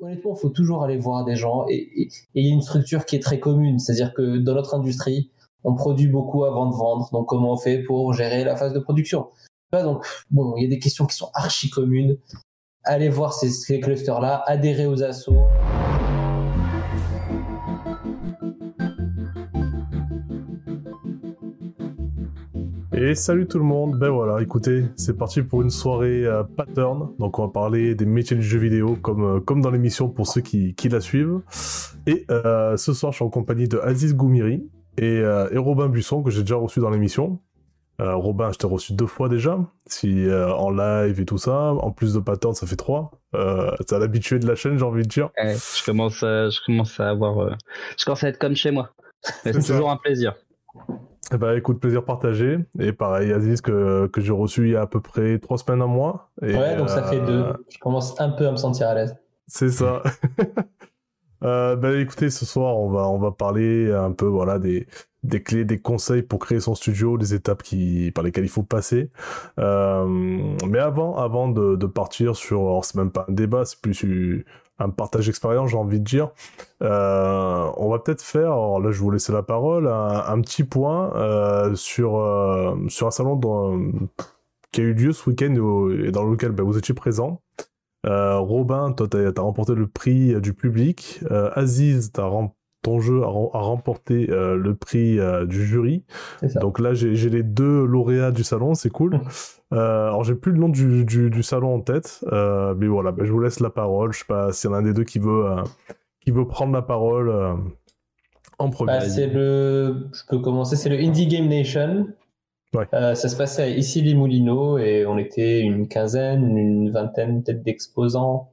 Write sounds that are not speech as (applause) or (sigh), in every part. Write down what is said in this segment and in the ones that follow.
honnêtement, il faut toujours aller voir des gens et il y a une structure qui est très commune. C'est-à-dire que dans notre industrie, on produit beaucoup avant de vendre. Donc, comment on fait pour gérer la phase de production? Donc, bon, il y a des questions qui sont archi communes. Allez voir ces, clusters-là, adhérez aux assos. Et salut tout le monde, ben voilà, écoutez, c'est parti pour une soirée euh, pattern. Donc on va parler des métiers du jeu vidéo comme, euh, comme dans l'émission pour ceux qui, qui la suivent. Et euh, ce soir, je suis en compagnie de Aziz Goumiri et, et Robin Buisson que j'ai déjà reçu dans l'émission. Robin, je t'ai reçu deux fois déjà, si en live et tout ça. En plus de pattern, ça fait trois. T'es l'habitué de la chaîne, j'ai envie de dire. je commence, à, je commence à avoir, je commence à être comme chez moi. (laughs) C'est toujours un plaisir. Bah écoute, plaisir partagé. Et pareil, Aziz, que, que j'ai reçu il y a à peu près trois semaines, un mois. Et ouais, donc ça fait deux. Euh, Je commence un peu à me sentir à l'aise. C'est ça. (laughs) euh, bah écoutez, ce soir, on va, on va parler un peu voilà, des, des clés, des conseils pour créer son studio, des étapes qui, par lesquelles il faut passer. Euh, mais avant, avant de, de partir sur, alors c'est même pas un débat, c'est plus un partage d'expérience, j'ai envie de dire. Euh, on va peut-être faire, alors là je vais vous laisser la parole, un, petit point euh, sur, euh, sur un salon qui a eu lieu ce week-end et dans lequel bah, vous étiez présent. Robin, toi, tu as, remporté le prix du public. Aziz, tu as remporté ton jeu a, remporté euh, le prix euh, du jury. Donc là, j'ai les deux lauréats du salon, c'est cool. euh, alors, j'ai plus le nom du, du, salon en tête, mais voilà, bah, je vous laisse la parole. Je sais pas s'il y en a un des deux qui veut, qui veut prendre la parole en premier. Bah, c'est le, je peux commencer, c'est le Indie Game Nation. ça se passait ici les Moulineaux et on était une quinzaine, une vingtaine peut-être d'exposants.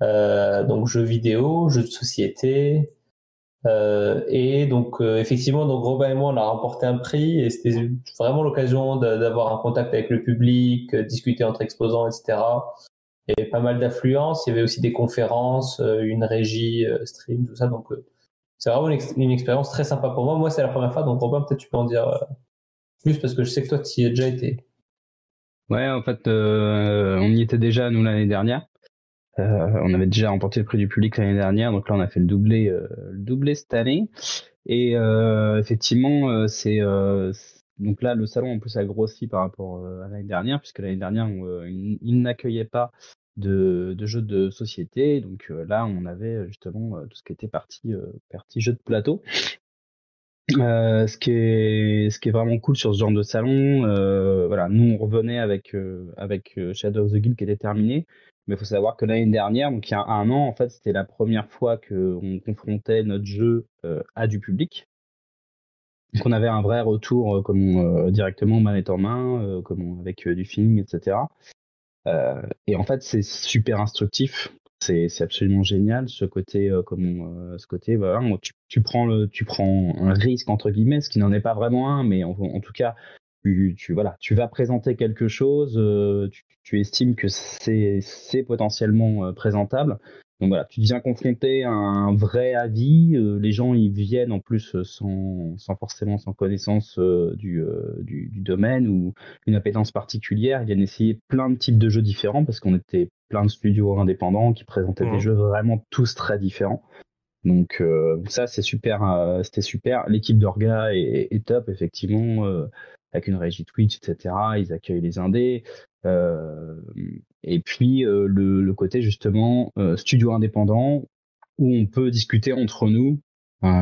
donc jeux vidéo, jeux de société, euh, et donc euh, effectivement, donc Robin et moi, on a remporté un prix et c'était vraiment l'occasion d'avoir un contact avec le public, euh, discuter entre exposants, etc. Il y avait pas mal d'affluence, il y avait aussi des conférences, une régie, stream, tout ça. Donc c'est vraiment une, expérience très sympa pour moi. Moi, c'est la première fois, donc Robin, peut-être tu peux en dire plus parce que je sais que toi, tu y as déjà été. Ouais, en fait, on y était déjà nous l'année dernière. Euh, on avait déjà remporté le prix du public l'année dernière, donc là on a fait le doublé, euh, le doublé cette année. Et euh, effectivement, c'est donc là le salon en plus a grossi par rapport à l'année dernière, puisque l'année dernière il, n'accueillait pas de, de, jeux de société. Donc là, on avait justement tout ce qui était partie, partie jeux de plateau. Euh, ce qui est ce qui est vraiment cool sur ce genre de salon, euh, voilà, nous on revenait avec avec Shadow of the Guild qui était terminé, mais il faut savoir que l'année dernière, donc il y a un an, en fait, c'était la première fois qu'on confrontait notre jeu euh, à du public. Donc on avait un vrai retour euh, comme euh, directement manette en main, comme avec du feeling, etc. et en fait, c'est super instructif. C'est absolument génial ce côté, comme ce côté, tu, prends le, tu prends un risque entre guillemets, ce qui n'en est pas vraiment un, mais en tout cas, tu, voilà, tu vas présenter quelque chose, euh, tu, estimes que c'est potentiellement euh, présentable. Donc voilà, tu deviens confronté à un vrai avis. Euh, les gens ils viennent en plus sans, sans forcément sans connaissance du, du, domaine ou une appétence particulière. Ils viennent essayer plein de types de jeux différents parce qu'on était plein de studios indépendants qui présentaient des mmh. jeux vraiment tous très différents. Donc ça c'est super, c'était super. L'équipe d'Orga est, est, top effectivement avec une régie Twitch, etc. Ils accueillent les indés. Euh, et puis euh, le, côté justement euh, studio indépendant où on peut discuter entre nous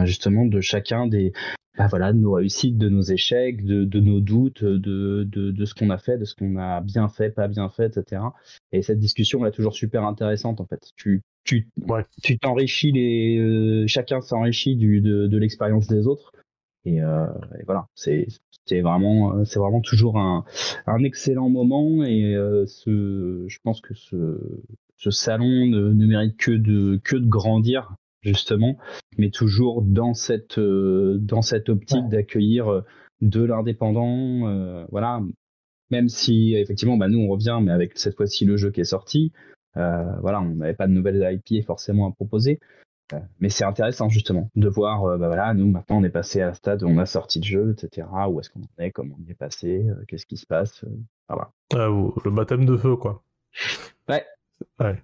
justement de chacun des bah voilà de nos réussites, de nos échecs, de, de nos doutes, de, de, de ce qu'on a fait, de ce qu'on a bien fait, pas bien fait, etc. Et cette discussion elle est toujours super intéressante en fait. Tu tu tu t'enrichis les chacun s'enrichit du de, de l'expérience des autres. Et, euh, et, voilà, c'est c'est vraiment, euh, c'est vraiment toujours un, un excellent moment. Et euh, ce, je pense que ce, ce salon ne, ne, mérite que de, que de grandir justement, mais toujours dans cette, euh, dans cette optique d'accueillir de l'indépendant, voilà. Même si effectivement, bah, nous on revient, mais avec cette fois-ci le jeu qui est sorti, voilà, on n'avait pas de nouvelles IP forcément à proposer, mais c'est intéressant justement de voir, euh, bah voilà, nous maintenant on est passé à un stade où on a sorti le jeu, etc. Où est-ce qu'on en est, comment on y est passé, euh, qu'est-ce qui se passe, euh, voilà. Ah, le baptême de feu, quoi. Ouais. Ouais.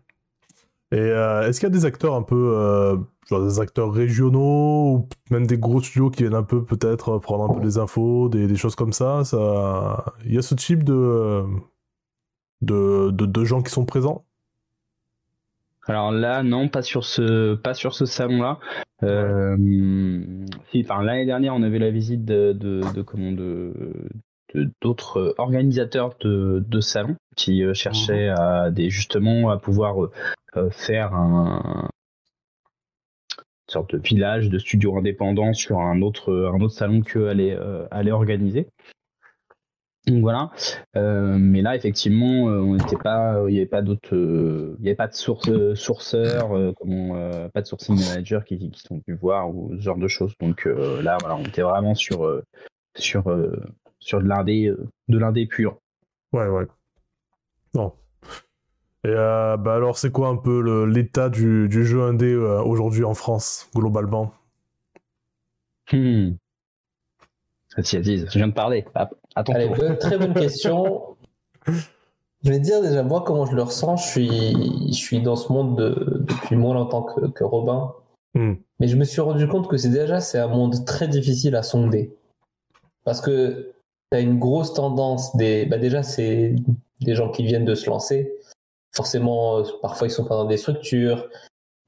Et est-ce qu'il y a des acteurs un peu, genre des acteurs régionaux ou même des gros studios qui viennent un peu peut-être prendre un peu des infos, des, des choses comme ça, ça, il y a ce type de de, de, de gens qui sont présents? Alors là, non, pas sur ce, pas sur ce salon-là. Euh, si, enfin, l'année dernière, on avait la visite de, de, de comment de d'autres organisateurs de, de salons qui euh, cherchaient mhm. à des justement à pouvoir euh, faire un une sorte de village de studios indépendants sur un autre un autre salon allaient, allaient organiser. Donc voilà. Euh, mais là, effectivement, euh, on n'était pas, il n'y avait pas d'autres, il n'y avait pas de source, sourceurs, comme pas de sourcing manager qui, qui sont pu voir ou ce genre de choses. Donc là, voilà, on était vraiment sur, sur, sur de l'indé, de l'indé pur. Ouais, ouais. Non. Et bah alors, c'est quoi un peu l'état du, du, jeu indé aujourd'hui en France, globalement? Hmm. je viens de parler. Allez, très bonne question. (laughs) je vais te dire déjà, moi, comment je le ressens. Je suis, je suis dans ce monde depuis moins longtemps que, Robin. Hmm. Mais je me suis rendu compte que c'est déjà c'est un monde très difficile à sonder. Parce que tu as une grosse tendance des. Bah déjà, c'est des gens qui viennent de se lancer. Forcément, euh, parfois, ils sont pas dans des structures.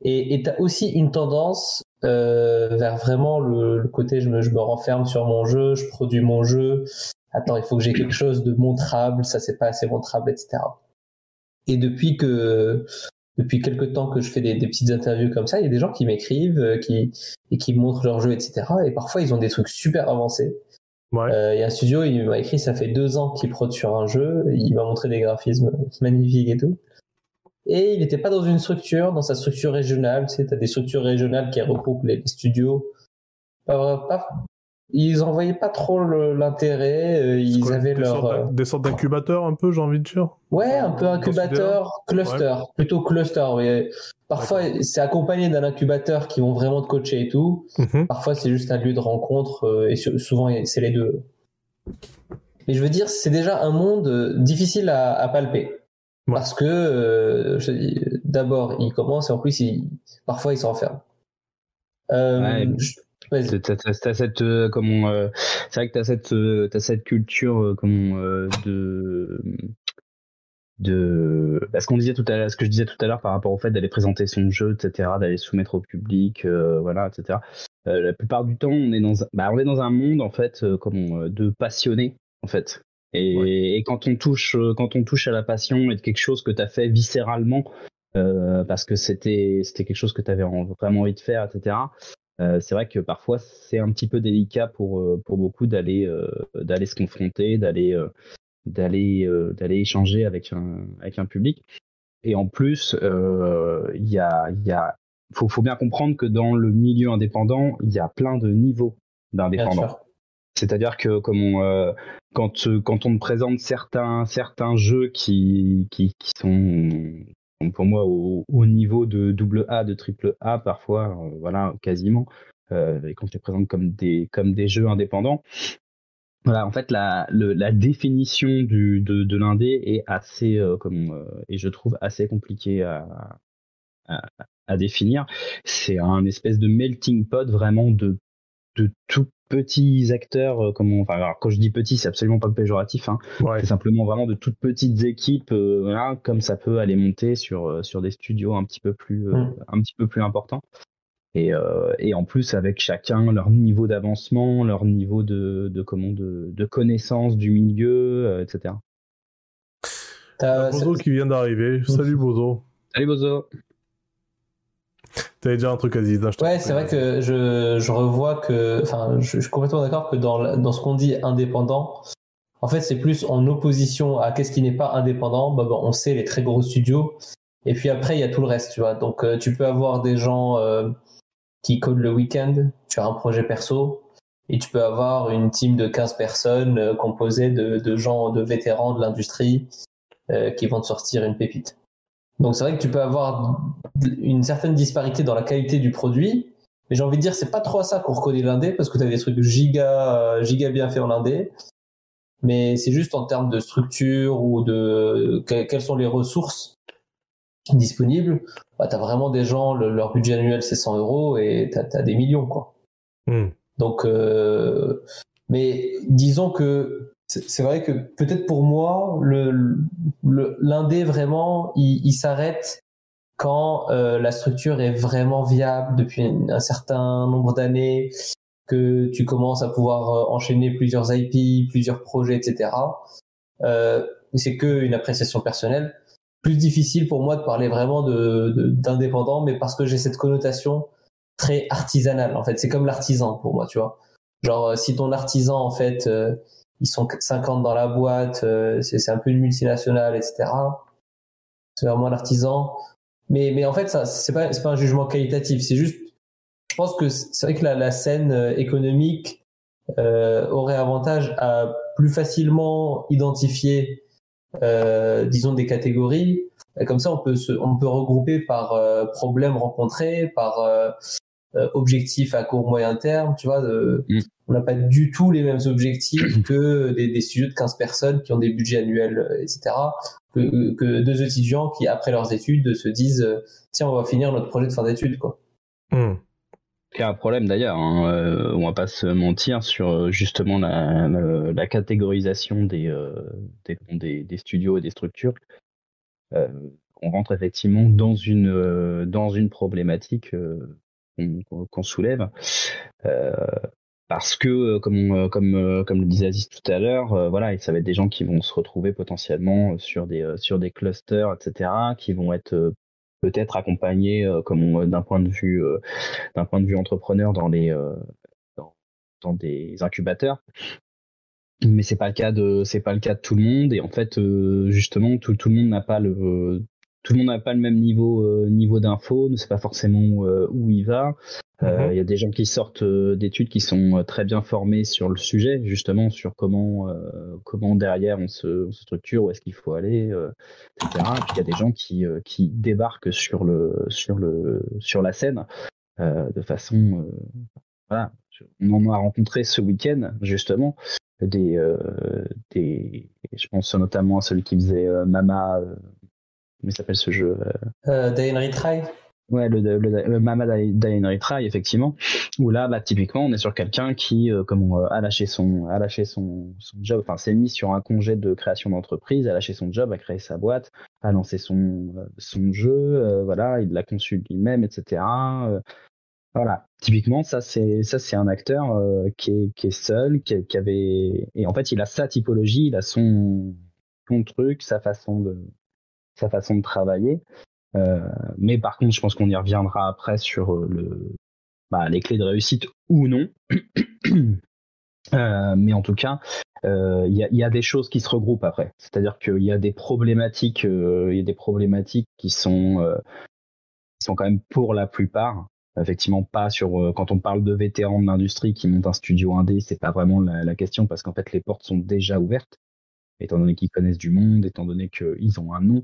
Et tu as aussi une tendance euh, vers vraiment le, côté je me, je me renferme sur mon jeu, je produis mon jeu, attends, il faut que j'ai quelque chose de montrable, ça c'est pas assez montrable, etc. Et depuis que depuis quelques temps que je fais des, petites interviews comme ça, il y a des gens qui m'écrivent, euh, qui et qui montrent leur jeu, etc. Et parfois ils ont des trucs super avancés. Ouais. Euh, il y a un studio, il m'a écrit, ça fait deux ans qu'il produit sur un jeu, il m'a montré des graphismes magnifiques et tout. Et il n'était pas dans une structure, dans sa structure régionale. Tu sais, as des structures régionales qui regroupent les, studios. Pas, pas, ils n'en voyaient pas trop l'intérêt. Euh, ils avaient des leur. Sortes des sortes d'incubateurs, un peu, j'ai envie de dire? Ouais, un peu incubateur, cluster. Plutôt cluster, oui. Parfois, c'est accompagné d'un incubateur qui vont vraiment te coacher et tout. Mhm. Parfois, c'est juste un lieu de rencontre euh, et souvent, c'est les deux. Mais je veux dire, c'est déjà un monde euh, difficile à, palper. Parce que, d'abord, il commence et en plus, parfois, il s'enferme. Euh, T'as cette euh, comment euh, c'est vrai que t'as cette euh, as cette culture comment de de bah, ce qu'on disait tout à l'heure ce que je disais tout à l'heure par rapport au fait d'aller présenter son jeu etc d'aller soumettre au public voilà etc la plupart du temps on est dans bah, on est dans un monde en fait comme de passionnés en fait. Et, et, quand on touche quand on touche à la passion et de quelque chose que tu as fait viscéralement parce que c'était c'était quelque chose que tu avais vraiment envie de faire etc euh, c'est vrai que parfois c'est un petit peu délicat pour, euh, pour beaucoup d'aller euh, d'aller se confronter, d'aller d'aller d'aller échanger avec un avec un public. Et en plus, il y a il y a faut, faut bien comprendre que dans le milieu indépendant, il y a plein de niveaux d'indépendants. C'est-à-dire que comme on, quand quand on présente certains certains jeux qui qui, qui sont pour moi au, niveau de double A, de triple A parfois, euh, voilà, quasiment, euh, et quand je les présente comme des, comme des jeux indépendants. Voilà, en fait, la, la définition du, de, de l'indé est assez, euh, comme, et je trouve assez compliqué à, à, à définir. C'est un espèce de melting pot vraiment de, de tout petits acteurs, euh, comme enfin, alors, quand je dis petit, c'est absolument pas péjoratif, hein. c'est simplement vraiment de toutes petites équipes, euh, voilà, comme ça peut aller monter sur euh, sur des studios un petit peu plus mm. un petit peu plus importants. Et, et en plus avec chacun leur niveau d'avancement, leur niveau de de comment de, de connaissance du milieu, etc. Bozo qui vient d'arriver. Salut Bozo. Salut Bozo. T'avais déjà un truc à dire. Ouais, c'est vrai que je, je revois que, enfin, je, suis complètement d'accord que dans, dans ce qu'on dit indépendant, en fait, c'est plus en opposition à qu'est-ce qui n'est pas indépendant. Bah, bah, on sait les très gros studios. Et puis après, il y a tout le reste, tu vois. Donc, euh, tu peux avoir des gens euh, qui codent le week-end. Tu as un projet perso. Et tu peux avoir une team de 15 personnes euh, composée de, de gens, de vétérans de l'industrie qui vont te sortir une pépite. Donc c'est vrai que tu peux avoir une certaine disparité dans la qualité du produit, mais j'ai envie de dire c'est pas trop à ça qu'on reconnaît l'indé parce que tu as des trucs giga giga bien faits en indé. Mais c'est juste en termes de structure ou de quelles sont les ressources disponibles, bah, tu as vraiment des gens, leur budget annuel c'est 100 euros et tu as, des millions. quoi. Hmm. Donc, euh, mais disons que c'est vrai que peut-être pour moi, le, l'indé vraiment, il, s'arrête quand euh, la structure est vraiment viable depuis un certain nombre d'années, que tu commences à pouvoir euh, enchaîner plusieurs IP, plusieurs projets, etc. Euh, c'est que une appréciation personnelle. Plus difficile pour moi de parler vraiment de, d'indépendant, mais parce que j'ai cette connotation très artisanale. En fait, c'est comme l'artisan pour moi, tu vois. Genre, euh, si ton artisan, en fait, euh, ils sont 50 dans la boîte, euh, c'est un peu une multinationale, etc. C'est vraiment l'artisan. Mais, mais en fait, ça, c'est pas, pas un jugement qualitatif. C'est juste, je pense que c'est vrai que la, la scène économique euh, aurait avantage à plus facilement identifier, euh, disons, des catégories. Comme ça, on peut se, on peut regrouper par euh, problèmes rencontrés, par euh, objectifs à court moyen terme, tu vois. Mm. On n'a pas du tout les mêmes objectifs que des, des, studios de 15 personnes qui ont des budgets annuels, euh, etc. Que, que deux étudiants qui, après leurs études, se disent euh, tiens, on va finir notre projet de fin d'études, quoi. Mm. Il y a un problème d'ailleurs, hein. on va pas se mentir sur justement la, la, catégorisation des, des, des, studios et des structures. on rentre effectivement dans une, dans une problématique qu'on soulève. Euh, parce que, euh, comme, euh, comme, comme le disait Aziz tout à l'heure, voilà, ça va être des gens qui vont se retrouver potentiellement sur des, sur des clusters, etc., qui vont être peut-être accompagnés comme d'un point de vue d'un point de vue entrepreneur dans les dans, des incubateurs mais c'est pas le cas de c'est pas le cas de tout le monde et en fait justement tout, tout le monde n'a pas le tout le monde n'a pas le même niveau euh, niveau d'info, ne sait pas forcément euh, où il va. Euh, mhm. Il y a des gens qui sortent d'études qui sont très bien formés sur le sujet, justement sur comment comment derrière on se, on se structure, où est-ce qu'il faut aller, etc. Et puis il y a des gens qui qui débarquent sur le sur le sur la scène de façon voilà. On en a rencontré ce week-end justement des des je pense notamment à celui qui faisait Mama Comment s'appelle ce jeu euh, Day Retry Ouais, le, le, le, Mama Day Retry, effectivement. Où là, bah, typiquement, on est sur quelqu'un qui, euh, comme on, a lâché son, a lâché son, son job, enfin, s'est mis sur un congé de création d'entreprise, a lâché son job, a créé sa boîte, a lancé son, euh, son jeu, euh, voilà, il l'a conçu lui-même, etc. voilà. Typiquement, ça, c'est, ça, c'est un acteur qui est, qui est seul, qui, qui avait, et en fait, il a sa typologie, il a son, son truc, sa façon de, sa façon de travailler. Euh, mais par contre, je pense qu'on y reviendra après sur euh, bah, les clés de réussite ou non. (clears throat) Euh, mais en tout cas, il y, y, a, des choses qui se regroupent après. C'est-à-dire qu'il y a des problématiques, il y a des problématiques qui sont, qui sont quand même pour la plupart, effectivement pas sur quand on parle de vétérans de l'industrie qui montent un studio indé, c'est pas vraiment la question parce qu'en fait les portes sont déjà ouvertes, étant donné qu'ils connaissent du monde, étant donné qu'ils ont un nom,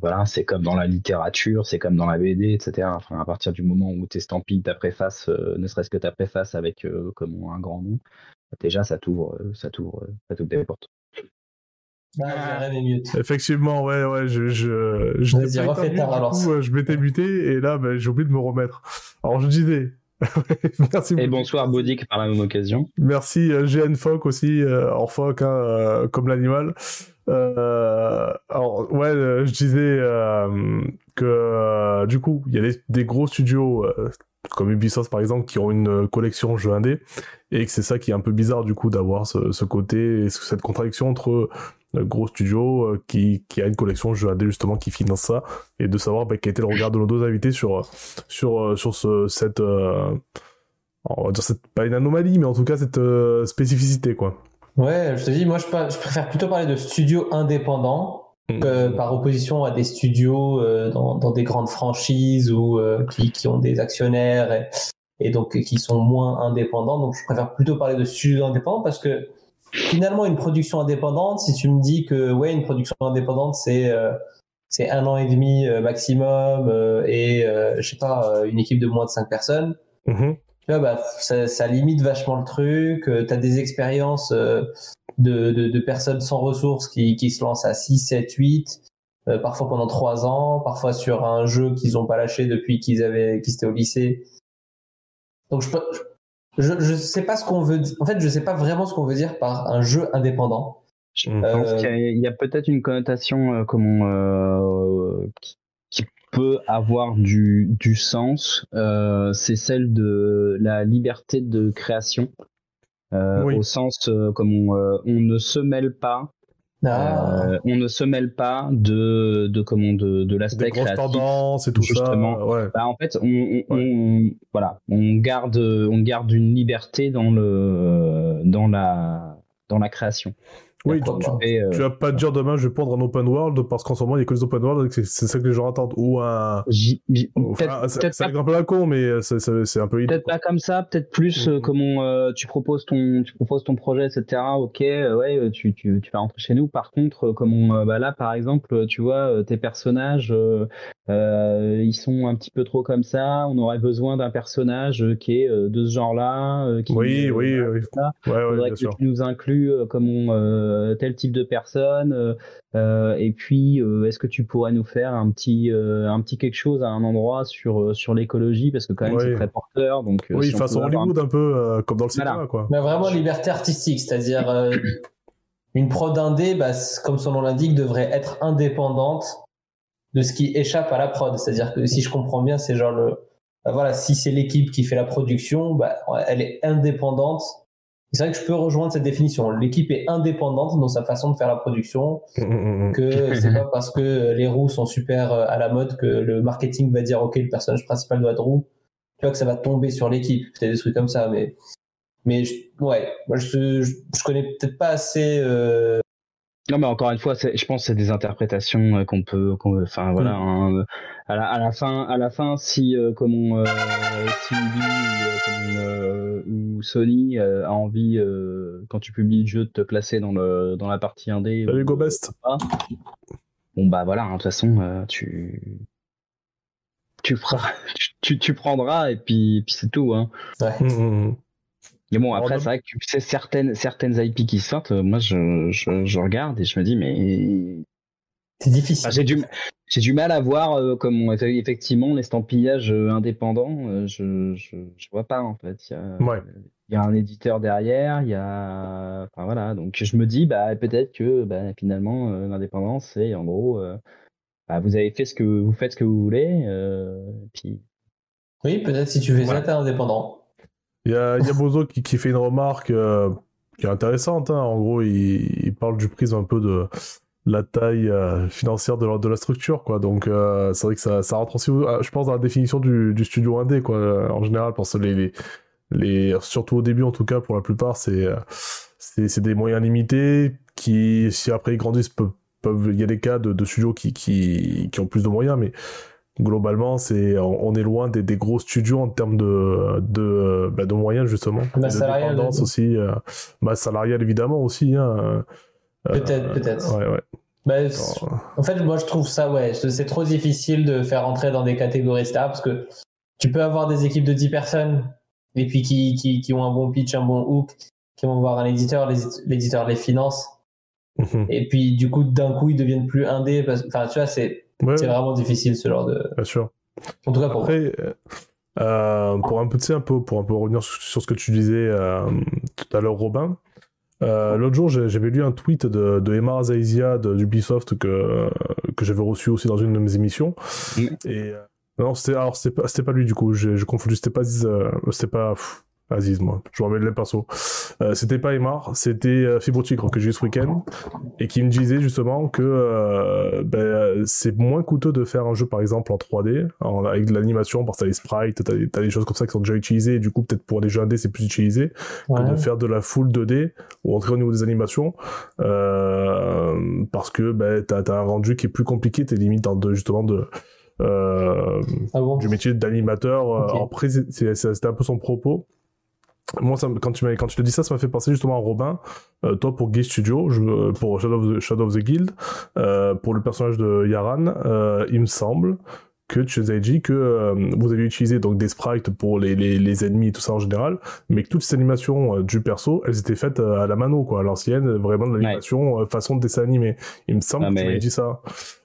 voilà, c'est comme dans la littérature, c'est comme dans la BD, etc. Enfin, à partir du moment où tu estampilles ta préface, euh, ne serait-ce que ta préface avec euh, comme un grand nom, déjà ça t'ouvre, euh, ça t'ouvre, ça t'ouvre des portes. Ah, Effectivement, ouais, ouais, je, je, je, je m'étais muté et là, ben, j'ai oublié de me remettre. Alors, je disais, (laughs) Merci Et bonsoir Boudic par la même occasion. Merci GN Foc aussi, en Foc, hein, comme l'animal. Euh, alors ouais, euh, je disais euh, que euh, du coup, il y a des, gros studios comme Ubisoft par exemple qui ont une collection jeux indé et que c'est ça qui est un peu bizarre du coup d'avoir ce, côté, cette contradiction entre gros studio qui, qui a une collection jeux indé justement qui finance ça et de savoir bah, quel était le regard de nos deux invités sur sur sur ce, cette on va dire c'est pas une anomalie mais en tout cas cette spécificité quoi. Ouais, je te dis, moi je, je préfère plutôt parler de studios indépendants mmh. par opposition à des studios euh, dans, dans, des grandes franchises ou euh, qui, qui, ont des actionnaires et, donc qui sont moins indépendants. Donc je préfère plutôt parler de studios indépendants parce que finalement une production indépendante, si tu me dis que ouais une production indépendante c'est euh, c'est un an et demi maximum et je sais pas une équipe de moins de cinq personnes. Mmh tu vois, bah, ça, ça, limite vachement le truc. Euh, tu as des expériences euh, de, de, de, personnes sans ressources qui, qui se lancent à 6, 7, 8. parfois pendant trois ans, parfois sur un jeu qu'ils n'ont pas lâché depuis qu'ils avaient, qu'ils étaient au lycée. Donc je, je, je sais pas ce qu'on veut dire. En fait, je sais pas vraiment ce qu'on veut dire par un jeu indépendant. Je pense qu'il y a, peut-être une connotation comme qui, qui, peut avoir du, du sens. c'est celle de la liberté de création. Euh, au sens euh, comme on, euh, on, ne se mêle pas ah. on ne se mêle pas de de comment de, de l'aspect créatif tendances et tout justement. ça ouais. bah, en fait on, on, voilà on garde on garde une liberté dans le dans la dans la création oui, tu, tu, vas pas dire demain je vais prendre un open world parce qu'en ce moment il y a que les open world c'est ça que les gens attendent. Ou un enfin, c'est un peu con mais c'est un peu peut-être pas comme ça peut-être plus euh, mm-hmm. comment euh, tu proposes ton tu proposes ton projet etc ok euh, ouais tu, tu, tu vas rentrer chez nous. Par contre comment bah là par exemple tu vois tes personnages ils sont un petit peu trop comme ça. On aurait besoin d'un personnage qui est de ce genre là qui oui oui, oui. Ouais, ouais, que tu nous inclus comme on euh, tel type de personne euh, euh, et puis est-ce que tu pourrais nous faire un petit un petit quelque chose à un endroit sur sur l'écologie? Parce que quand même c'est très porteur donc oui façon Hollywood un... peu comme dans le cinéma quoi. Mais vraiment liberté artistique c'est-à-dire une prod indé bah, comme son nom l'indique devrait être indépendante de ce qui échappe à la prod c'est-à-dire que si je comprends bien c'est genre le bah, voilà si c'est l'équipe qui fait la production bah, elle est indépendante c'est vrai que je peux rejoindre cette définition. L'équipe est indépendante dans sa façon de faire la production, (laughs) que c'est pas parce que les roues sont super euh, à la mode que le marketing va dire ok le personnage principal doit être roux. Tu vois que ça va tomber sur l'équipe. Peut-être des trucs comme ça, mais mais ouais, moi je, je, connais peut-être pas assez euh, non, mais encore une fois, je pense que c'est des interprétations euh, qu'on peut, enfin voilà, mm. hein, à, la, à, la, fin, à la fin, si euh, comme on, euh, si euh, ou Sony a envie, quand tu publies le jeu, de te placer dans le dans la partie 1D. Salut Go Best. Bon bah voilà, hein, de toute façon, tu tu feras, (laughs) tu, tu, prendras et puis, puis c'est tout. Hein. Ouais. Mm, mm, mais bon, après, c'est vrai que tu sais, certaines, certaines IP qui sortent, euh, moi, je, je, je regarde et je me dis, mais. C'est difficile. j'ai du, j'ai du mal à voir euh, comment effectivement l'estampillage euh, indépendant, je, je, je, vois pas en fait. Il y, a, ouais. il y a un éditeur derrière, il y a, enfin voilà, donc je me dis bah peut-être que bah, finalement l'indépendance c'est en gros, bah, vous avez fait ce que vous faites ce que vous voulez, puis. Oui, peut-être si tu fais ça t'es indépendant. Il y a, y Bozo qui, fait une remarque euh, qui est intéressante. Hein. En gros, il, parle du prisme un peu de la taille euh, financière de la, structure. Quoi. Donc, euh, c'est vrai que ça, ça rentre aussi, je pense, dans la définition du, studio indé, quoi, en général, parce que les, les, surtout au début, en tout cas, pour la plupart, c'est, c'est, des moyens limités qui, si après ils grandissent, peuvent il y a des cas de, de studios qui, qui, qui ont plus de moyens, mais globalement, c'est on est loin des, des, gros studios en termes de de, bah, de moyens justement. Masse salariale aussi, euh, masse salariale évidemment aussi. Hein, euh, peut-être, peut-être. Ouais, ouais. Bah, en fait, moi je trouve ça, ouais, c'est trop difficile de faire entrer dans des catégories stars parce que tu peux avoir des équipes de 10 personnes et puis qui, qui, qui ont un bon pitch, un bon hook, qui vont voir un éditeur, l'éditeur les finance. Mhm. Et puis du coup, d'un coup, ils deviennent plus indés. Enfin, tu vois, c'est c'est vraiment difficile ce genre de. Bien sûr. En tout cas pour Après, euh, pour un peu, un peu, pour un peu revenir sur ce que tu disais euh, tout à l'heure, Robin. Euh, l'autre jour, j'avais lu un tweet de, de Emma Zaizia d'Ubisoft que, que j'avais reçu aussi dans une de mes émissions. Et non, c'était alors c'était pas, pas lui du coup. J'ai confondu. C'était pas c'était pas Aziz, moi. Je me rappelle le perso. Euh, c'était pas Aymar, c'était euh, Fibre Tigre que j'ai eu ce week-end et qui me disait justement que euh, ben, c'est moins coûteux de faire un jeu par exemple en 3D avec de l'animation parce que t'as les sprites, t'as des, as des choses comme ça qui sont déjà utilisées et du coup peut-être pour les jeux 1D c'est plus utilisé que de faire de la full 2D ou entrer au niveau des animations euh, parce que ben, t'as as un rendu qui est plus compliqué, t'es limite dans de, justement de euh, ah bon? du métier d'animateur. Okay. c'était un peu son propos moi, ça, quand, tu quand tu te dis ça, ça m'a fait penser justement à Robin. Euh, toi, pour Gay Studio, je, pour Shadow of the, Shadow of the Guild, euh, pour le personnage de Yaran, euh, il me semble que tu nous avais dit que vous aviez utilisé donc des sprites pour les, les, les, ennemis et tout ça en général, mais que toutes ces animations du perso, elles étaient faites à la mano, quoi, à l'ancienne, vraiment de l'animation façon de dessin animé. Il me semble que tu m'avais dit ça.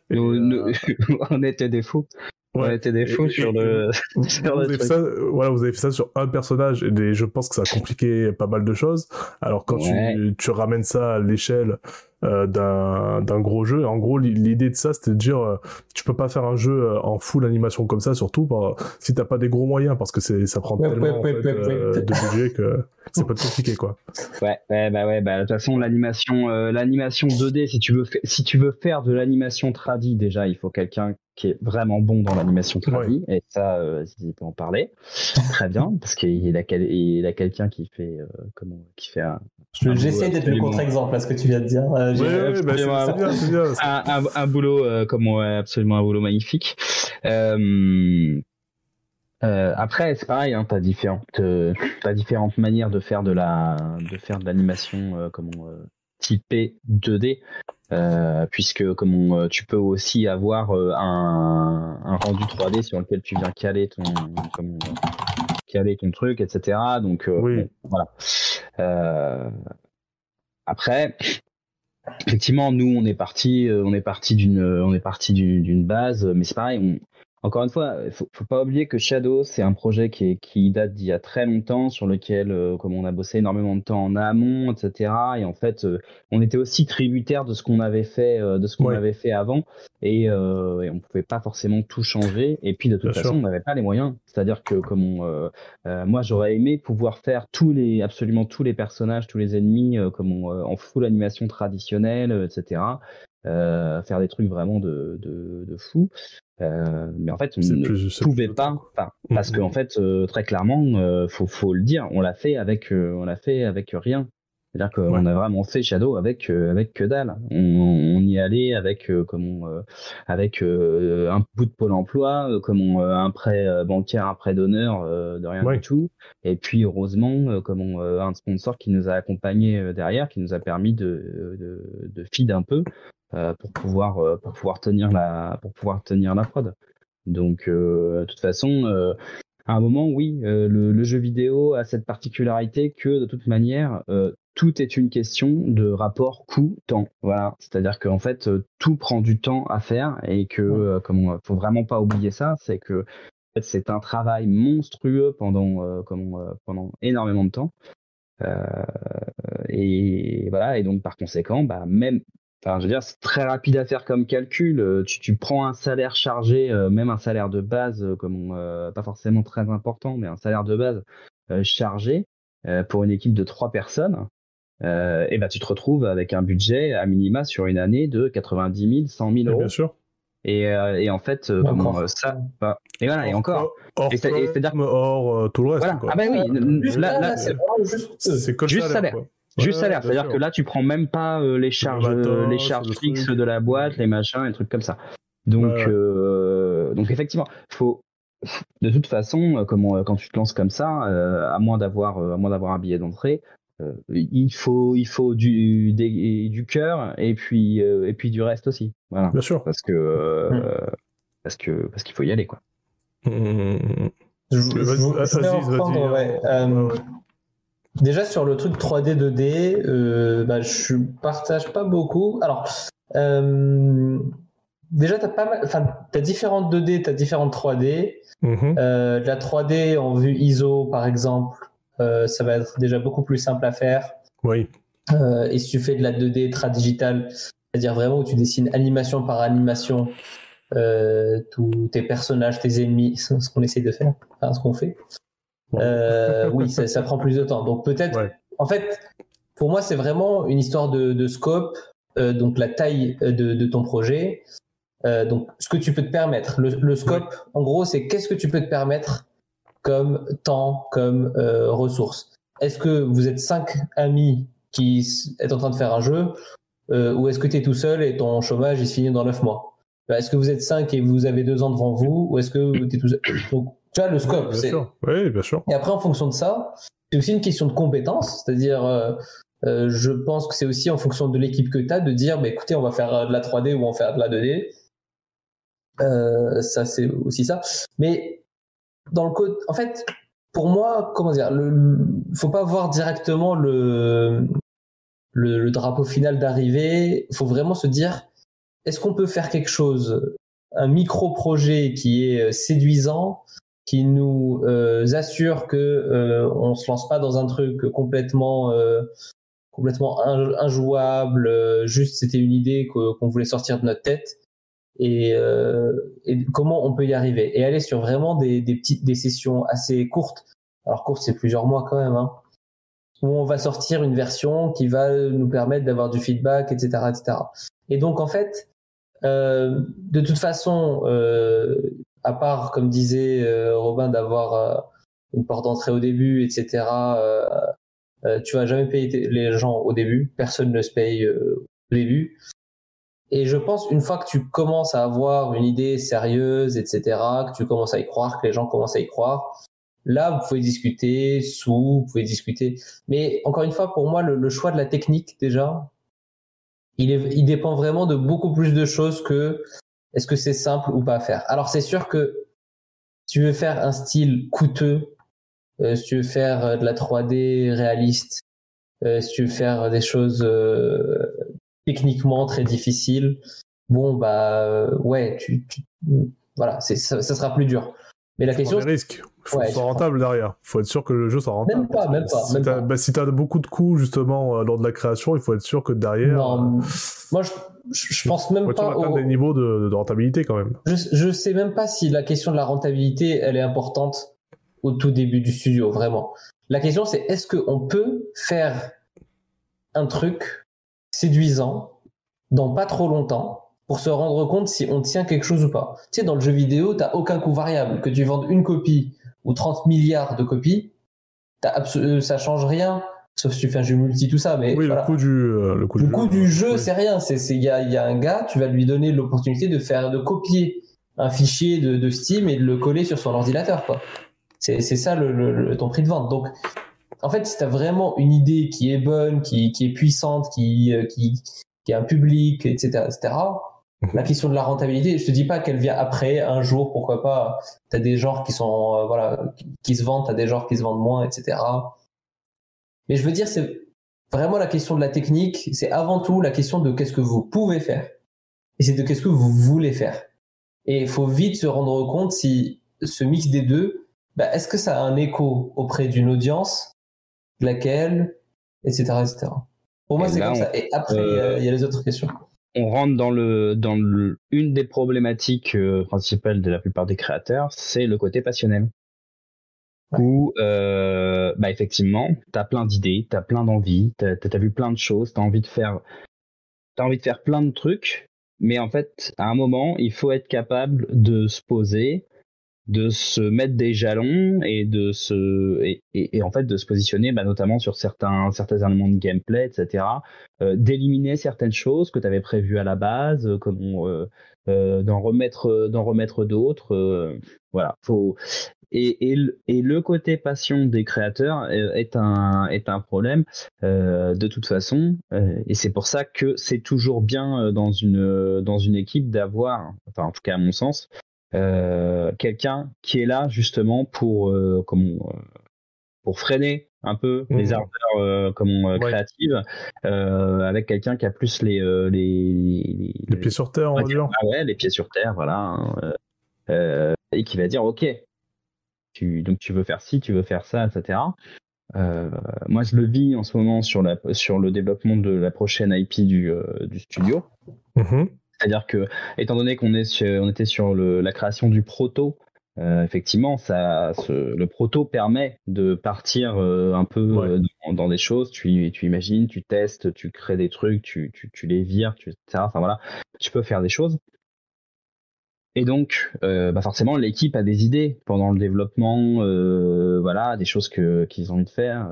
(laughs) on était des fous. On était des fous (laughs) sur le. sur vous, avez fait ça, voilà, vous avez fait ça sur un personnage et je pense que ça a compliqué pas mal de choses. Alors quand tu, tu ramènes ça à l'échelle euh, d'un gros jeu. En gros, l'idée de ça, c'était de dire, euh, tu peux pas faire un jeu euh, en full animation comme ça, surtout par, si t'as pas des gros moyens, parce que c'est ça prend tellement de budget que c'est pas compliqué, quoi. Ouais, ouais, bah ouais, bah de toute façon, l'animation, l'animation 2D, si tu veux, si tu veux faire de l'animation tradi, déjà, il faut quelqu'un qui est vraiment bon dans l'animation tradi, et ça, euh, il peut en parler. Très bien, parce qu'il a, il a quelqu'un qui fait, comment, qui fait un, J'essaie d'être le contre-exemple à ce que tu viens de dire. Euh, oui, bah, c'est bien, bien. Un, un, boulot, euh, comme absolument un boulot magnifique. Euh, euh, après, c'est pareil, hein, t'as différentes, euh, as différentes manières de faire de la, de faire de l'animation, euh, comment typée 2D, puisque comme tu peux aussi avoir un, un, rendu 3D sur lequel tu viens caler ton, caler ton truc, etc. Donc oui. voilà. Euh, après, effectivement, nous, on est parti, euh, on est parti d'une, on est parti d'une base, mais c'est pareil. On, encore une fois, il faut, faut pas oublier que Shadow, c'est un projet qui, est, qui date d'il y a très longtemps, sur lequel, euh, comme on a bossé énormément de temps en amont, etc. Et en fait, euh, on était aussi tributaire de ce qu'on avait fait, euh, de ce qu'on avait fait avant, et, et, on pouvait pas forcément tout changer. Et puis de toute façon, on n'avait pas les moyens. C'est-à-dire que, comme on, moi, j'aurais aimé pouvoir faire tous les, absolument tous les personnages, tous les ennemis, comme on, en full animation traditionnelle, etc. Euh, faire des trucs vraiment de, de, de fou. Euh, mais en fait, on ne pouvait pas, parce qu'en fait, euh, très clairement, euh, faut, faut le dire, on l'a fait avec, on l'a fait avec rien. C'est-à-dire qu'on a vraiment fait Shadow avec avec que dalle. On, on y allait avec comme avec un bout de pôle emploi, comme un prêt bancaire, un prêt d'honneur, de rien du tout. Et puis heureusement, comme un sponsor qui nous a accompagnés derrière, qui nous a permis de de, de feed un peu euh, pour pouvoir euh, pour pouvoir tenir la pour pouvoir tenir la prod. Donc euh, de toute façon à un moment, oui, le, le, jeu vidéo a cette particularité que de toute manière, tout est une question de rapport coût-temps. Voilà, c'est-à-dire qu'en fait, tout prend du temps à faire et que, comme faut vraiment pas oublier ça, c'est que en fait, c'est un travail monstrueux pendant, comme, pendant énormément de temps. et voilà, et donc par conséquent, bah, même Enfin, je veux dire, c'est très rapide à faire comme calcul. Euh, tu, tu prends un salaire chargé, euh, même un salaire de base, euh, comme pas forcément très important, mais un salaire de base chargé pour une équipe de trois personnes. Et ben, tu te retrouves avec un budget à minima sur une année de 90 000, 100 000 euros. Bien sûr. Et, et en fait, comment ça bah, Et voilà, et encore. Hors, c'est-à-dire hors tout le reste. Voilà. Ah ben oui, là, là, c'est juste, juste salaire. Juste salaire, c'est-à-dire que là tu prends même pas euh, les charges, euh, les charges fixes de la boîte, les machins, les trucs comme ça. Donc, euh, donc effectivement, faut de toute façon, comme quand tu te lances comme ça, à moins d'avoir, à moins d'avoir un billet d'entrée, il faut, il faut du, du cœur et puis, et puis du reste aussi. Voilà. Bien sûr. Parce que, mmh. parce que, parce qu'il faut y aller quoi. Mmh. Déjà sur le truc 3D 2D, euh, bah, je partage pas beaucoup. Alors euh, déjà t'as pas mal, enfin t'as différentes 2D, t'as différentes 3D. Mhm. Euh, la 3D en vue ISO par exemple, euh, ça va être déjà beaucoup plus simple à faire. Oui. Euh, et si tu fais de la 2D très digitale, c'est-à-dire vraiment où tu dessines animation par animation euh, tous tes personnages, tes ennemis, (laughs) ce qu'on essaie de faire, enfin ce qu'on fait. Euh, oui, (laughs) ça, ça, prend plus de temps. Donc peut-être, en fait, pour moi, c'est vraiment une histoire de, de scope, euh, donc la taille de, de ton projet. Euh, donc ce que tu peux te permettre. Le, le scope, en gros, c'est qu'est-ce que tu peux te permettre comme temps, comme euh, ressources. Est-ce que vous êtes cinq amis qui est en train de faire un jeu, euh, ou est-ce que tu es tout seul et ton chômage il se finit dans neuf mois? Est-ce que vous êtes cinq et vous avez deux ans devant vous, ou est-ce que tu es tout seul? Donc, tu vois, le scope. Bien. Oui, bien sûr. Et après, en fonction de ça, c'est aussi une question de compétence. C'est-à-dire, euh, euh, je pense que c'est aussi en fonction de l'équipe que tu as de dire, bah, écoutez, on va faire de la 3D ou on va faire de la 2D. Euh, ça, c'est aussi ça. Mais dans le code, en fait, pour moi, comment dire, le, faut pas voir directement le, le, le drapeau final d'arrivée. Faut vraiment se dire, est-ce qu'on peut faire quelque chose, un micro-projet qui est séduisant, qui nous assure que on se lance pas dans un truc complètement complètement injouable, juste c'était une idée qu'on voulait sortir de notre tête. Et, et, comment on peut y arriver? Et aller sur vraiment des, des petites des sessions assez courtes alors courte c'est plusieurs mois quand même hein, où on va sortir une version qui va nous permettre d'avoir du feedback, etc., etc. Et donc en fait, euh, de toute façon, euh, à part comme disait euh, Robin d'avoir euh, une porte d'entrée au début, etc. tu vas jamais payer les gens au début, personne ne se paye au début. Et je pense une fois que tu commences à avoir une idée sérieuse, etc., que tu commences à y croire, que les gens commencent à y croire, Là, vous pouvez discuter sous, vous pouvez discuter. Mais encore une fois, pour moi, le, choix de la technique, déjà, il, est, il dépend vraiment de beaucoup plus de choses que est-ce que c'est simple ou pas à faire. Alors, c'est sûr que si tu veux faire un style coûteux, euh, si tu veux faire euh, de la 3D réaliste, euh, si tu veux faire des choses techniquement très difficiles, bon, bah, ouais, tu, voilà, ça, ça sera plus dur. Mais la question. Des risques. Il faut que ce soit rentable derrière. Il faut être sûr que le jeu soit rentable. Même pas, même pas. Si tu as, bah, beaucoup de coûts justement euh, lors de la création, il faut être sûr que derrière. Non, euh, moi je, je pense même pas. Au... des niveaux de, de, rentabilité quand même. Je, je sais même pas si la question de la rentabilité elle est importante au tout début du studio, vraiment. La question c'est est-ce qu'on peut faire un truc séduisant dans pas trop longtemps pour se rendre compte si on tient quelque chose ou pas. Tu sais, dans le jeu vidéo, tu aucun coût variable. Que tu vendes une copie ou 30 milliards de copies, euh, ça change rien. Sauf si tu fais un jeu multi, tout ça. Mais oui, le coût du, euh, le coût du, jeu, c'est rien. Il y a, y a, un gars, tu vas lui donner l'opportunité de faire, de copier un fichier de, de, Steam et de le coller sur son ordinateur. quoi. C'est ça le, ton prix de vente. Donc, en fait, si tu as vraiment une idée qui est bonne, qui, qui est puissante, qui, euh, qui, qui a un public, etc., etc., Mhm. La question de la rentabilité, je te dis pas qu'elle vient après, un jour, pourquoi pas. T'as des genres qui sont, euh, voilà, qui, se vendent, t'as des genres qui se vendent moins, etc. Mais je veux dire, c'est vraiment la question de la technique, c'est avant tout la question de qu'est-ce que vous pouvez faire. Et c'est de qu'est-ce que vous voulez faire. Et il faut vite se rendre compte si ce mix des deux, bah, est-ce que ça a un écho auprès d'une audience, laquelle, etc., etc. Pour moi, c'est comme ça. Et après, il y a les autres questions on rentre dans le dans le, une des problématiques euh, principales de la plupart des créateurs, c'est le côté passionnel. Où euh, bah effectivement, t'as plein d'idées, t'as plein d'envies, t'as as, vu plein de choses, t'as envie de faire t'as envie de faire plein de trucs, mais en fait, à un moment, il faut être capable de se poser, de se mettre des jalons et de se et, en fait de se positionner bah, notamment sur certains certains éléments de gameplay etc euh, d'éliminer certaines choses que tu avais prévues à la base euh, comme euh, euh, d'en remettre d'en remettre d'autres voilà. Faut et, et, et, le côté passion des créateurs est un est un problème de toute façon et c'est pour ça que c'est toujours bien dans une dans une équipe d'avoir enfin en tout cas à mon sens euh, quelqu'un qui est là justement pour euh, comment, euh, pour freiner un peu les mmh. ardeurs comme créatives avec quelqu'un qui a plus les les, les, pieds sur terre en dire. Ah ouais les pieds sur terre voilà hein, et qui va dire ok tu donc tu veux faire ci tu veux faire ça etc moi, je le vis en ce moment sur, la, sur le développement de la prochaine IP du, du studio. Mmh. C'est-à-dire que, étant donné qu'on est on était sur la création du proto, euh, effectivement, ça, le proto permet de partir euh, un peu euh, dans, des choses. Tu, tu imagines, tu testes, tu crées des trucs, tu, tu, les vires, tu, etc. Enfin voilà, tu peux faire des choses. Et donc, bah forcément, l'équipe a des idées pendant le développement, voilà, des choses que qu'ils ont envie de faire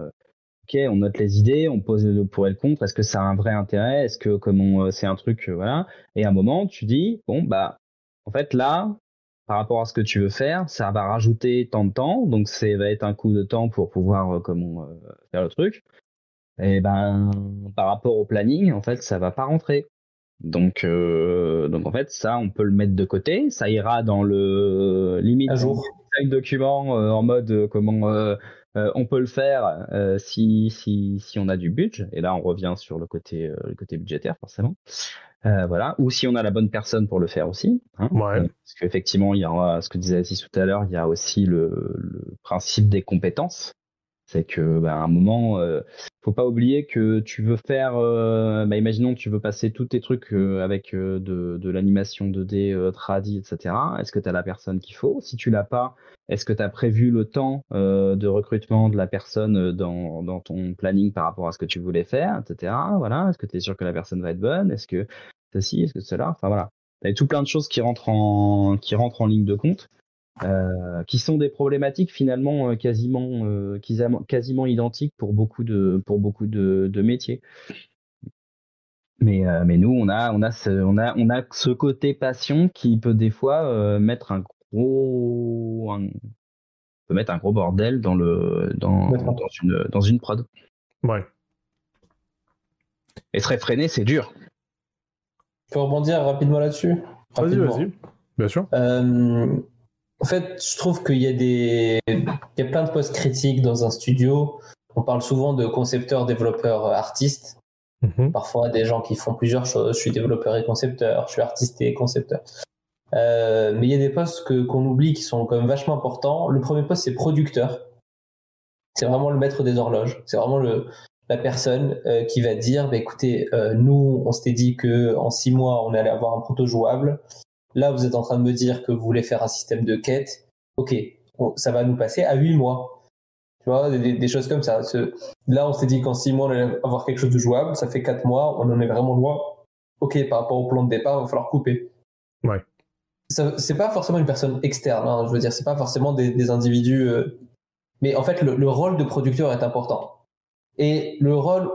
ok, on note les idées, on pose le pour et le contre. Est-ce que ça a un vrai intérêt? Est-ce que comme euh, c'est un truc, euh, voilà. Et à un moment, tu dis bon bah, en fait là, par rapport à ce que tu veux faire, ça va rajouter tant de temps, donc ça va être un coup de temps pour pouvoir euh, comment faire le truc. Et ben par rapport au planning, en fait, ça va pas rentrer. Donc, donc en fait, ça, on peut le mettre de côté. Ça ira dans le limite à jour document en mode comment euh, on peut le faire euh, si, si, si, on a du budget, et là on revient sur le côté, euh, le côté budgétaire forcément. voilà. Ou si on a la bonne personne pour le faire aussi. Hein. parce qu'effectivement, il y aura ce que disait Aziz tout à l'heure, il y a aussi le, le principe des compétences. C'est que bah, à un moment, euh, faut pas oublier que tu veux faire, euh, bah, imaginons que tu veux passer tous tes trucs euh, avec euh, de, de l'animation 2D, tradi, etc. Est-ce que tu la personne qu'il faut? Si tu l'as pas, est-ce que tu as prévu le temps de recrutement de la personne dans, dans ton planning par rapport à ce que tu voulais faire, etc. Voilà. Est-ce que tu es sûr que la personne va être bonne? Est-ce que ceci, est-ce que cela? Enfin voilà. Tu as tout plein de choses qui rentrent en, qui rentrent en ligne de compte. Euh, qui sont des problématiques finalement euh, quasiment, euh, quasiment identiques pour beaucoup de, pour beaucoup de, de métiers. Mais, mais nous, on a, on, a ce, on, a, on a ce côté passion qui peut des fois mettre un gros, peut mettre un gros bordel dans, le, dans, dans, une, dans une prod. Ouais. Et se réfréner, c'est dur. Je peux rebondir rapidement là-dessus Vas-y, vas-y. Bien sûr. En fait, je trouve qu'il y a des, il y a plein de postes critiques dans un studio. On parle souvent de concepteurs, développeurs, artistes. Mhm. Parfois, des gens qui font plusieurs choses. Je suis développeur et concepteur, je suis artiste et concepteur. Euh, mais il y a des postes que, qu'on oublie qui sont quand même vachement importants. Le premier poste, c'est producteur. C'est vraiment le maître des horloges. C'est vraiment le, la personne euh, qui va dire, bah, écoutez, euh, nous, on s'était dit que en six mois, on allait avoir un proto jouable. Là, vous êtes en train de me dire que vous voulez faire un système de quête. Ok, ça va nous passer à 8 mois. Tu vois, des, choses comme ça. Là, on s'est dit qu'en 6 mois, on allait avoir quelque chose de jouable. Ça fait 4 mois, on en est vraiment loin. Ok, par rapport au plan de départ, il va falloir couper. Ouais. C'est pas forcément une personne externe. Hein. je veux dire, c'est pas forcément des, individus. Euh, mais en fait, le, rôle de producteur est important. Et le rôle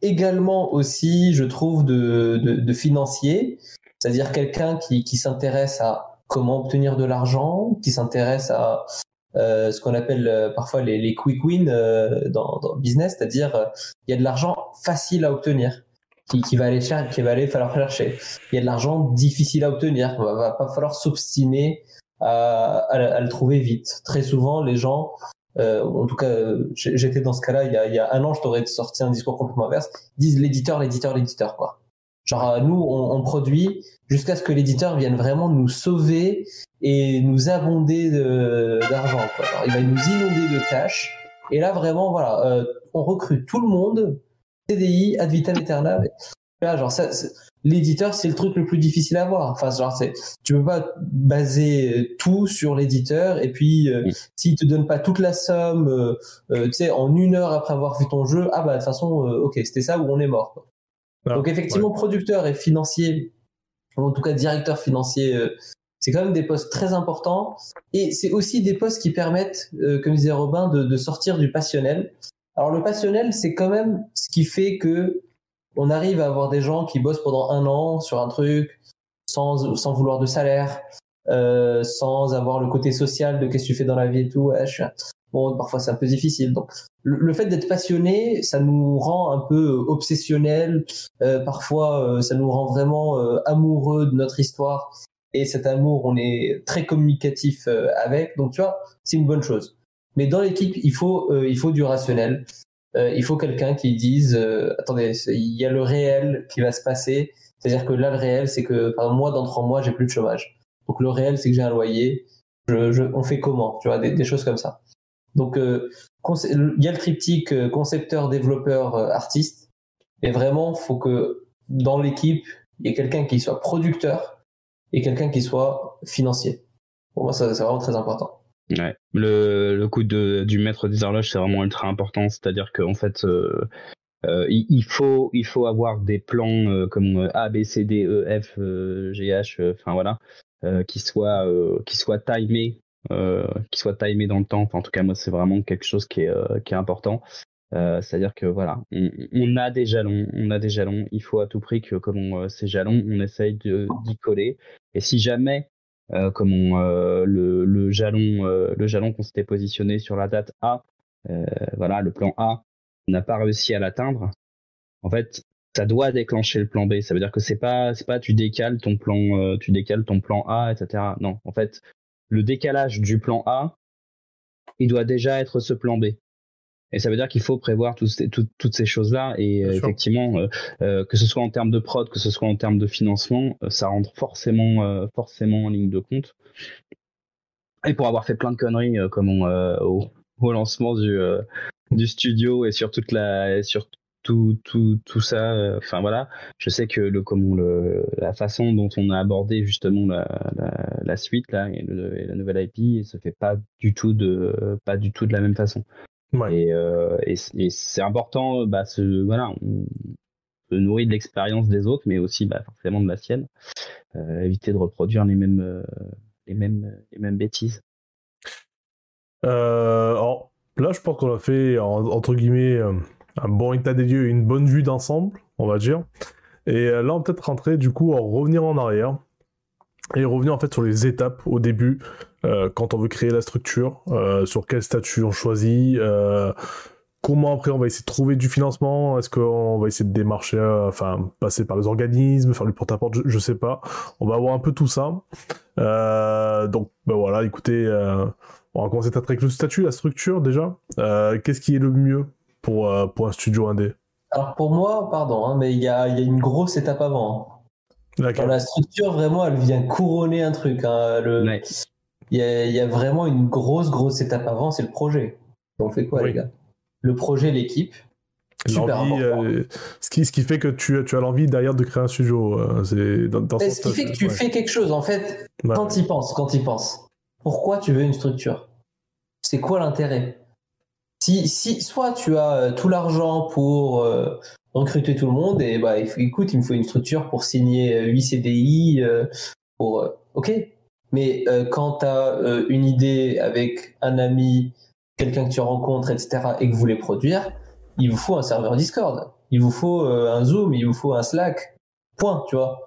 également aussi, je trouve, de, de financier c'est-à-dire quelqu'un qui, qui s'intéresse à comment obtenir de l'argent, qui s'intéresse à euh, ce qu'on appelle euh, parfois les, les, quick wins euh, dans, dans, le business, c'est-à-dire euh, il y a de l'argent facile à obtenir, qui, qui va aller chercher, qui va aller falloir chercher. Il y a de l'argent difficile à obtenir, va, va pas falloir s'obstiner à, à, à, le trouver vite. Très souvent, les gens, en tout cas, j'étais dans ce cas-là il y a, il y a un an, je t'aurais sorti un discours complètement inverse, disent l'éditeur, l'éditeur, l'éditeur, quoi. Genre euh, nous, on, produit jusqu'à ce que l'éditeur vienne vraiment nous sauver et nous abonder d'argent. Il va nous inonder de cash. Et là, vraiment, voilà, euh, on recrute tout le monde, CDI, ad vitam aeternam. Là, genre, ça, l'éditeur, c'est le truc le plus difficile à avoir. Enfin, genre, c'est, tu peux pas baser tout sur l'éditeur et puis euh, s'il te donne pas toute la somme, tu sais, en une heure après avoir vu ton jeu, ah bah de toute façon, ok, c'était ça ou on est mort. Quoi. Ah, Donc effectivement, producteur et financier, en tout cas directeur financier, euh, c'est quand même des postes très importants. Et c'est aussi des postes qui permettent, euh, comme disait Robin, de, de, sortir du passionnel. Alors le passionnel, c'est quand même ce qui fait que on arrive à avoir des gens qui bossent pendant un an sur un truc sans, sans vouloir de salaire, euh, sans avoir le côté social de qu'est-ce que tu fais dans la vie et tout. Ouais, je suis bon, parfois c'est un peu difficile. Donc, le, fait d'être passionné, ça nous rend un peu euh, obsessionnel. Euh, parfois, euh, ça nous rend vraiment amoureux de notre histoire. Et cet amour, on est très communicatif avec. Donc, tu vois, c'est une bonne chose. Mais dans l'équipe, il faut, il faut du rationnel. il faut quelqu'un qui dise, attendez, il y a le réel qui va se passer. C'est-à-dire que là, le réel, c'est que par mois, dans trois mois, j'ai plus de chômage. Donc le réel, c'est que j'ai un loyer. Je, on fait comment? Tu vois, des choses comme ça. Donc, euh, il y a le triptyque euh, concepteur, développeur, euh, artiste. Et vraiment, faut que dans l'équipe, il y ait quelqu'un qui soit producteur et quelqu'un qui soit financier. Pour moi, c'est vraiment très important. Ouais. Le, le coup de, du maître des horloges, c'est vraiment ultra important. C'est-à-dire qu'en fait, il, faut, il faut avoir des plans comme A, B, C, D, E, F, G, H, enfin voilà, qui soient, qui soient timés qui soit timé dans le temps. En tout cas, moi, c'est vraiment quelque chose qui est, euh, important. Euh, c'est-à-dire que voilà, on, a des jalons, on a des jalons. Il faut à tout prix que, comme ces jalons, on essaye d'y coller. Et si jamais, comme on, le, le, jalon, le jalon qu'on s'était positionné sur la date A, voilà, le plan A, on n'a pas réussi à l'atteindre. En fait, ça doit déclencher le plan B. Ça veut dire que c'est pas, c'est pas tu décales ton plan, tu décales ton plan A, etc. Non, en fait, le décalage du plan A, il doit déjà être ce plan B. Et ça veut dire qu'il faut prévoir toutes ces choses-là. Et effectivement, que ce soit en termes de prod, que ce soit en termes de financement, ça rentre forcément, forcément en ligne de compte. Et pour avoir fait plein de conneries comme au, au, lancement du, du studio et sur toute la, sur tout, tout, tout ça. Euh, enfin voilà, je sais que le, comment le, la façon dont on a abordé justement la, la, suite là et, la nouvelle IP se fait pas du tout de pas du tout de la même façon. Et, euh, et, c'est important, bah, ce, voilà, on se nourrit de l'expérience des autres, mais aussi bah, forcément de la sienne. Euh, éviter de reproduire les mêmes les mêmes les mêmes bêtises. alors là, je pense qu'on a fait entre guillemets un bon état des lieux et une bonne vue d'ensemble, on va dire. Et euh, là, on peut être rentrer du coup, en revenir en arrière et revenir en fait sur les étapes au début, euh, quand on veut créer la structure, euh, sur quel statut on choisit, comment après on va essayer de trouver du financement, est-ce qu'on va essayer de démarcher, enfin passer par les organismes, faire du porte-à-porte, je, sais pas. On va voir un peu tout ça. donc ben voilà, écoutez, on va commencer peut-être avec le statut, la structure déjà. Qu'est-ce qui est le mieux pour, euh, pour un studio indé Alors pour moi, pardon, hein, mais il y a, y a, une grosse étape avant. Hein. la structure, vraiment, elle vient couronner un truc. Hein. Le... Il, y a, y, a, vraiment une grosse, grosse étape avant, c'est le projet. On fait quoi, les gars? Le projet, l'équipe. Super euh, ce, qui, ce qui fait que tu, tu as l'envie derrière de créer un studio. Euh, c'est dans, dans ce qui fait que tu fais quelque chose, en fait, quand tu penses, quand tu penses. Pourquoi tu veux une structure? C'est quoi l'intérêt? Si, si soit tu as euh, tout l'argent pour euh, recruter tout le monde et bah écoute, il me faut une structure pour signer 8 euh, CDI pour OK. Mais quand tu as une idée avec un ami, quelqu'un que tu rencontres, etc., et que vous voulez produire, il vous faut un serveur Discord, il vous faut un Zoom, il vous faut un Slack. Point, tu vois.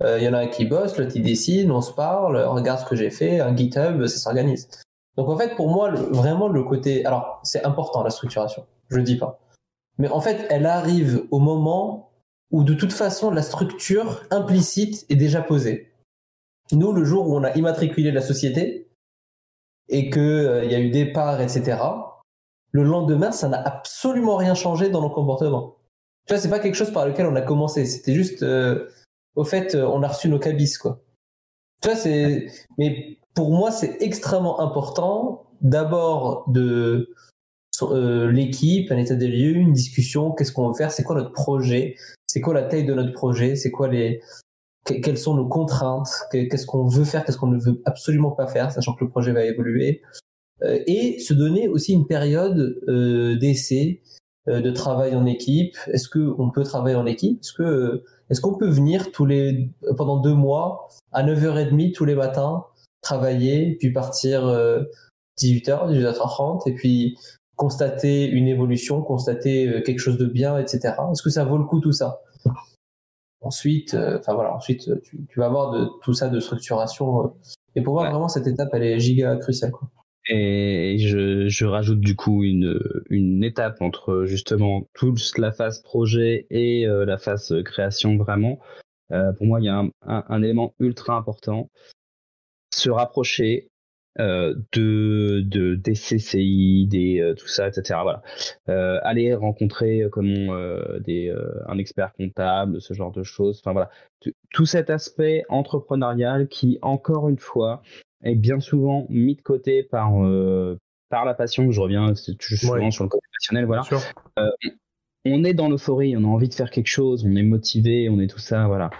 Il y en a un qui bosse, l'autre il dessine, on se parle, regarde ce que j'ai fait, un GitHub, ça s'organise. Donc en fait, pour moi, vraiment le côté, alors c'est important la structuration, je dis pas, mais en fait, elle arrive au moment où de toute façon la structure implicite est déjà posée. Nous, le jour où on a immatriculé la société et que euh, y a eu des parts, etc. Le lendemain, ça n'a absolument rien changé dans nos comportements. Tu vois, c'est pas quelque chose par lequel on a commencé. C'était juste, euh, au fait, euh, on a reçu nos cabis, quoi. Tu vois, c'est, mais pour moi, c'est extrêmement important d'abord de euh, l'équipe, un état des lieux, une discussion, qu'est-ce qu'on veut faire, c'est quoi notre projet, c'est quoi la taille de notre projet, c'est quoi les quelles sont nos contraintes, qu'est-ce qu'on veut faire, qu'est-ce qu'on ne veut absolument pas faire, sachant que le projet va évoluer, euh, et se donner aussi une période euh, d'essai, de travail en équipe. Est-ce que on peut travailler en équipe? Est-ce que est-ce qu'on peut venir tous les pendant deux mois à 9h30 tous les matins travailler, puis partir 18h, euh, 18h30, et puis constater une évolution, constater euh, quelque chose de bien, etc. Est-ce que ça vaut le coup tout ça? Ensuite, euh, enfin voilà, ensuite tu, vas avoir de tout ça de structuration. et pour moi, vraiment, cette étape, elle est giga cruciale. Quoi. Et je, je, rajoute du coup une, une étape entre justement toute la phase projet et la phase création vraiment. pour moi, il y a un, un élément ultra important, se rapprocher euh, de, de des CCI, des euh, tout ça, etc. Voilà. Euh, aller rencontrer comme des un expert comptable, ce genre de choses. Enfin voilà, tout cet aspect entrepreneurial qui encore une fois est bien souvent mis de côté par par la passion. Je reviens souvent sur le côté passionnel. Voilà. on est dans l'euphorie, on a envie de faire quelque chose, on est motivé, on est tout ça. Voilà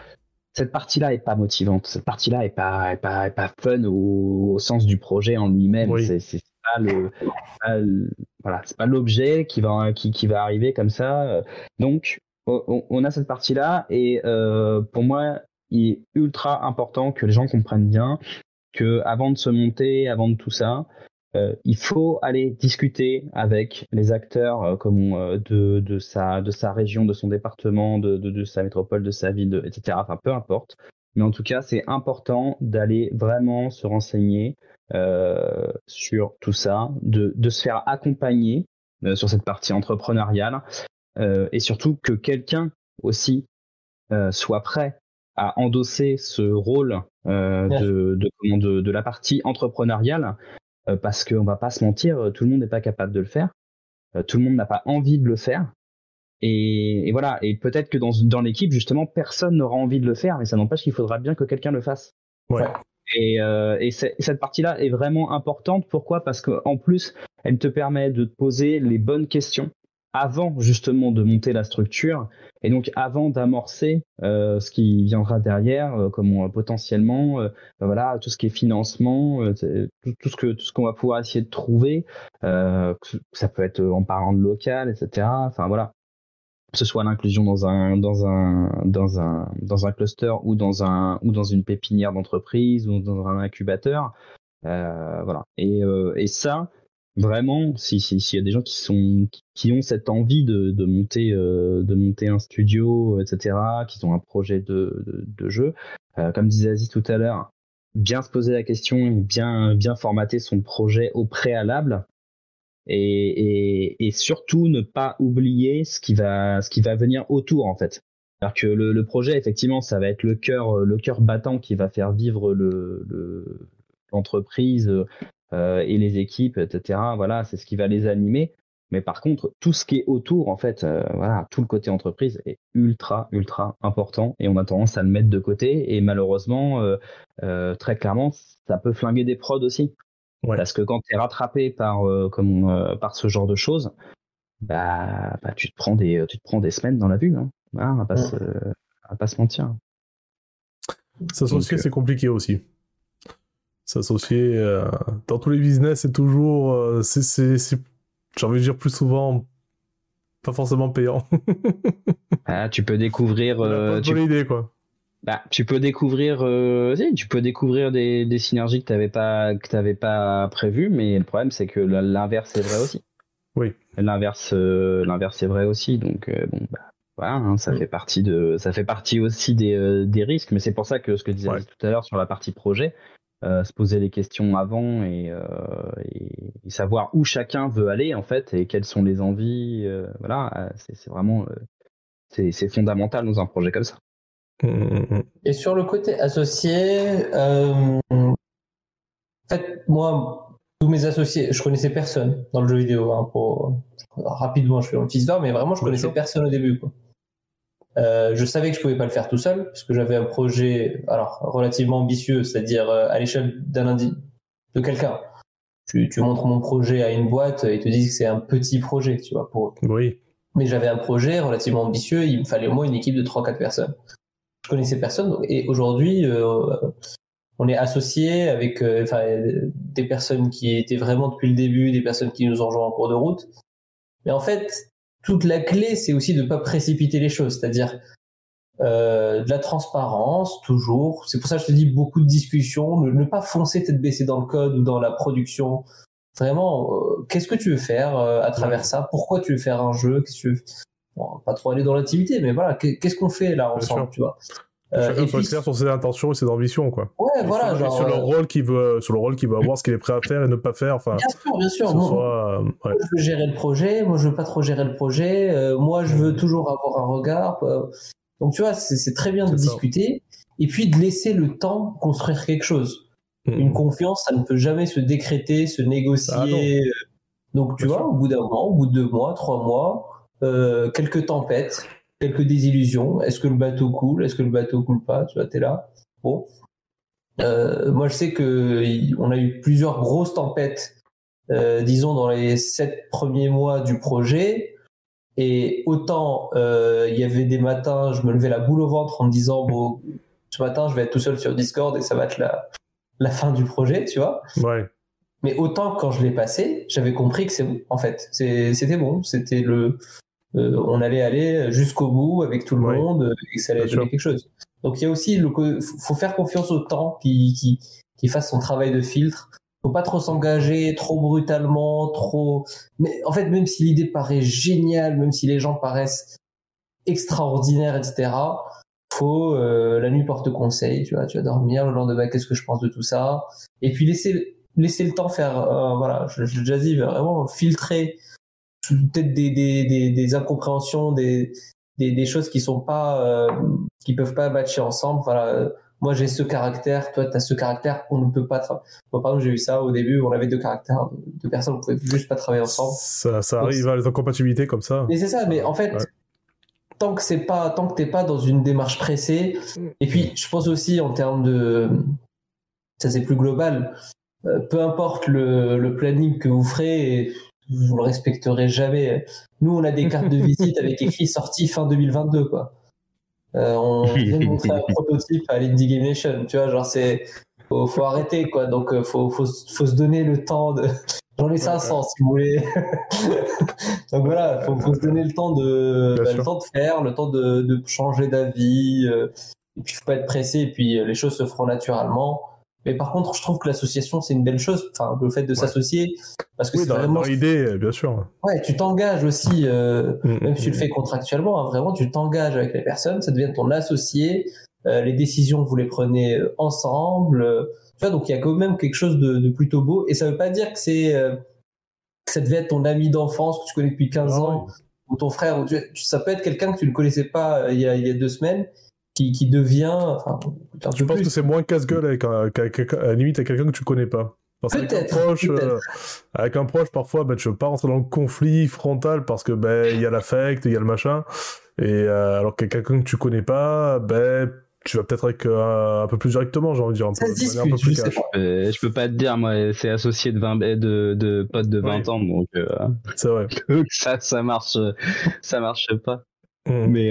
cette partie-là est pas motivante. Cette partie-là est pas, est pas, est pas fun au, sens du projet en lui-même. C'est pas le, voilà, c'est pas l'objet qui va, qui, qui, va arriver comme ça. Donc, on, a cette partie-là et euh, pour moi, il est ultra important que les gens comprennent bien que avant de se monter, avant de tout ça, euh, il faut aller discuter avec les acteurs euh, comme euh, de, de, sa, de sa région, de son département, de, de, de sa métropole, de sa ville, etc. Enfin, peu importe. Mais en tout cas, c'est important d'aller vraiment se renseigner sur tout ça, de, de se faire accompagner sur cette partie entrepreneuriale et surtout que quelqu'un aussi soit prêt à endosser ce rôle de, de, de, de, la partie entrepreneuriale parce qu'on va pas se mentir, euh, tout le monde n'est pas capable de le faire. tout le monde n'a pas envie de le faire. Et, voilà. Et peut-être que dans, dans l'équipe, justement, personne n'aura envie de le faire, mais ça n'empêche qu'il faudra bien que quelqu'un le fasse. Ouais. Et, euh, et cette partie-là est vraiment importante. Pourquoi? Parce qu'en plus, elle te permet de te poser les bonnes questions avant justement de monter la structure et donc avant d'amorcer euh, ce qui viendra derrière, euh, comme potentiellement, euh, ben voilà, tout ce qui est financement, tout, ce que tout ce qu'on va pouvoir essayer de trouver. ça peut être en parlant de local, etc. Enfin voilà, que ce soit l'inclusion dans un dans un dans un dans un cluster ou dans un ou dans une pépinière d'entreprise ou dans un incubateur voilà et ça vraiment si s'il y a des gens qui sont qui ont cette envie de, de monter euh, de monter un studio etc qui ont un projet de de, de jeu comme disait Aziz tout à l'heure bien se poser la question bien bien formater son projet au préalable et, et, et, surtout ne pas oublier ce qui va ce qui va venir autour en fait. Alors que le, le projet effectivement ça va être le cœur le cœur battant qui va faire vivre le l'entreprise euh, et les équipes etc. Voilà c'est ce qui va les animer. Mais par contre tout ce qui est autour en fait euh, voilà tout le côté entreprise est ultra ultra important et on a tendance à le mettre de côté et malheureusement euh, euh très clairement ça peut flinguer des prods aussi. Parce que quand tu es rattrapé par, euh, comme, euh, par ce genre de choses, bah, bah, tu, te prends des, tu te prends des semaines dans la vue. Hein. on va pas, se, pas se mentir. S'associer, c'est compliqué aussi. S'associer euh, dans tous les business, c'est toujours. c'est, j'ai envie de dire plus souvent pas forcément payant. (laughs) ah, tu peux découvrir. Euh, tu... bonne idée, quoi. Bah, tu peux découvrir, euh, tu peux découvrir des, des synergies que t'avais pas, que t'avais pas prévues, mais le problème c'est que l'inverse est vrai aussi. Oui. L'inverse, euh, l'inverse est vrai aussi, donc euh, bon, bah, voilà, hein, ça fait partie de, ça fait partie aussi des, euh, des risques, mais c'est pour ça que ce que disais tout à l'heure sur la partie projet, se poser les questions avant et, et, savoir où chacun veut aller en fait et quelles sont les envies, voilà, c'est vraiment, c'est fondamental dans un projet comme ça. Et sur le côté associé, euh, en fait, moi, tous mes associés, je connaissais personne dans le jeu vidéo. Hein, pour, rapidement, je fais une petite histoire, mais vraiment, je connaissais personne au début. Quoi. Euh, je savais que je pouvais pas le faire tout seul, parce que j'avais un projet, alors relativement ambitieux, c'est-à-dire euh, à l'échelle d'un indice de quelqu'un. Tu, tu, montres mon projet à une boîte, et ils te disent que c'est un petit projet, tu vois, pour Oui. Mais j'avais un projet relativement ambitieux, il me fallait au moins une équipe de 3-4 personnes je connaissais personne. Et aujourd'hui, euh, on est associé avec euh, des personnes qui étaient vraiment depuis le début, des personnes qui nous ont rejoint en cours de route. Mais en fait, toute la clé, c'est aussi de ne pas précipiter les choses, c'est-à-dire euh, de la transparence, toujours. C'est pour ça que je te dis beaucoup de discussions, ne, pas foncer tête baissée dans le code ou dans la production. Vraiment, qu'est-ce que tu veux faire à travers ça? Pourquoi tu veux faire un jeu? Que tu veux? Bon, pas trop aller dans l'intimité, mais voilà, qu'est-ce qu'on fait là ensemble, tu vois? euh, Chacun soit clair sur ses intentions et ses ambitions, quoi. Ouais, voilà. Sur, sur, le euh, rôle qu'il veut, sur le rôle qu'il veut avoir, ce qu'il est prêt à faire et ne pas faire. Enfin, bien sûr, bien sûr. Moi, euh, je veux gérer le projet. Moi, je veux pas trop gérer le projet. Euh, moi, je veux mm. toujours avoir un regard. donc, tu vois, c'est très bien de discuter et puis de laisser le temps construire quelque chose. Mm. Une confiance, ça ne peut jamais se décréter, se négocier. Ah, donc, tu vois, au bout d'un mois, au bout de deux mois, trois mois, euh, quelques tempêtes, quelques désillusions. Est-ce que le bateau coule? Est-ce que le bateau coule pas? Tu vois, t'es là. Bon. Euh, moi, je sais que on a eu plusieurs grosses tempêtes, euh, disons dans les sept premiers mois du projet. Et autant il y avait des matins, je me levais la boule au ventre en me disant bon, ce matin, je vais être tout seul sur Discord et ça va être la la fin du projet, tu vois. Ouais. Mais autant quand je l'ai passé, j'avais compris que c'est bon. En fait, c'était bon. C'était le euh, on allait aller jusqu'au bout avec tout le monde euh, et que ça allait donner quelque chose. Donc il y a aussi le faut faire confiance au temps qui, qui, qui fasse son travail de filtre. Faut pas trop s'engager trop brutalement, trop. Mais en fait, même si l'idée paraît géniale, même si les gens paraissent extraordinaires, etc. Faut euh, la nuit porte conseil, tu vois, tu vas dormir le lendemain. Qu'est-ce que je pense de tout ça? Et puis laisser laisser le temps faire. voilà, je, je déjà dit vraiment filtrer peut-être des, des, des, des, incompréhensions, des, des, des choses qui sont pas, euh, qui peuvent pas matcher ensemble. Voilà. moi j'ai ce caractère, toi tu as ce caractère, on ne peut pas travailler. Moi par exemple j'ai eu ça au début, on avait deux caractères, deux personnes, on pouvait juste pas travailler ensemble. Ça, ça arrive à les incompatibilités comme ça. Mais c'est ça, mais en fait, tant que c'est pas, tant que t'es pas dans une démarche pressée, et puis je pense aussi en termes de, ça c'est plus global, euh, peu importe le, le, planning que vous ferez, vous le respecterez jamais. Nous on a des cartes de visite avec écrit sortie fin 2022 quoi. Euh, on (laughs) vient de montrer un prototype à l'Indie Game Nation, tu vois, genre c'est faut, faut arrêter quoi, donc euh, faut, faut, faut se donner le temps de. (laughs) J'en ai 500 si vous voulez. (laughs) donc voilà, faut, faut se donner le temps de, bah, le temps de faire, le temps de, de changer d'avis. Euh, et puis faut pas être pressé, et puis les choses se feront naturellement. Mais par contre, je trouve que l'association, c'est une belle chose. Enfin, le fait de s'associer. Parce que oui, c'est vraiment. Dans l'idée, bien sûr. Ouais, tu t'engages aussi, euh, mm, même si tu le mm, fais contractuellement, hein, vraiment, tu t'engages avec les personnes, ça devient ton associé. Euh, les décisions, vous les prenez euh, ensemble. Euh, tu vois, donc il y a quand même quelque chose de, de plutôt beau. Et ça veut pas dire que c'est. Euh, ça devait être ton ami d'enfance que tu connais depuis 15 ah ans, ou ton frère. Ou tu, ça peut être quelqu'un que tu ne connaissais pas il y, a, il y a deux semaines qui, qui devient. Enfin, je pense que c'est moins casse-gueule avec, un, avec, à la limite à quelqu'un que tu connais pas. Parce avec un proche, euh, avec un proche, parfois, ben, tu veux pas rentrer dans le conflit frontal parce que ben il y a l'affect, il y a le machin. Et euh, alors que quelqu'un que tu connais pas, ben tu vas peut-être avec euh, un peu plus directement, j'ai envie de dire, un peu, un peu plus cash. Je peux pas te dire, moi, c'est associé de 20 de, de potes de 20 ans, donc c'est vrai. (laughs) ça, ça marche, ça marche pas. Mmh. Mais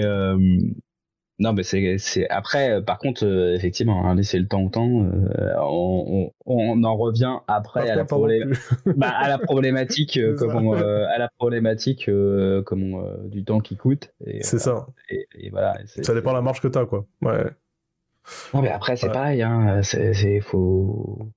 non, mais c'est, après. Euh, par contre, euh, effectivement, hein, laisser le temps au temps. Euh, on, on, en revient après à la, bah, à la, problématique, comment, à la problématique, du temps qui coûte. C'est ça. Et, voilà. ça dépend de la marge que t'as, quoi. Ouais. Non, mais après, c'est pareil. Hein, c'est, c'est faut.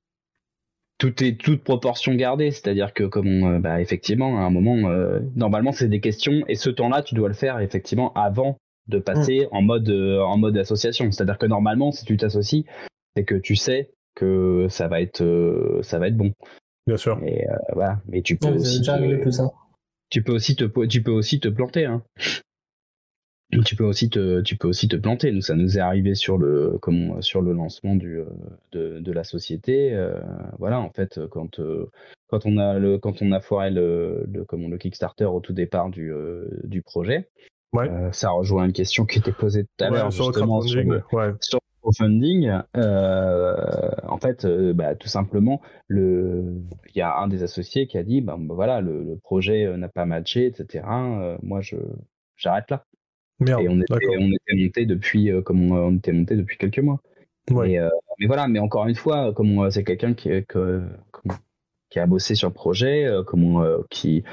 Tout est toute proportion gardée, c'est-à-dire que comme bah, effectivement à un moment normalement c'est des questions et ce temps-là tu dois le faire effectivement avant de passer mm. en mode euh, en mode association. C'est-à-dire que normalement, si tu t'associes, c'est que tu sais que ça va être euh, ça va être bon. Bien sûr. Et euh, voilà. Mais tu peux aussi te, tu peux aussi te tu peux aussi te planter. Hein. Tu peux aussi te tu peux aussi te planter. Nous, ça nous est arrivé sur le comment sur le lancement du de, de la société. voilà, en fait, quand quand on a le quand on a foiré le, le comment le Kickstarter au tout départ du du projet. Euh, ça rejoint une question qui était posée tout à l'heure justement sur le, crowdfunding. Euh, en fait, euh, bah, tout simplement, le, il y a un des associés qui a dit, bah, bah voilà, le, projet n'a pas matché, etc. moi, je j'arrête là. et on était, on était monté depuis, comme on, était monté depuis quelques mois. mais voilà, mais encore une fois, comme c'est quelqu'un qui, qui a bossé sur le projet, comme qui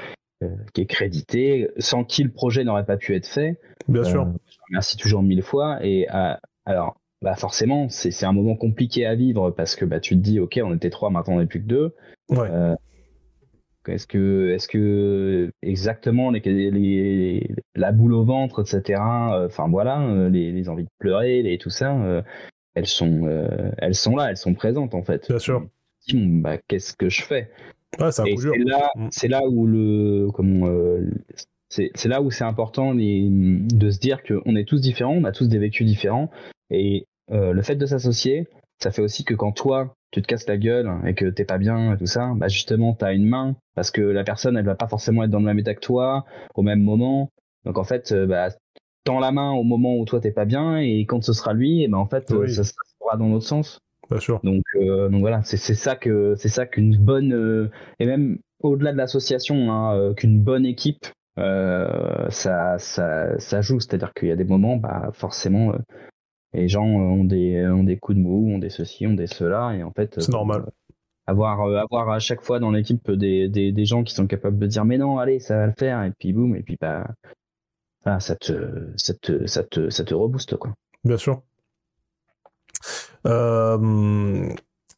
qui est crédité, sans qui le projet n'aurait pas pu être fait. Bien sûr. Euh, je remercie toujours mille fois. Et euh, alors, bah forcément, c'est un moment compliqué à vivre parce que bah, tu te dis, ok, on était trois, maintenant on n'est plus que deux. Ouais. est-ce que, est-ce que exactement les, la boule au ventre, etc. Enfin voilà, les, envies de pleurer, les, tout ça, elles sont, elles sont là, elles sont présentes en fait. Bien sûr. Bah, qu'est-ce que je fais? C'est là, mm. c'est là où le, comment, euh, c'est là où c'est important de se dire qu'on est tous différents, on a tous des vécus différents, et euh, le fait de s'associer, ça fait aussi que quand toi tu te casses la gueule et que t'es pas bien et tout ça, bah justement t'as une main parce que la personne elle va pas forcément être dans le même état que toi au même moment, donc en fait euh, bah tends la main au moment où toi t'es pas bien et quand ce sera lui, et ben en fait ça, ça sera dans l'autre sens. Bien sûr. Donc, euh, donc voilà, c'est ça que c'est ça qu'une bonne euh, et même au-delà de l'association, hein, euh, qu'une bonne équipe, ça, ça, ça joue. C'est-à-dire qu'il y a des moments, bah forcément, les gens ont des ont des coups de mou, ont des ceci, ont des cela, et en fait, c'est normal. Avoir avoir à chaque fois dans l'équipe des, des, des gens qui sont capables de dire mais non, allez, ça va le faire, et puis boum, et puis bah ça te ça te ça te ça te rebooste quoi. Bien sûr. Euh,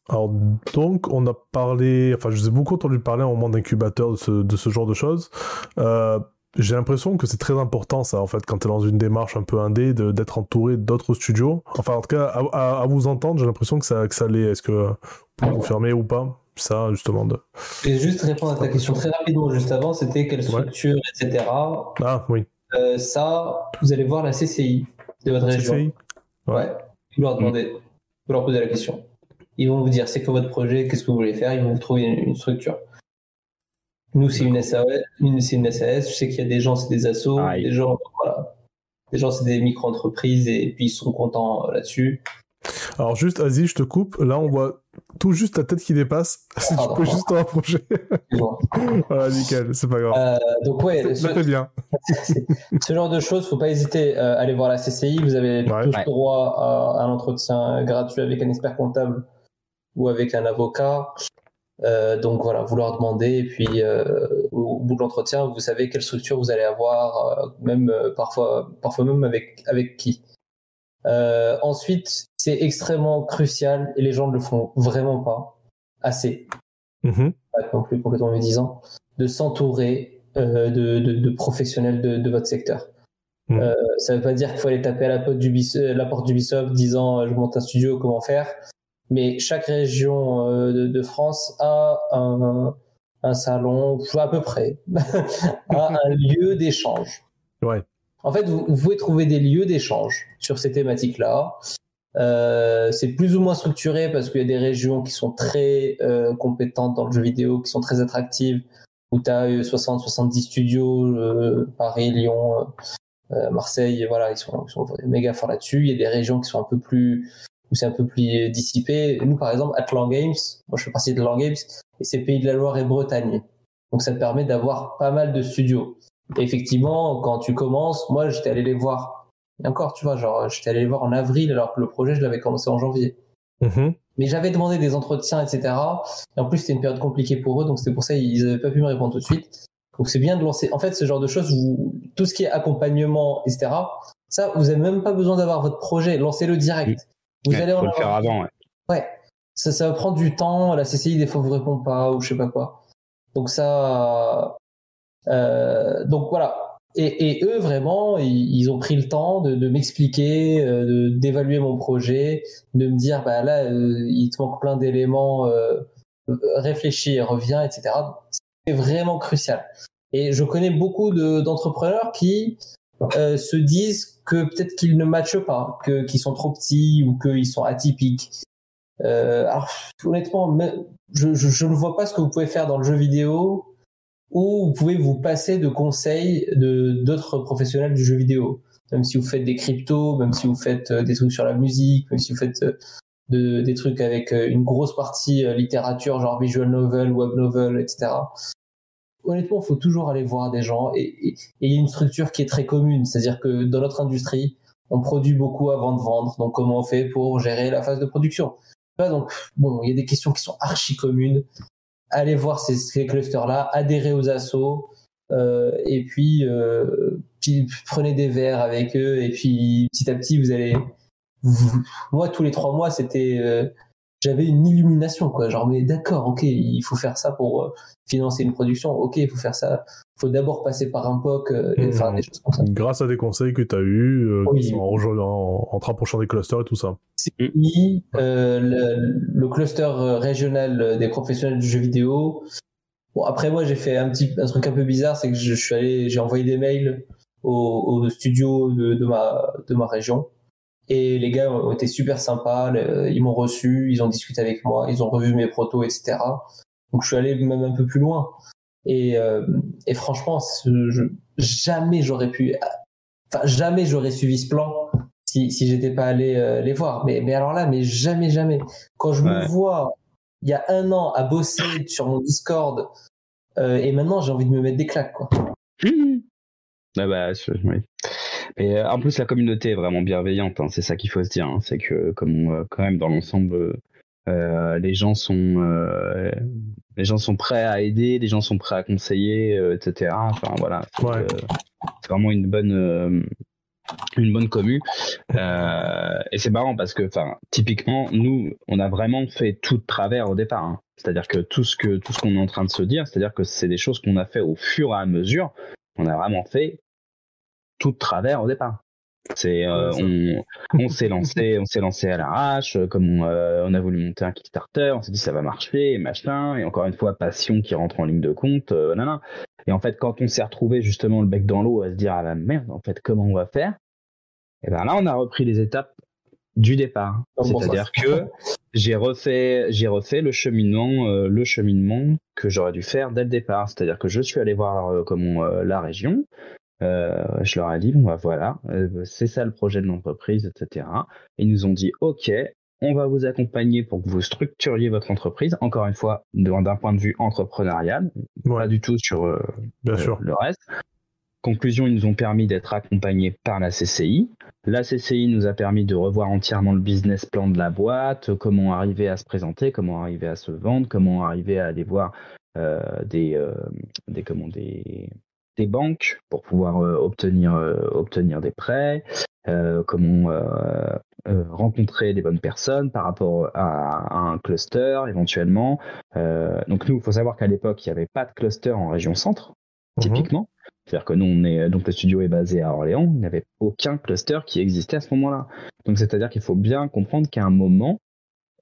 alors donc, on a parlé, enfin, je vous ai beaucoup entendu parler en moment d'incubateur de ce, de ce genre de choses. Euh, j'ai l'impression que c'est très important ça en fait quand tu es dans une démarche un peu indé d'être entouré d'autres studios. Enfin en tout cas à, vous entendre j'ai l'impression que ça, que ça l'est. Est-ce que vous pouvez confirmer ou pas? Ça justement de... Et juste répondre à ta question très rapidement juste avant, c'était quelle structure, etc. Ah oui. Euh, ça, vous allez voir la CCI de votre région. CCI ouais. Vous leur demandez. Vous leur posez la question. Ils vont vous dire c'est quoi votre projet, qu'est-ce que vous voulez faire, ils vont vous trouver une, structure. Nous, c'est une SAS, une, c'est une SAS. Je sais qu'il y a des gens, c'est des assos, des gens, voilà. Des gens, c'est des micro-entreprises et puis ils sont contents là-dessus. Alors juste, vas je te coupe. Là, on voit tout juste ta tête qui dépasse. (laughs) Si tu peux juste te rapprocher. (laughs) voilà, nickel, c'est pas grave. Euh, donc ouais, ça fait bien. (laughs) ce genre de choses, faut pas hésiter euh, à aller voir la CCI. Vous avez tous droit à, un entretien gratuit avec un expert comptable ou avec un avocat. Euh, donc voilà, vous leur demandez et puis au bout de l'entretien, vous savez quelle structure vous allez avoir, même parfois, parfois même avec avec qui. Euh, ensuite, c'est extrêmement crucial et les gens ne le font vraiment pas assez. Mm-hmm. Pas non plus complètement médisant, de s'entourer euh, de, de, professionnels de, de, votre secteur. Mm. Euh, ça ne veut pas dire qu'il faut aller taper à la porte d'Ubisoft, la porte d'Ubisoft disant je monte un studio, comment faire. Mais chaque région de, France a un, un salon, à peu près, (laughs) a un lieu d'échange. Ouais. En fait, vous, pouvez trouver des lieux d'échange sur ces thématiques-là. Euh, c'est plus ou moins structuré parce qu'il y a des régions qui sont très euh, compétentes dans le jeu vidéo, qui sont très attractives, où tu as 60-70 studios, euh, Paris, Lyon, Marseille, voilà, ils sont, ils sont méga forts là-dessus. Il y a des régions qui sont un peu plus, où c'est un peu plus dissipé. Nous, par exemple, Atlan Games, moi je fais partie de Atlan Games, et c'est Pays de la Loire et Bretagne. Donc ça permet d'avoir pas mal de studios effectivement, quand tu commences, moi, j'étais allé les voir. Et encore, tu vois, genre, j'étais allé les voir en avril alors que le projet, je l'avais commencé en janvier. Mm-hmm. Mais j'avais demandé des entretiens, etc. Et en plus, c'était une période compliquée pour eux, donc c'est pour ça qu'ils n'avaient pas pu me répondre tout de suite. Donc c'est bien de lancer. En fait, ce genre de choses, vous... tout ce qui est accompagnement, etc. Ça, vous n'avez même pas besoin d'avoir votre projet. Lancez-le direct. Vous allez en le faire avant. Ouais. ouais. Ça, ça va prendre du temps. La CCI des fois vous répond pas ou je sais pas quoi. Donc ça, donc voilà. Et, eux, vraiment, ils, ont pris le temps de, m'expliquer, euh, d'évaluer mon projet, de me dire, bah là, euh, il te manque plein d'éléments, réfléchis, reviens, etc. C'est vraiment crucial. Et je connais beaucoup d'entrepreneurs qui se disent que peut-être qu'ils ne matchent pas, qu'ils sont trop petits ou qu'ils sont atypiques. alors honnêtement, je, ne vois pas ce que vous pouvez faire dans le jeu vidéo ou vous pouvez vous passer de conseils de d'autres professionnels du jeu vidéo. Même si vous faites des cryptos, même si vous faites euh, des trucs sur la musique, même si vous faites euh, de, des trucs avec euh, une grosse partie littérature, genre visual novel, web novel, etc. Honnêtement, il faut toujours aller voir des gens et il y a une structure qui est très commune, c'est-à-dire que dans notre industrie, on produit beaucoup avant de vendre. Donc, comment on fait pour gérer la phase de production? Donc, bon, il y a des questions qui sont archi communes allez voir ces, clusters-là, adhérez aux assos, euh, et puis, euh, prenez des verres avec eux, et puis petit à petit, vous allez... moi, tous les trois mois, c'était... Euh, j'avais une illumination, quoi. Genre, mais d'accord, ok, il faut faire ça pour euh, financer une production, ok, il faut faire ça. Il faut d'abord passer par un POC, euh, et faire des choses comme ça. Grâce à des conseils que tu as eus, en, en, te rapprochant des clusters et tout ça. Oui, euh, le, le, cluster régional des professionnels du jeu vidéo. Bon, après, moi, j'ai fait un petit un truc un peu bizarre, c'est que je, suis allé, j'ai envoyé des mails au, au studio de, de, ma, de ma région et les gars ont été super sympas, ils m'ont reçu, ils ont discuté avec moi, ils ont revu mes protos, etc. Donc je suis allé même un peu plus loin. Et, euh, et franchement, je, jamais j'aurais pu, enfin jamais j'aurais suivi ce plan si, si j'étais pas allé euh, les voir. Mais, mais alors là, mais jamais, jamais. Quand je me vois il y a un an à bosser sur mon Discord euh, et maintenant j'ai envie de me mettre des claques quoi. Ah bah, oui. Et euh, en plus, la communauté est vraiment bienveillante. Hein, c'est ça qu'il faut se dire. Hein, c'est que, comme quand même dans l'ensemble, les gens sont, les gens sont prêts à aider, les gens sont prêts à conseiller, etc. Enfin voilà, c'est vraiment une bonne, une bonne commu. et c'est marrant parce que, enfin, typiquement, nous, on a vraiment fait tout de travers au départ. Hein. C'est-à-dire que tout ce que tout ce qu'on est en train de se dire, c'est-à-dire que c'est des choses qu'on a fait au fur et à mesure. On a vraiment fait tout de travers au départ. C'est euh, on, on s'est lancé, on s'est lancé à l'arrache, euh, comme on, euh, on, a voulu monter un Kickstarter, on s'est dit ça va marcher, machin, et encore une fois passion qui rentre en ligne de compte, euh, Et en fait, quand on s'est retrouvé justement le bec dans l'eau à se dire ah la merde, en fait comment on va faire, et ben là on a repris les étapes du départ. C'est-à-dire que j'ai refait, j'ai refait le cheminement, euh, le cheminement que j'aurais dû faire dès le départ. C'est-à-dire que je suis allé voir euh, comment euh, la région. Je leur ai dit bon bah, voilà, c'est ça le projet de l'entreprise, etc. Ils nous ont dit ok, on va vous accompagner pour que vous structuriez votre entreprise. Encore une fois, d'un point de vue entrepreneurial, pas du tout sur le reste. Conclusion, ils nous ont permis d'être accompagnés par la CCI. La CCI nous a permis de revoir entièrement le business plan de la boîte, comment arriver à se présenter, comment arriver à se vendre, comment arriver à aller voir euh, des, euh, des, comment, des, des, banques pour pouvoir euh, obtenir, obtenir des prêts, comment rencontrer les bonnes personnes par rapport à, à un cluster éventuellement. donc nous, il faut savoir qu'à l'époque, il n'y avait pas de cluster en région centre, mhm. typiquement. C'est-à-dire que nous, on est, donc le studio est basé à Orléans, il n'y avait aucun cluster qui existait à ce moment-là. Donc c'est-à-dire qu'il faut bien comprendre qu'à un moment,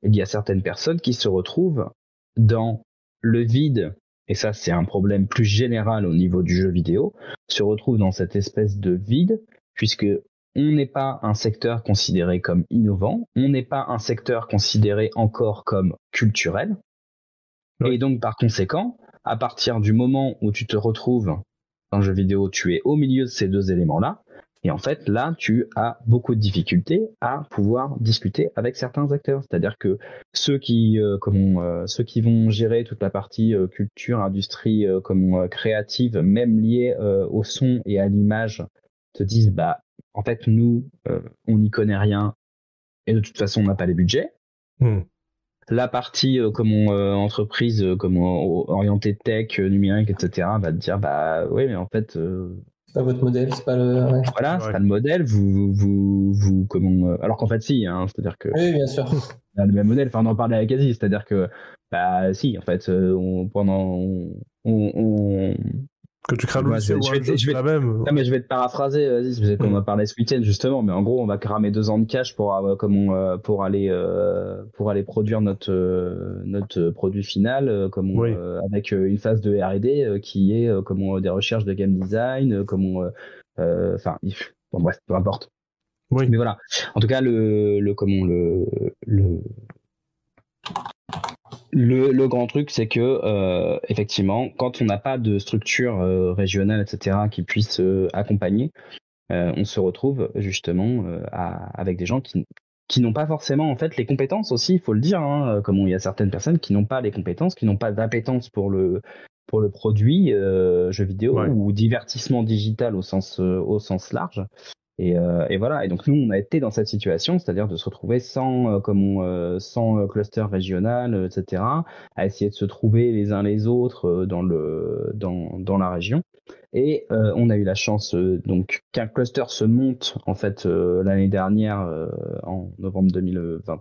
il y a certaines personnes qui se retrouvent dans le vide, et ça c'est un problème plus général au niveau du jeu vidéo, se retrouvent dans cette espèce de vide, puisque on n'est pas un secteur considéré comme innovant, on n'est pas un secteur considéré encore comme culturel, et donc par conséquent, à partir du moment où tu te retrouves un jeu vidéo, tu es au milieu de ces deux éléments-là. Et en fait, là, tu as beaucoup de difficultés à pouvoir discuter avec certains acteurs. C'est-à-dire que ceux qui, euh, euh, ceux qui vont gérer toute la partie euh, culture, industrie, comme créative, même liée au son et à l'image, te disent, bah, en fait, nous, on n'y connaît rien et de toute façon, on n'a pas les budgets. Hmm la partie euh, comme euh, entreprise euh, comme orientée tech numérique etc va te dire bah oui mais en fait pas votre modèle c'est pas le voilà c'est pas le modèle vous vous vous comment alors qu'en fait si hein, c'est à dire que oui bien sûr. (laughs) le même modèle enfin on en parlait avec Aziz c'est à dire que bah si en fait on, pendant on, que tu crées ouais, je, vais, je vais, la même. Non, mais je vais te paraphraser, vas-y, on a parlé ce week-end justement, mais en gros, on va cramer deux ans de cash pour, euh, comme euh, pour aller euh, pour aller produire notre notre produit final, comme avec une phase de R&D qui est comme des recherches de game design, comme enfin, (laughs) bon bref, peu importe. Oui. Mais voilà. En tout cas, le le comment le le le, grand truc, c'est que euh, effectivement, quand on n'a pas de structure euh, régionale, etc., qui puisse euh, accompagner, on se retrouve justement avec des gens qui, qui n'ont pas forcément en fait les compétences aussi, il faut le dire, hein, comme il y a certaines personnes qui n'ont pas les compétences, qui n'ont pas d'appétence pour le pour le produit jeu vidéo ou divertissement digital au sens au sens large et, euh, et, voilà. Et donc nous, on a été dans cette situation, c'est-à-dire de se retrouver sans, euh, comme euh, sans cluster régional, etc., à essayer de se trouver les uns les autres dans le dans, dans la région. Et on a eu la chance donc qu'un cluster se monte en fait l'année dernière en novembre 2021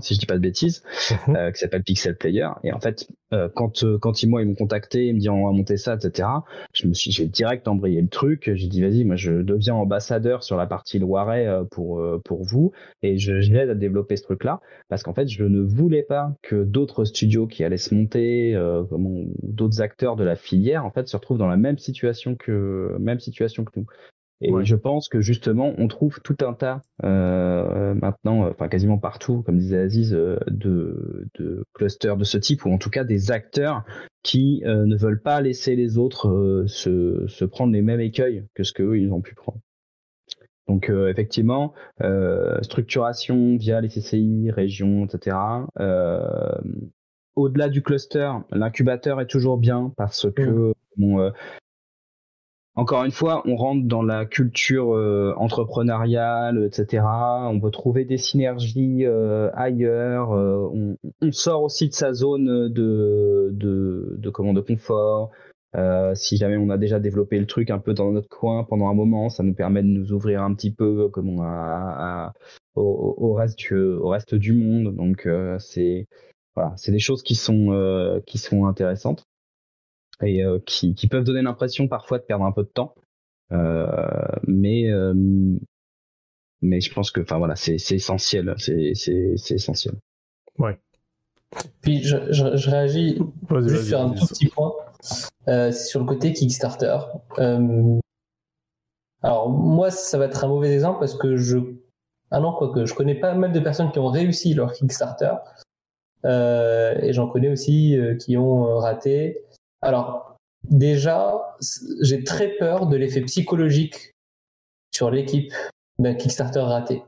si je dis pas de bêtises, mhm. euh, qui s'appelle Pixel Player. Et en fait, euh, quand euh, quand ils moi ils m'ont contacté, ils me disent on va monter ça, etc. Je me suis j'ai direct embrayé le truc. J'ai dit vas-y, moi je deviens ambassadeur sur la partie Loiret pour pour vous et je j'aide à développer ce truc-là parce qu'en fait je ne voulais pas que d'autres studios qui allaient se monter, d'autres acteurs de la filière en fait se retrouvent dans la même situation que même situation que nous. Et je pense que justement, on trouve tout un tas euh, maintenant, enfin quasiment partout, comme disait Aziz, euh, de, de, clusters de ce type, ou en tout cas des acteurs qui euh, ne veulent pas laisser les autres euh, se, se, prendre les mêmes écueils que ce qu'eux ils ont pu prendre. Donc effectivement, structuration via les CCI, régions, etc. Au-delà du cluster, l'incubateur est toujours bien parce que bon, encore une fois, on rentre dans la culture euh, entrepreneuriale, etc. On peut trouver des synergies euh, ailleurs. Euh, on, sort aussi de sa zone de de, de comment de confort. si jamais on a déjà développé le truc un peu dans notre coin pendant un moment, ça nous permet de nous ouvrir un petit peu comme on a, au, reste du, au reste du monde. Donc c'est voilà, c'est des choses qui sont qui sont intéressantes et euh, qui, qui, peuvent donner l'impression parfois de perdre un peu de temps. Euh, mais euh, mais je pense que enfin voilà c'est essentiel c'est essentiel ouais puis je, je, réagis juste sur un tout petit point euh, sur le côté Kickstarter euh, alors moi ça va être un mauvais exemple parce que je un an quoique. Je connais pas mal de personnes qui ont réussi leur Kickstarter et j'en connais aussi qui ont raté. Alors déjà, j'ai très peur de l'effet psychologique sur l'équipe d'un Kickstarter raté.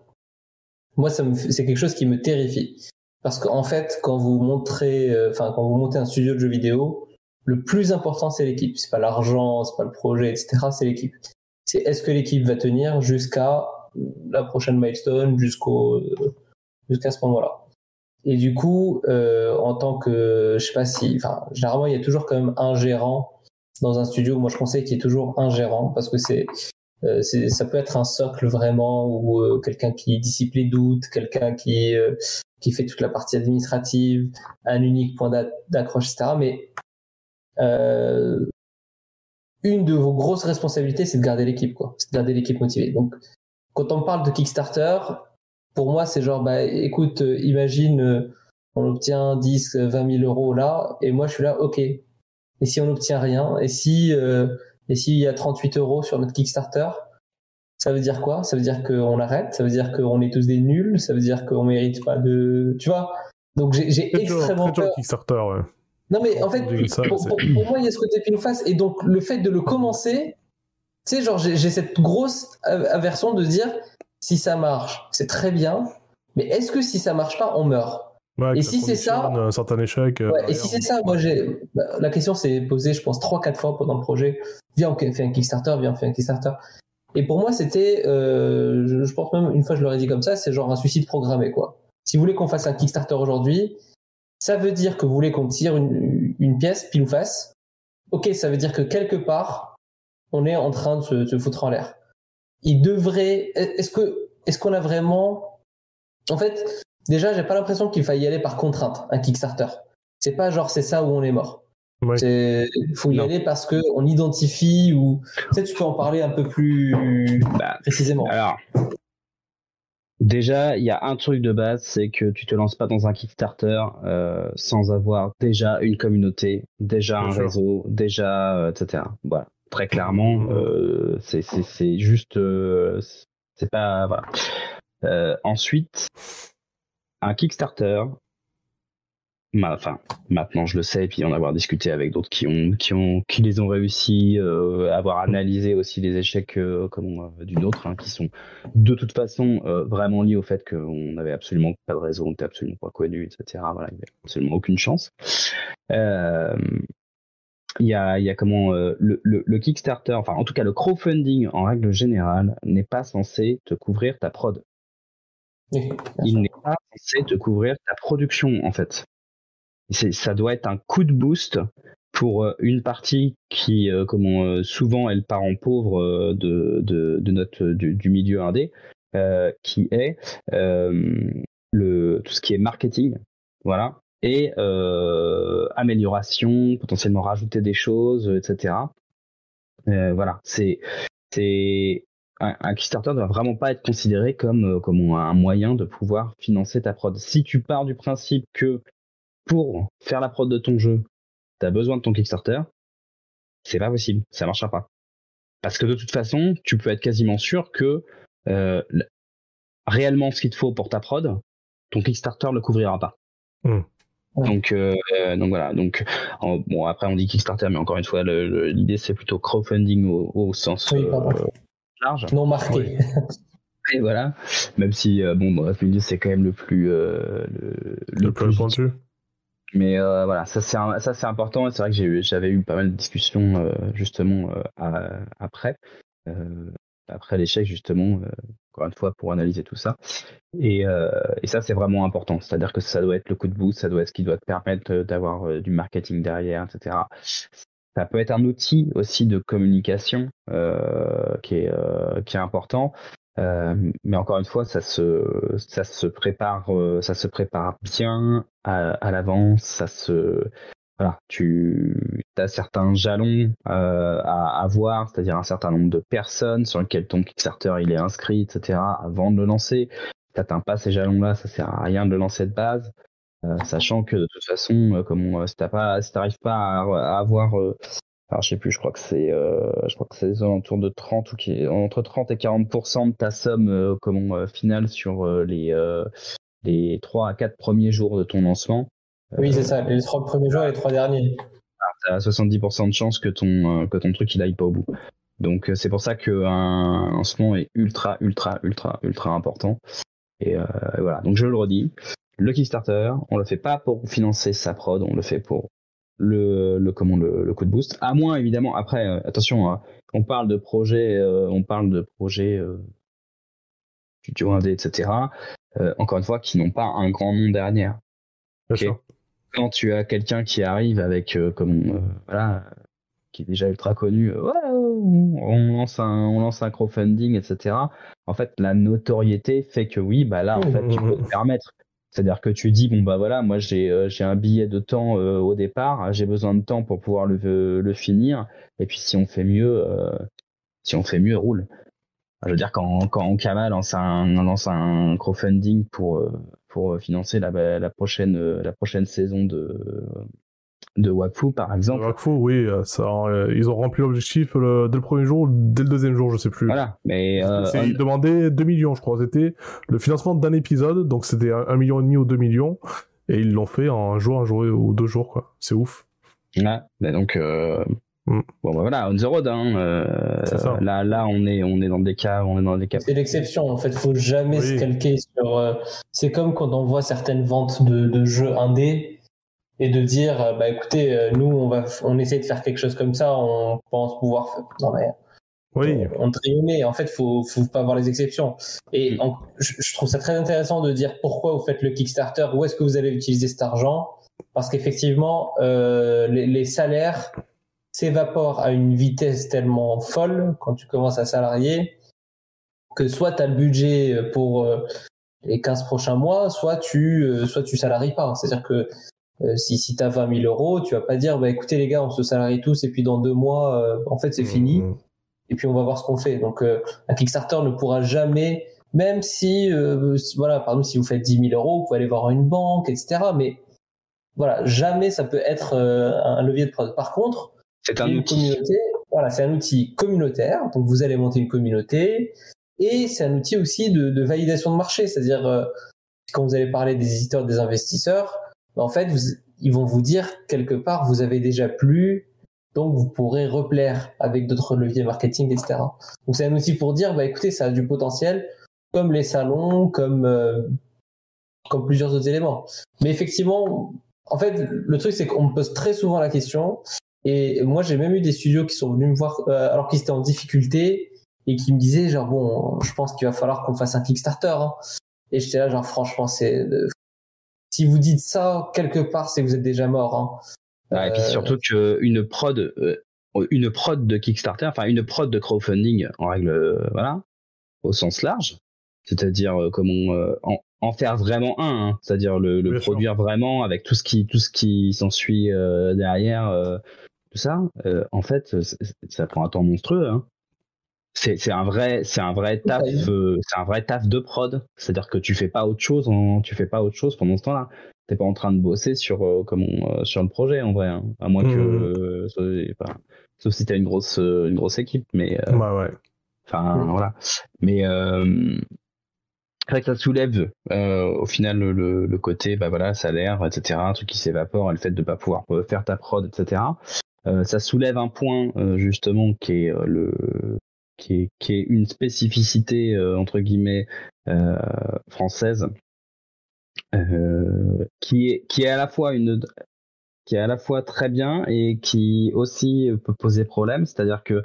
Moi, c'est quelque chose qui me terrifie. Parce qu'en fait, quand vous montrez, euh, enfin, quand vous montez un studio de jeux vidéo, le plus important, c'est l'équipe. C'est pas l'argent, c'est pas le projet, etc. C'est l'équipe. C'est est-ce que l'équipe va tenir jusqu'à la prochaine milestone, jusqu'au, jusqu'à ce moment-là. Et du coup, euh, en tant que, je sais pas si, enfin, généralement, il y a toujours quand même un gérant dans un studio. Moi, je conseille qu'il y ait toujours un gérant parce que c'est, euh, ça peut être un socle vraiment ou euh, quelqu'un qui dissipe les doutes, quelqu'un qui euh, qui fait toute la partie administrative, un unique point d'accroche, etc. Mais euh, une de vos grosses responsabilités, c'est de garder l'équipe, quoi. C'est de garder l'équipe motivée. Donc, quand on parle de Kickstarter, pour moi, c'est genre, bah, écoute, imagine, on obtient 10, 20 000 euros là, et moi, je suis là, ok. Et si on n'obtient rien Et si et s'il y a 38 euros sur notre Kickstarter, ça veut dire quoi? Ça veut dire qu'on arrête Ça veut dire qu'on est tous des nuls Ça veut dire qu'on mérite pas de. Tu vois? Donc j'ai extrêmement peur. Kickstarter, ouais. Non, mais en fait, pour, moi, il y a ce côté pile face. Et donc, le fait de le commencer, tu sais, genre, j'ai cette grosse aversion de dire si ça marche, c'est très bien. Mais est-ce que si ça marche pas, on meurt? Et si c'est ça, un certain échec. Euh, et si c'est ça, moi j'ai bah, la question s'est posée, je pense trois quatre fois pendant le projet. Viens, on fait un Kickstarter, viens, on fait un Kickstarter. Et pour moi, c'était, euh, je, pense même une fois je leur ai dit comme ça, c'est genre un suicide programmé quoi. Si vous voulez qu'on fasse un Kickstarter aujourd'hui, ça veut dire que vous voulez qu'on tire une, une, pièce pile ou face. Ok, ça veut dire que quelque part, on est en train de se, se foutre en l'air. Il devrait, est-ce que, est-ce qu'on a vraiment, en fait, Déjà, j'ai pas l'impression qu'il faille y aller par contrainte, un Kickstarter. C'est pas genre c'est ça où on est mort. Il faut y aller parce que on identifie ou peut-être tu peux en parler un peu plus bah, précisément. Alors, déjà, il y a un truc de base, c'est que tu te lances pas dans un Kickstarter euh, sans avoir déjà une communauté, déjà un réseau, déjà euh, etc. Voilà, très clairement, euh, c'est juste, c'est pas voilà. ensuite, un Kickstarter, enfin maintenant je le sais, et puis en avoir discuté avec d'autres qui ont, qui ont, qui les ont réussi, euh, avoir analysé aussi les échecs euh, comme euh, d'une autre, hein, qui sont de toute façon vraiment liés au fait qu'on n'avait absolument pas de réseau, on n'était absolument pas connu, etc. Voilà, il n'y avait absolument aucune chance. Il y a, y a comment le, le, Kickstarter, enfin en tout cas le crowdfunding en règle générale n'est pas censé te couvrir ta prod. Il n'est pas censé te couvrir ta production en fait. Ça doit être un coup de boost pour euh, une partie qui, euh, comment euh, souvent elle part en pauvre de, de, notre du, milieu indé, qui est le tout ce qui est marketing, voilà, et amélioration, potentiellement rajouter des choses, etc. voilà, c'est c'est un, Kickstarter ne doit vraiment pas être considéré comme, euh, comme un moyen de pouvoir financer ta prod. Si tu pars du principe que pour faire la prod de ton jeu, tu as besoin de ton Kickstarter, c'est pas possible, ça marchera pas. Parce que de toute façon, tu peux être quasiment sûr que euh, réellement ce qu'il te faut pour ta prod, ton Kickstarter le couvrira pas. Donc, euh, donc voilà. Donc bon après on dit Kickstarter, mais encore une fois l'idée c'est plutôt crowdfunding au, sens non marqué. Et voilà, même si euh, bon, bref, c'est quand même le plus euh, le, plus pointu. Mais euh, voilà, ça c'est ça c'est important. C'est vrai que j'avais eu pas mal de discussions justement après après l'échec justement encore une fois pour analyser tout ça. Et, et ça c'est vraiment important. C'est-à-dire que ça doit être le coup de boost, ça doit être ce qui doit te permettre d'avoir du marketing derrière, etc. Ça peut être un outil aussi de communication euh, qui, est, euh, qui est important. Euh, mais encore une fois, ça se, ça se prépare, ça se prépare bien à, l'avance. Ça se, tu as certains jalons à avoir, c'est-à-dire un certain nombre de personnes sur lesquelles ton Kickstarter il est inscrit, etc. Avant de le lancer. T'atteins pas ces jalons-là, ça sert à rien de le lancer de base. Euh, sachant que de toute façon, euh, comme si t'as pas, si t'arrives pas à, avoir alors je sais plus, je crois que c'est, je crois que c'est autour de 30 ou entre 30 et 40% de ta somme finale sur les les 3 à 4 premiers jours de ton lancement. Oui, c'est ça, les 3 premiers jours et les 3 derniers. Tu as 70% de chance que ton, que ton truc il aille pas au bout. Donc c'est pour ça qu'un lancement est ultra, ultra, ultra, ultra important. Et voilà, donc je le redis, le Kickstarter, on le fait pas pour financer sa prod, on le fait pour le, le comment le, coup de boost. À moins évidemment, après euh, attention, hein, on parle de projets, euh, on parle de projets euh, studio indé, etc. encore une fois, qui n'ont pas un grand nom derrière. Quand tu as quelqu'un qui arrive avec comme voilà qui est déjà ultra connu, on lance un, on lance un crowdfunding, etc. En fait, la notoriété fait que oui, bah là, en fait, tu peux te permettre. C'est-à-dire que tu dis bon bah voilà, moi j'ai euh, un billet de temps euh, au départ, j'ai besoin de temps pour pouvoir le, finir. Et puis si on fait mieux, euh, si on fait mieux, roule. Je veux dire quand quand Kama lance un lance un crowdfunding pour pour financer la, la prochaine la prochaine saison de de Wakfu par exemple. Wakfu, oui, euh, ça, euh, ils ont rempli l'objectif dès le premier jour ou dès le deuxième jour, je sais plus. Voilà, mais euh, ils demandaient 2 millions, je crois. C'était le financement d'un épisode, donc c'était 1 million et demi ou 2 millions, et ils l'ont fait en un jour, un jour ou deux jours, quoi. C'est ouf. Ouais, donc mm. bon bah voilà, on the road. Hein, là, là, on est, on est dans des cas, on est dans des cas. C'est l'exception. En fait, faut jamais se calquer sur. c'est comme quand on voit certaines ventes de, de jeux indés et de dire euh, bah écoutez euh, nous on va on essaie de faire quelque chose comme ça on pense pouvoir faire... non mais oui. on, on en fait faut faut pas avoir les exceptions et je, trouve ça très intéressant de dire pourquoi vous faites le Kickstarter où est-ce que vous allez utiliser cet argent? Parce qu'effectivement euh, les, les, salaires s'évaporent à une vitesse tellement folle quand tu commences à salarier que soit tu as le budget pour les 15 prochains mois, soit tu, soit tu salaries pas. C'est-à-dire que euh, si si tu as 20 000 euros, tu vas pas dire, bah écoutez les gars, on se salarie tous et puis dans deux mois, euh, en fait c'est mmh, fini. Mmh. Et puis on va voir ce qu'on fait. Donc euh, un Kickstarter ne pourra jamais, même si, voilà, pardon, si vous faites 10 000 euros, vous pouvez aller voir une banque, etc. Mais voilà, jamais ça peut être un levier de prod. Par contre, c'est un outil. Communauté, voilà, c'est un outil communautaire. Donc vous allez monter une communauté et c'est un outil aussi de, de validation de marché. C'est-à-dire quand vous allez parler des éditeurs, des investisseurs, en fait, ils vont vous dire quelque part, vous avez déjà plu, donc vous pourrez replaire avec d'autres leviers marketing, etc. Donc c'est un outil pour dire, bah écoutez, ça a du potentiel, comme les salons, comme euh, comme plusieurs autres éléments. Mais effectivement, en fait, le truc c'est qu'on me pose très souvent la question, et moi j'ai même eu des studios qui sont venus me voir euh, alors qu'ils étaient en difficulté et qui me disaient genre bon, je pense qu'il va falloir qu'on fasse un Kickstarter. Hein. Et j'étais là genre franchement c'est si vous dites ça quelque part, c'est que vous êtes déjà mort. Hein. et puis euh, surtout qu'une prod, euh, une prod de Kickstarter, enfin une prod de crowdfunding en règle, euh, voilà, au sens large, c'est-à-dire comment en, faire vraiment un, hein. c'est-à-dire le, produire vraiment avec tout ce qui tout ce qui s'ensuit derrière, tout ça. en fait, ça prend un temps monstrueux. Hein c'est un vrai c'est un vrai taf euh, c'est un vrai taf de prod c'est à dire que tu fais pas autre chose tu fais pas autre chose pendant ce temps-là t'es pas en train de bosser sur euh, comment euh, sur le projet en vrai hein. à moins que mmh. sauf si t'as une grosse une grosse équipe mais bah ouais enfin mmh. voilà mais c'est vrai que ça soulève au final le, le, côté bah voilà salaire etc un truc qui s'évapore et le fait de pas pouvoir faire ta prod etc ça soulève un point justement qui est le qui est, une spécificité euh, entre guillemets euh, française, euh, qui est qui est à la fois une qui est à la fois très bien et qui aussi peut poser problème, c'est-à-dire que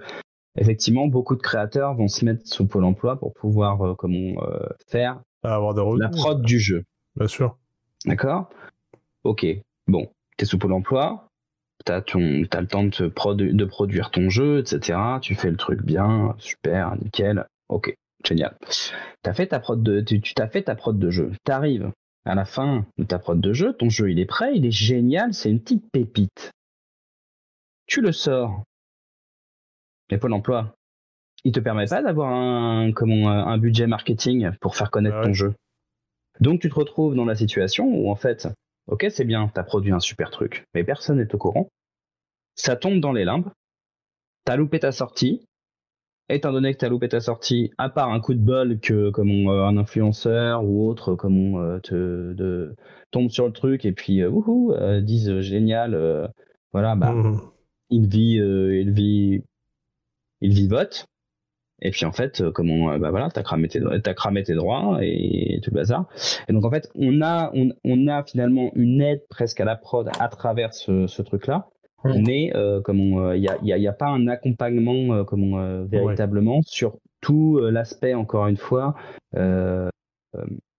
effectivement beaucoup de créateurs vont se mettre sous Pôle Emploi pour pouvoir comment faire avoir la prod du jeu. Bien sûr. D'accord? Ok. Bon, tu es sous Pôle Emploi, t'as as le temps de, de produire ton jeu, etc. Tu fais le truc bien, super, nickel, ok, génial. T'as fait ta prod de, tu t'as fait ta prod de jeu. T'arrives à la fin de ta prod de jeu, ton jeu il est prêt, il est génial, c'est une petite pépite. Tu le sors. Mais Pôle Emploi, il te permet pas d'avoir un, comment, un budget marketing pour faire connaître ton jeu. Donc tu te retrouves dans la situation où en fait, ok c'est bien, t'as produit un super truc, mais personne n'est au courant ça tombe dans les limbes. t'as loupé ta sortie. Étant donné que t'as loupé ta sortie, à part un coup de bol que comme un influenceur ou autre, comme on te de, tombe sur le truc et puis wouhou, disent génial, voilà, bah mmh. il vit, il vit, il vivote. Et puis en fait, euh, comment, euh, bah voilà, t'as cramé tes, as cramé tes droits et tout le bazar. Et donc en fait, on a, on, on a finalement une aide presque à la prod à travers ce, ce truc-là. Mais euh, comment, il n'y a, y a, y a, pas un accompagnement euh, comment, véritablement sur tout l'aspect encore une fois, euh,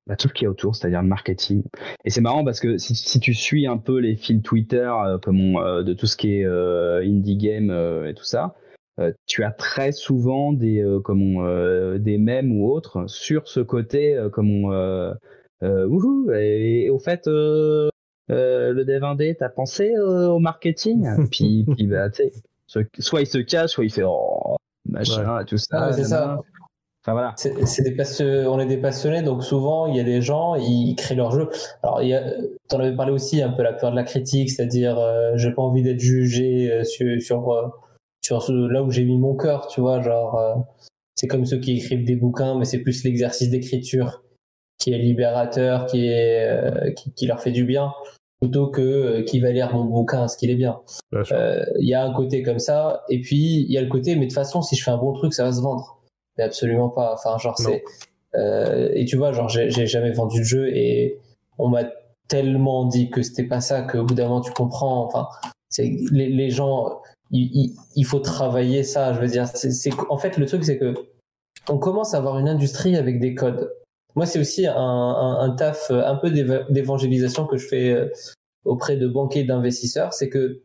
bah, tout ce qui est autour, c'est-à-dire le marketing. Et c'est marrant parce que si, si, tu suis un peu les fils Twitter, comment, de tout ce qui est indie game et tout ça, euh, tu as très souvent des euh, euh, des mèmes ou autres sur ce côté comme wouhou et, au fait le dev indé t'as pensé au marketing? (laughs) Puis, puis bah tu sais soit il se cache soit il fait oh machin tout ça c'est ça. Enfin, voilà. C'est des on est des passionnés, donc souvent il y a des gens, ils créent leur jeu. Alors, tu en avais parlé aussi un peu la peur de la critique, c'est-à-dire euh, j'ai pas envie d'être jugé sur, sur sur ce, là où j'ai mis mon cœur, tu vois, genre euh, c'est comme ceux qui écrivent des bouquins, mais c'est plus l'exercice d'écriture qui est libérateur, qui est euh, qui, leur fait du bien, plutôt que euh, qui va lire mon bouquin, ce qu'il est bien. Il y a un côté comme ça, et puis il y a le côté, mais de toute façon, si je fais un bon truc, ça va se vendre. Mais absolument pas. Enfin, genre c'est et tu vois, genre j'ai jamais vendu de jeu et on m'a tellement dit que c'était pas ça qu'au bout d'un moment tu comprends. Enfin, c'est les, les gens il, faut travailler ça. Je veux dire, c'est en fait le truc, c'est que on commence à avoir une industrie avec des codes. Moi, c'est aussi un, taf, un peu d'évangélisation que je fais euh, auprès de banquiers d'investisseurs, c'est que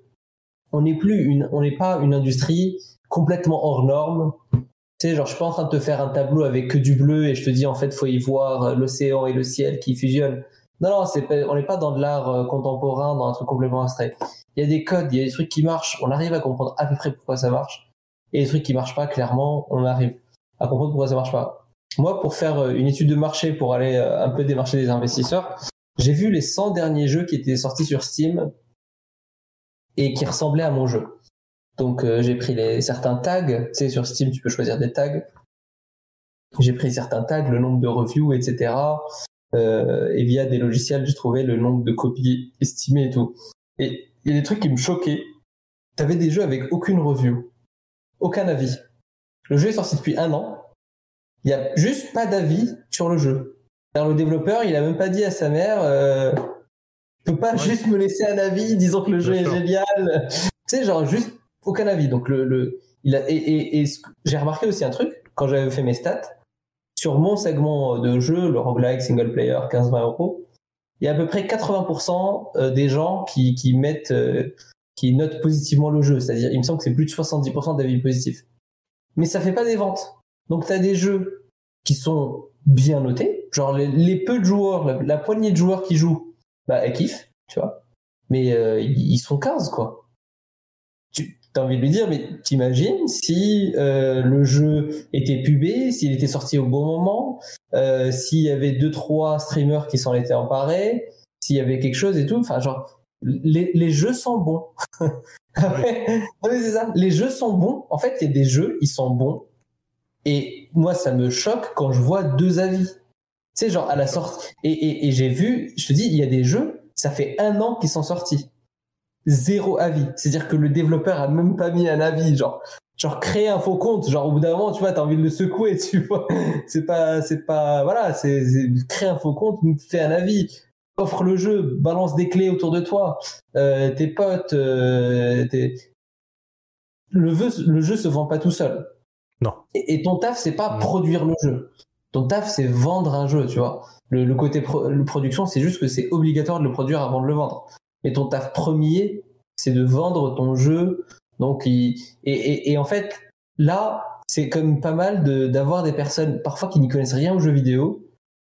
on n'est plus une, on n'est pas une industrie complètement hors norme. Tu sais, genre, je suis pas en train de te faire un tableau avec que du bleu et je te dis en fait, faut y voir l'océan et le ciel qui fusionnent. Non, non, on n'est pas dans de l'art euh, contemporain, dans un truc complètement abstrait il y a des codes, il y a des trucs qui marchent, on arrive à comprendre à peu près pourquoi ça marche. Et les trucs qui marchent pas, clairement, on arrive à comprendre pourquoi ça marche pas. Moi, pour faire euh, une étude de marché, pour aller euh, un peu démarcher des investisseurs, j'ai vu les 100 derniers jeux qui étaient sortis sur Steam et qui ressemblaient à mon jeu. Donc euh, j'ai pris les, certains tags, tu sais, sur Steam, tu peux choisir des tags. J'ai pris certains tags, le nombre de reviews, etc. et via des logiciels, j'ai trouvé le nombre de copies estimées et tout. Et il y a des trucs qui me choquaient. T'avais des jeux avec aucune review, aucun avis. Le jeu est sorti depuis un an. Il n'y a juste pas d'avis sur le jeu. Alors le développeur, il a même pas dit à sa mère, euh, peux pas juste me laisser un avis disant que le jeu est génial. tu sais, genre juste aucun avis. Donc le, le il a, et, et, et j'ai remarqué aussi un truc quand j'avais fait mes stats sur mon segment de jeu, le roguelike single player 15-20 euros il y a à peu près 80% euh, des gens qui, qui mettent, euh, qui notent positivement le jeu. C'est-à-dire, il me semble que c'est plus de 70% d'avis positifs. Mais ça fait pas des ventes. Donc, tu as des jeux qui sont bien notés. Genre, les, peu de joueurs, la, poignée de joueurs qui jouent, bah, elles kiffent, tu vois. Mais euh, ils sont 15, quoi t'as envie de lui dire, mais t'imagines si euh, le jeu était pubé, s'il était sorti au bon moment, euh, s'il y avait deux trois streamers qui s'en étaient emparés, s'il y avait quelque chose et tout. Enfin, genre, les, les jeux sont bons. (laughs) c'est ça. Les jeux sont bons. En fait, il y a des jeux, ils sont bons. Et moi, ça me choque quand je vois deux avis. Tu sais, genre à la sortie. Et, et, et j'ai vu, je te dis, il y a des jeux, ça fait un an qu'ils sont sortis zéro avis. C'est-à-dire que le développeur a même pas mis un avis, genre, genre créer un faux compte, genre au bout d'un moment, tu vois, t'as envie de le secouer, (laughs) tu vois. C'est pas, c'est pas, voilà, c'est créer un faux compte, fais un avis, offre le jeu, balance des clés autour de toi, euh, tes potes, euh, jeu, le jeu se vend pas tout seul. Non. Et, ton taf, c'est pas produire le jeu. Ton taf, c'est vendre un jeu, tu vois. Le, le côté production, c'est juste que c'est obligatoire de le produire avant de le vendre. Et ton taf premier, c'est de vendre ton jeu. Donc, et, et, en fait, là, c'est comme pas mal d'avoir des personnes parfois qui n'y connaissent rien aux jeux vidéo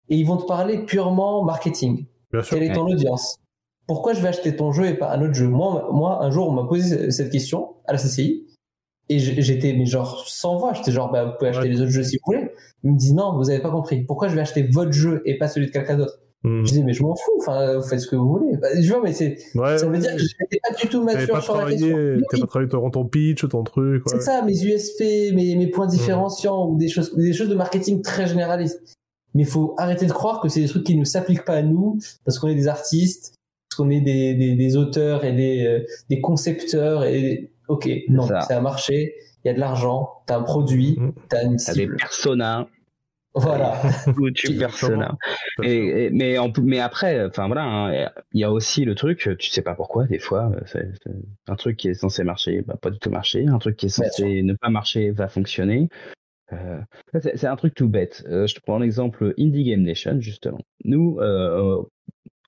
et ils vont te parler purement marketing. Bien Quelle est ton audience? Pourquoi je vais acheter ton jeu et pas un autre jeu? Moi, moi, un jour, on m'a posé cette question à la CCI et j'étais mais genre sans voix. J'étais genre, bah, vous pouvez acheter les autres jeux si vous voulez. Ils me disent non, vous avez pas compris. Pourquoi je vais acheter votre jeu et pas celui de quelqu'un d'autre? Je disais, mais je m'en fous, enfin, vous faites ce que vous voulez. Bah, je vois, mais c'est, ça veut dire que je n'étais pas du tout mature sur la question. Tu pas travaillé ton pitch, ton truc. C'est ça, mes USP, mes, mes points différenciants ou des choses, des choses de marketing très généralistes. Mais il faut arrêter de croire que c'est des trucs qui ne s'appliquent pas à nous parce qu'on est des artistes, parce qu'on est des, des, des, auteurs et des, euh, des concepteurs et ok, non, c'est un marché, il y a de l'argent, t'as un produit, mmh. t'as une cible. T'as des personas, voilà. (laughs) tu persona. Et, mais, mais après, enfin voilà, hein, il y a aussi le truc, tu sais pas pourquoi, des fois, c'est, un truc qui est censé marcher, va pas du tout marcher, un truc qui est censé ne pas marcher va fonctionner. Euh, c'est, un truc tout bête. Euh, je te prends l'exemple Indie Game Nation, justement. Nous, euh,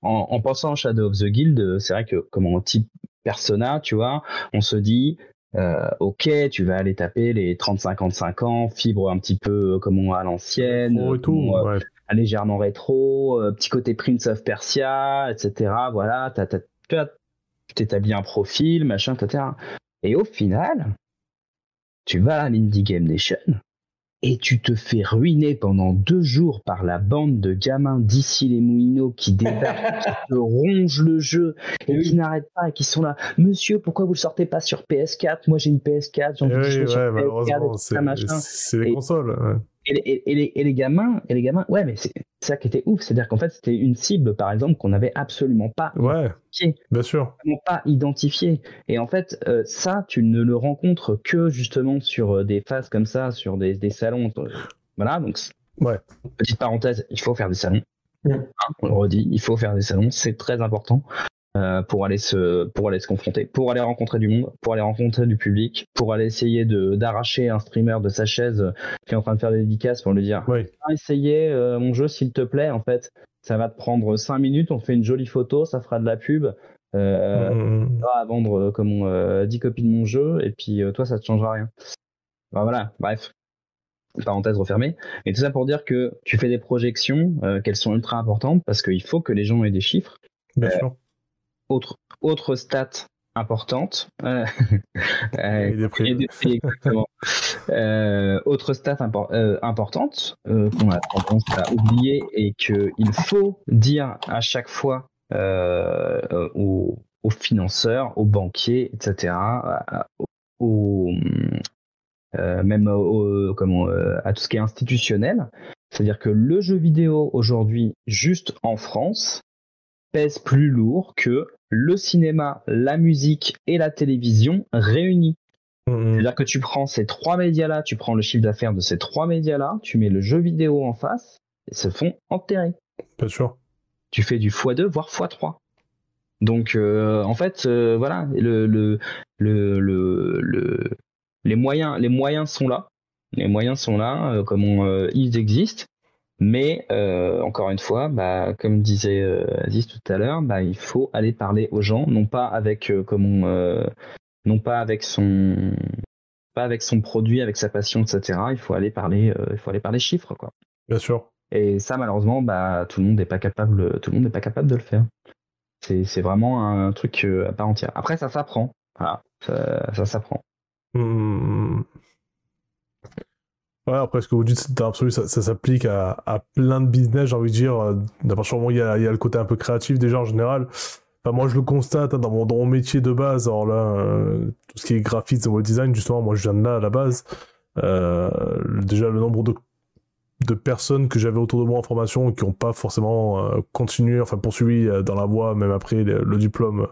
en, en, pensant à Shadow of the Guild, c'est vrai que comme on type persona, tu vois, on se dit, euh, ok, tu vas aller taper les 30-55 ans, fibre un petit peu comme on a à l'ancienne, euh, légèrement rétro, euh, petit côté Prince of Persia, etc. Voilà, tu t'établis un profil, machin, etc. Et au final, tu vas à l'Indie Game Nation, et tu te fais ruiner pendant deux jours par la bande de gamins d'ici les Moulineaux qui débarquent, (laughs) qui te rongent le jeu et qui n'arrêtent pas et qui sont là. Monsieur, pourquoi vous le sortez pas sur PS4 Moi j'ai une PS4, j'ai envie de jouer sur PS4, c'est les consoles et, les, gamins, et les gamins, ouais, mais c'est ça qui était ouf, c'est-à-dire qu'en fait c'était une cible, par exemple, qu'on n'avait absolument pas ouais, bien sûr, pas identifié. Et en fait, euh, ça, tu ne le rencontres que justement sur euh, des phases comme ça, sur des, des salons. Euh, voilà, donc ouais. petite parenthèse, il faut faire des salons. Hein, on le redit, il faut faire des salons, c'est très important. Euh, pour aller se pour aller se confronter, pour aller rencontrer du monde, pour aller rencontrer du public, pour aller essayer de d'arracher un streamer de sa chaise qui est en train de faire des dédicaces pour lui dire oui. ah, essayez euh, mon jeu s'il te plaît. En fait ça va te prendre 5 minutes. On fait une jolie photo. Ça fera de la pub. Euh, mmh. à vendre comme on, 10 copies de mon jeu. Et puis toi ça te changera rien. Voilà. Bref. Parenthèse refermée. Et tout ça pour dire que tu fais des projections qu'elles sont ultra importantes parce qu'il faut que les gens aient des chiffres. Bien sûr autre, autre stat importante. (laughs) Euh, euh, euh, autre stat importante qu'on a tendance à oublier et qu'il faut dire à chaque fois aux, aux, financeurs, aux banquiers, etc., aux, même comment, à tout ce qui est institutionnel. C'est-à-dire que le jeu vidéo aujourd'hui, juste en France, pèse plus lourd que le cinéma, la musique et la télévision réunis. Mm-hmm. C'est-à-dire que tu prends ces trois médias-là, tu prends le chiffre d'affaires de ces trois médias-là, tu mets le jeu vidéo en face, et se font enterrer. Bien sûr. Tu fais du x2, voire x3. Donc, euh, en fait, euh, voilà, le, le, le, les, moyens, les moyens sont là. Les moyens sont là, euh, comme ils existent. Mais euh, encore une fois, bah, comme disait euh, Aziz tout à l'heure, bah, il faut aller parler aux gens, non pas avec euh, non pas avec son pas avec son produit, avec sa passion, etc. Il faut aller parler, il faut aller parler chiffres, quoi. Bien sûr. Et ça, malheureusement, bah, tout le monde n'est pas capable, tout le monde n'est pas capable de le faire. C'est vraiment un truc à part entière. Après, ça s'apprend. Voilà, ça, s'apprend. Mmh. Ouais, après, ce que vous dites, c'est absolu, ça, s'applique à, plein de business, j'ai envie de dire. Euh, d'abord, sûrement, il y, a, il y a le côté un peu créatif déjà en général. Moi, je le constate hein, dans, mon, dans métier de base. Alors là, euh, tout ce qui est graphisme, web design, justement, moi, je viens de là à la base. Euh, déjà, le nombre de, personnes que j'avais autour de moi en formation qui n'ont pas forcément continué, enfin poursuivi dans la voie, même après le diplôme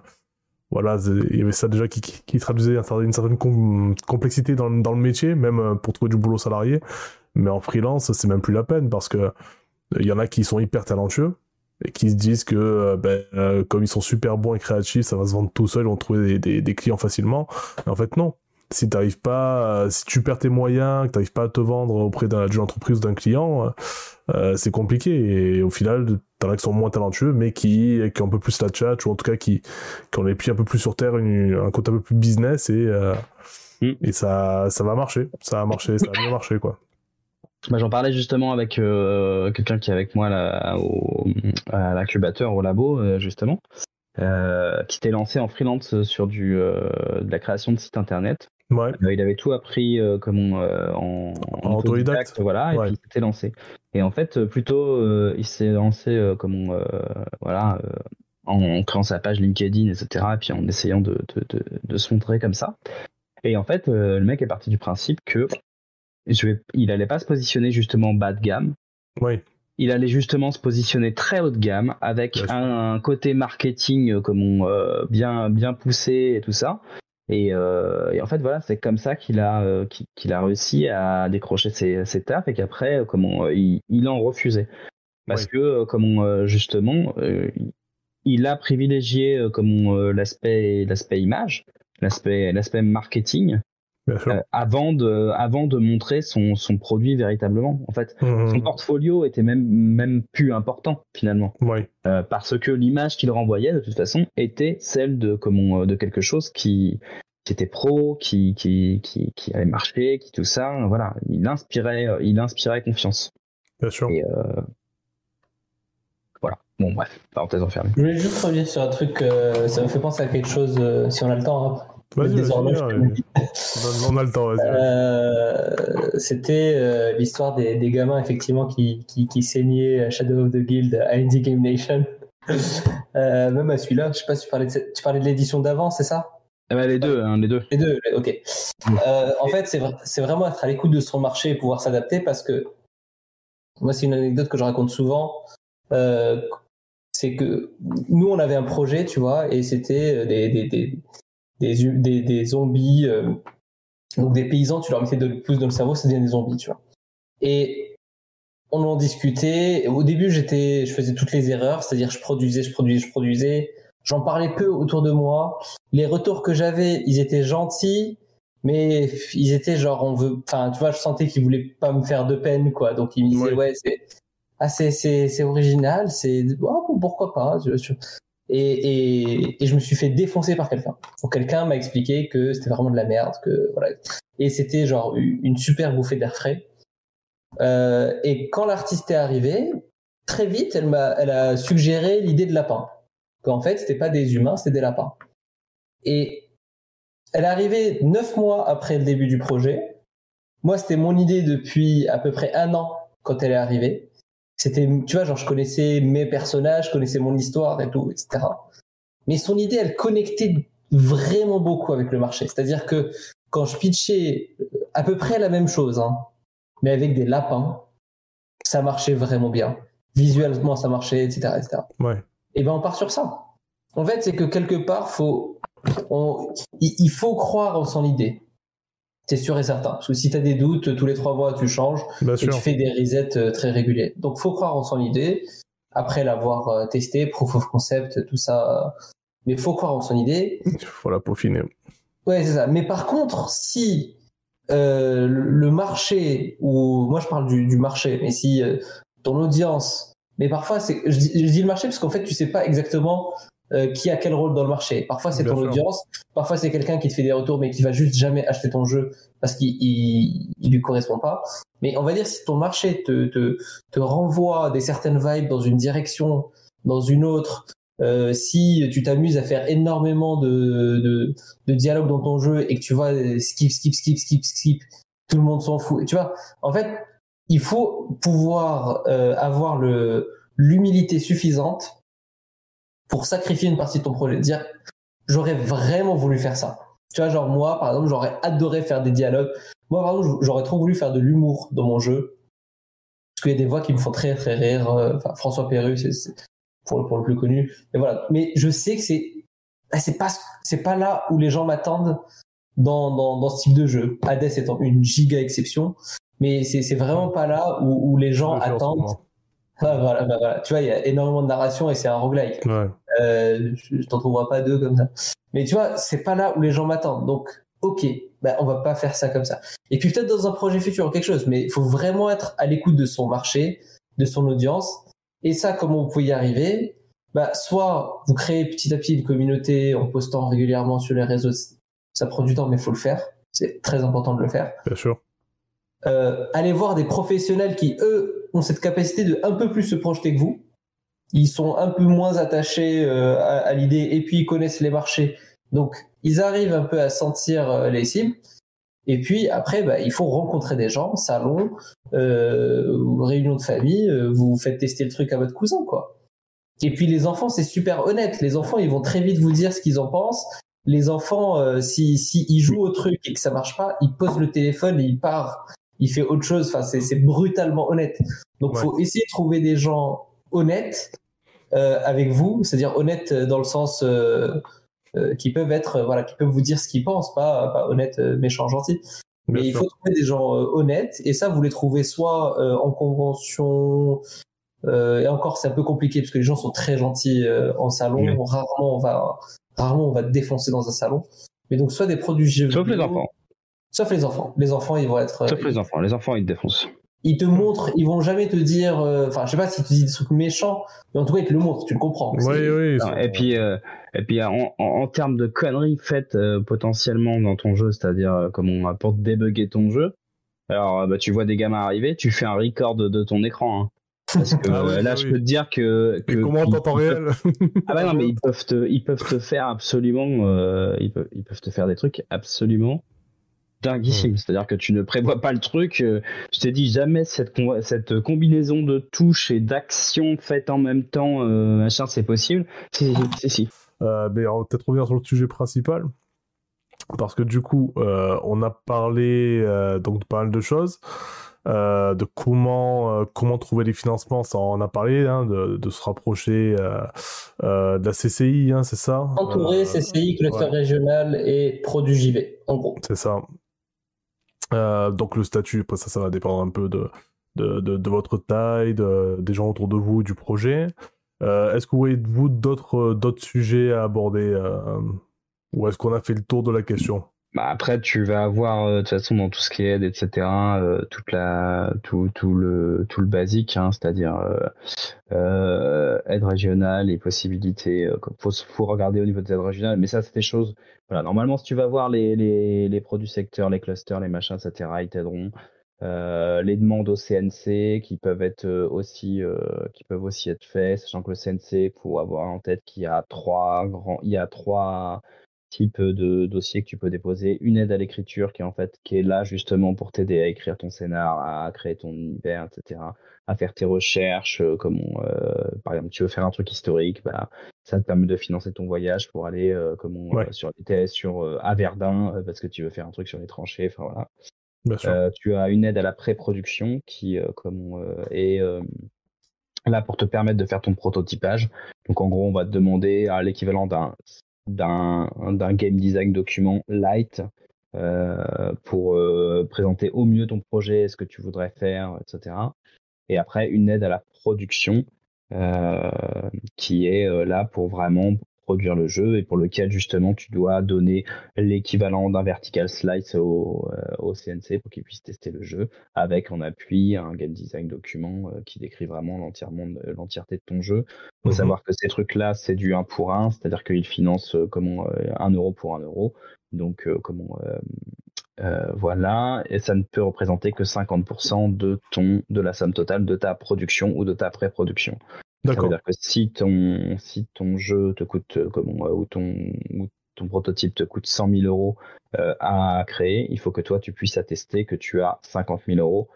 voilà, il y avait ça déjà qui, qui, traduisait une certaine complexité dans, le métier, même euh, pour trouver du boulot salarié. Mais en freelance, c'est même plus la peine parce que il euh, y en a qui sont hyper talentueux et qui se disent que euh, ben, comme ils sont super bons et créatifs, ça va se vendre tout seul, ils vont trouver des, clients facilement. en fait, non. Si t'arrives pas, si tu perds tes moyens, que t'arrives pas à te vendre auprès d'une entreprise ou d'un client, c'est compliqué. Et au final, t'en as qui sont moins talentueux, mais qui, qui ont un peu plus la chat, ou en tout cas qui, qui ont les pieds un peu plus sur terre, un côté un peu plus business, et, euh, mm. et ça, ça va marcher. Ça va marcher, ça va bien marcher, quoi. Bah, J'en parlais justement avec euh, quelqu'un qui est avec moi là, au, à l'incubateur, au labo, euh, justement, qui s'était lancé en freelance sur du, de la création de sites internet. Ouais. il avait tout appris comme en, en, autodidacte, voilà, et puis il s'était lancé. Et en fait, plutôt, il s'est lancé comme voilà en, créant sa page LinkedIn, etc. Et puis en essayant de, de, de, se montrer comme ça. Et en fait, le mec est parti du principe que je vais, il allait pas se positionner justement bas de gamme. Oui il allait justement se positionner très haut de gamme avec un, côté marketing euh, comme euh, bien bien poussé et tout ça. Et, euh, en fait voilà, c'est comme ça qu'il a qu'il a réussi à décrocher ses, ses tafs et qu'après comment il, il, en refusait. Parce que comment justement il a privilégié comme l'aspect l'aspect image, l'aspect l'aspect marketing euh, avant de avant de montrer son, son produit véritablement. En fait mmh. son portfolio était même même plus important finalement. Oui. Euh, parce que l'image qu'il renvoyait de toute façon était celle de comment de quelque chose qui qui était pro qui qui qui, qui allait marcher qui tout ça. Voilà. Il inspirait il inspirait confiance. Bien sûr. Et euh, voilà. Bon bref parenthèse enfermée. Je voulais juste revenir sur un truc ça me fait penser à quelque chose si on a le temps hein. Vas-y, vas on a le temps, euh, C'était euh, l'histoire des, des, gamins, effectivement, qui, qui, qui, saignaient Shadow of the Guild à Indie Game Nation. (laughs) euh, même à celui-là, je sais pas si tu parlais de, tu parlais de l'édition d'avant, c'est ça? Eh ben, les deux, hein, les deux. Les deux, ok. Euh, en fait, c'est vraiment être à l'écoute de son marché et pouvoir s'adapter parce que moi, c'est une anecdote que je raconte souvent. Euh, c'est que nous, on avait un projet, tu vois, et c'était des, des, des, des, des, zombies. Euh, donc des paysans, tu leur mettais de pouces dans le cerveau, ça devient des zombies, tu vois. Et on en discutait. Au début, j'étais, je faisais toutes les erreurs, c'est-à-dire je produisais, je produisais, je produisais. J'en parlais peu autour de moi. Les retours que j'avais, ils étaient gentils, mais ils étaient genre, on veut, enfin, tu vois, je sentais qu'ils voulaient pas me faire de peine, quoi. Donc ils me disaient, ouais, c'est, ah, c'est, c'est, original, c'est, oh, pourquoi pas. Et, et, je me suis fait défoncer par quelqu'un. Quelqu'un m'a expliqué que c'était vraiment de la merde, que voilà. Et c'était genre une super bouffée d'air frais. Euh, et quand l'artiste est arrivé, très vite, elle m'a, elle a suggéré l'idée de lapin. Qu'en fait, c'était pas des humains, c'était des lapins. Et elle est arrivée neuf mois après le début du projet. Moi, c'était mon idée depuis à peu près un an quand elle est arrivée c'était, tu vois, genre je connaissais mes personnages, je connaissais mon histoire et tout, etc. Mais son idée, elle connectait vraiment beaucoup avec le marché. C'est-à-dire que quand je pitchais à peu près la même chose, hein, mais avec des lapins, ça marchait vraiment bien. Visuellement, ça marchait, etc., etc. Ouais. Et ben on part sur ça. En fait, c'est que quelque part, faut, il faut croire en son idée. C'est sûr et certain. Parce que si tu as des doutes, tous les trois mois, tu changes et tu fais des resets euh, très réguliers. Donc, faut croire en son idée. Après l'avoir euh, testé, proof of concept, tout ça. Mais faut croire en son idée. (laughs) Faut la peaufiner. Ouais, c'est ça. Mais par contre, si euh, le marché, ou moi je parle du, marché, mais si ton audience, mais parfois c'est, je, je dis le marché parce qu'en fait tu sais pas exactement euh, qui a quel rôle dans le marché. Parfois c'est ton audience, parfois c'est quelqu'un qui te fait des retours mais qui va juste jamais acheter ton jeu parce qu'il il, lui correspond pas. Mais on va dire si ton marché te, te, te renvoie des certaines vibes dans une direction, dans une autre, euh, si tu t'amuses à faire énormément de, de, de dialogue dans ton jeu et que tu vois skip, skip, skip, skip, skip, tout le monde s'en fout. Tu vois, en fait, il faut pouvoir euh, avoir le l'humilité suffisante pour sacrifier une partie de ton projet. Dire, j'aurais vraiment voulu faire ça. Tu vois, genre moi, par exemple, j'aurais adoré faire des dialogues. Moi, par exemple, j'aurais trop voulu faire de l'humour dans mon jeu. Parce qu'il y a des voix qui me font très, très rire. Euh, enfin, François Perru, c'est pour, pour le plus connu. Et voilà. Mais je sais que c'est, bah, c'est pas, c'est pas là où les gens m'attendent dans, dans, dans ce type de jeu. Hades étant une giga exception. Mais c'est, c'est vraiment pas là où, où les gens attendent ah, voilà, bah, voilà. Tu vois, il y a énormément de narration et c'est un roguelike. Ouais. Euh, je, t'en trouverai pas deux comme ça. Mais tu vois, c'est pas là où les gens m'attendent. Donc, ok, bah, on va pas faire ça comme ça. Et puis peut-être dans un projet futur quelque chose, mais il faut vraiment être à l'écoute de son marché, de son audience. Et ça, comment vous pouvez y arriver? Bah, Soit vous créez petit à petit une communauté en postant régulièrement sur les réseaux. Ça prend du temps, mais il faut le faire. C'est très important de le faire. Bien sûr. Euh, allez voir des professionnels qui, eux, ont cette capacité de un peu plus se projeter que vous. Ils sont un peu moins attachés euh, à, l'idée et puis ils connaissent les marchés. Donc, ils arrivent un peu à sentir euh, les cibles. Et puis après, bah, il faut rencontrer des gens, salon, euh, réunion de famille, euh, vous faites tester le truc à votre cousin, quoi. Et puis les enfants, c'est super honnête. Les enfants, ils vont très vite vous dire ce qu'ils en pensent. Les enfants, euh, si, si ils jouent au truc et que ça marche pas, ils posent le téléphone et ils partent. Il fait autre chose. Enfin, c'est brutalement honnête. Donc, il faut essayer de trouver des gens honnêtes euh, avec vous, c'est-à-dire honnêtes dans le sens euh, euh, qui peuvent être, voilà, qui peuvent vous dire ce qu'ils pensent, pas, pas honnêtes, méchants, gentils. Mais il faut trouver des gens honnêtes, et ça, vous les trouvez soit en convention, et encore, c'est un peu compliqué parce que les gens sont très gentils en salon. Rarement on va, rarement on va défoncer dans un salon. Mais donc, soit des produits Sauf les enfants. Sauf les enfants. Les enfants, ils vont être. Sauf les enfants. Les enfants, ils défoncent ils te montrent, ils vont jamais te dire, euh, enfin, je sais pas si tu dis des trucs méchants, mais en tout cas, ils te le montrent, tu le comprends. Oui, oui. et puis, euh, et puis, en, en, termes de conneries faites euh, potentiellement dans ton jeu, c'est-à-dire comme on apporte débugger ton jeu, alors bah, tu vois des gamins arriver, tu fais un record de ton écran. Hein. Parce que (laughs) ah là, je peux te dire que. que comment en temps réel (laughs) Ah bah non, mais ils peuvent te, ils peuvent te faire absolument, ils peuvent, ils peuvent te faire des trucs absolument dinguissime. Hmm. C'est-à-dire que tu ne prévois pas le truc. Euh, je t'ai dit jamais cette, cette combinaison de touches et d'actions faites en même temps, euh, machin, c'est possible. Si, si, si. Euh, mais on va peut-être revenir sur le sujet principal. Parce que du coup, on a parlé donc de pas mal de choses. de comment comment trouver les financements, ça on a parlé, hein, de, se rapprocher de la CCI, hein, c'est ça? Entourer CCI, cluster régional et produit JV, en gros. C'est ça. Euh, donc le statut, ça, ça va dépendre un peu de, de, de, votre taille, des gens autour de vous, du projet. Euh, est-ce que vous voyez, d'autres, d'autres sujets à aborder euh, Ou est-ce qu'on a fait le tour de la question? Bah après, tu vas avoir de toute façon dans tout ce qui est aide, etc. toute la, tout, tout le, tout le basique, hein, c'est-à-dire aide régionale et possibilités. faut, faut regarder au niveau des aides régionales, mais ça, c'est des choses voilà, normalement, si tu vas voir les, les, produits secteurs, les clusters, les machins, etc., ils t'aideront. Euh, les demandes au CNC qui peuvent être euh, aussi euh, qui peuvent aussi être faites, sachant que le CNC, faut avoir en tête qu'il y a trois grands, il y a trois types de dossiers que tu peux déposer. Une aide à l'écriture qui est en fait qui est là justement pour t'aider à écrire ton scénar, à créer ton univers, etc à faire tes recherches, euh, comme euh, par exemple tu veux faire un truc historique, bah, ça te permet de financer ton voyage pour aller euh, comme sur les tests sur à Verdun parce que tu veux faire un truc sur les tranchées, enfin voilà. tu as une aide à la pré-production qui comme est là pour te permettre de faire ton prototypage. Donc en gros, on va te demander à l'équivalent d'un d'un game design document light pour présenter au mieux ton projet, ce que tu voudrais faire, etc et après une aide à la production euh, qui est euh, là pour vraiment produire le jeu et pour lequel justement tu dois donner l'équivalent d'un vertical slice au, euh, au CNC pour qu'il puisse tester le jeu avec en appui un game design document qui décrit vraiment l'entièreté de ton jeu. Il faut mhm. savoir que ces trucs-là, c'est du 1 pour 1, c'est-à-dire qu'ils financent comment 1 euro pour 1 euro. Donc comment euh, voilà, et ça ne peut représenter que 50% de ton de la somme totale de ta production ou de ta pré-production. Ça veut dire que si ton si ton jeu te coûte euh, comme ou ton ou ton prototype te coûte 100 000 euros euh, à créer, il faut que toi tu puisses attester que tu as 50 000 euros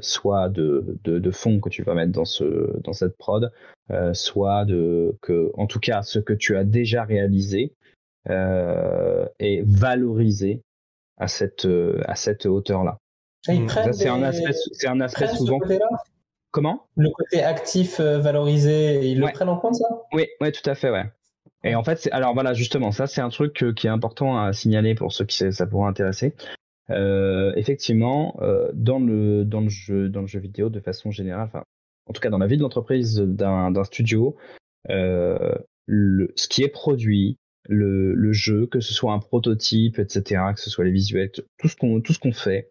soit de, de, de, fonds que tu vas mettre dans ce dans cette prod, soit de que en tout cas ce que tu as déjà réalisé est valorisé à cette, euh, à cette hauteur-là. C'est un aspect, c'est un aspect souvent. Comment? Le côté actif euh, valorisé, ils le prennent en compte ça? Oui, ouais, tout à fait, ouais. Et en fait, alors voilà, justement, ça c'est un truc euh, qui est important à signaler pour ceux qui ça pourrait intéresser. effectivement, dans le dans le jeu dans le jeu vidéo de façon générale, enfin, en tout cas dans la vie de l'entreprise d'un studio, le, ce qui est produit, le, jeu, que ce soit un prototype, etc., que ce soit les visuels, tout ce qu'on tout ce qu'on fait,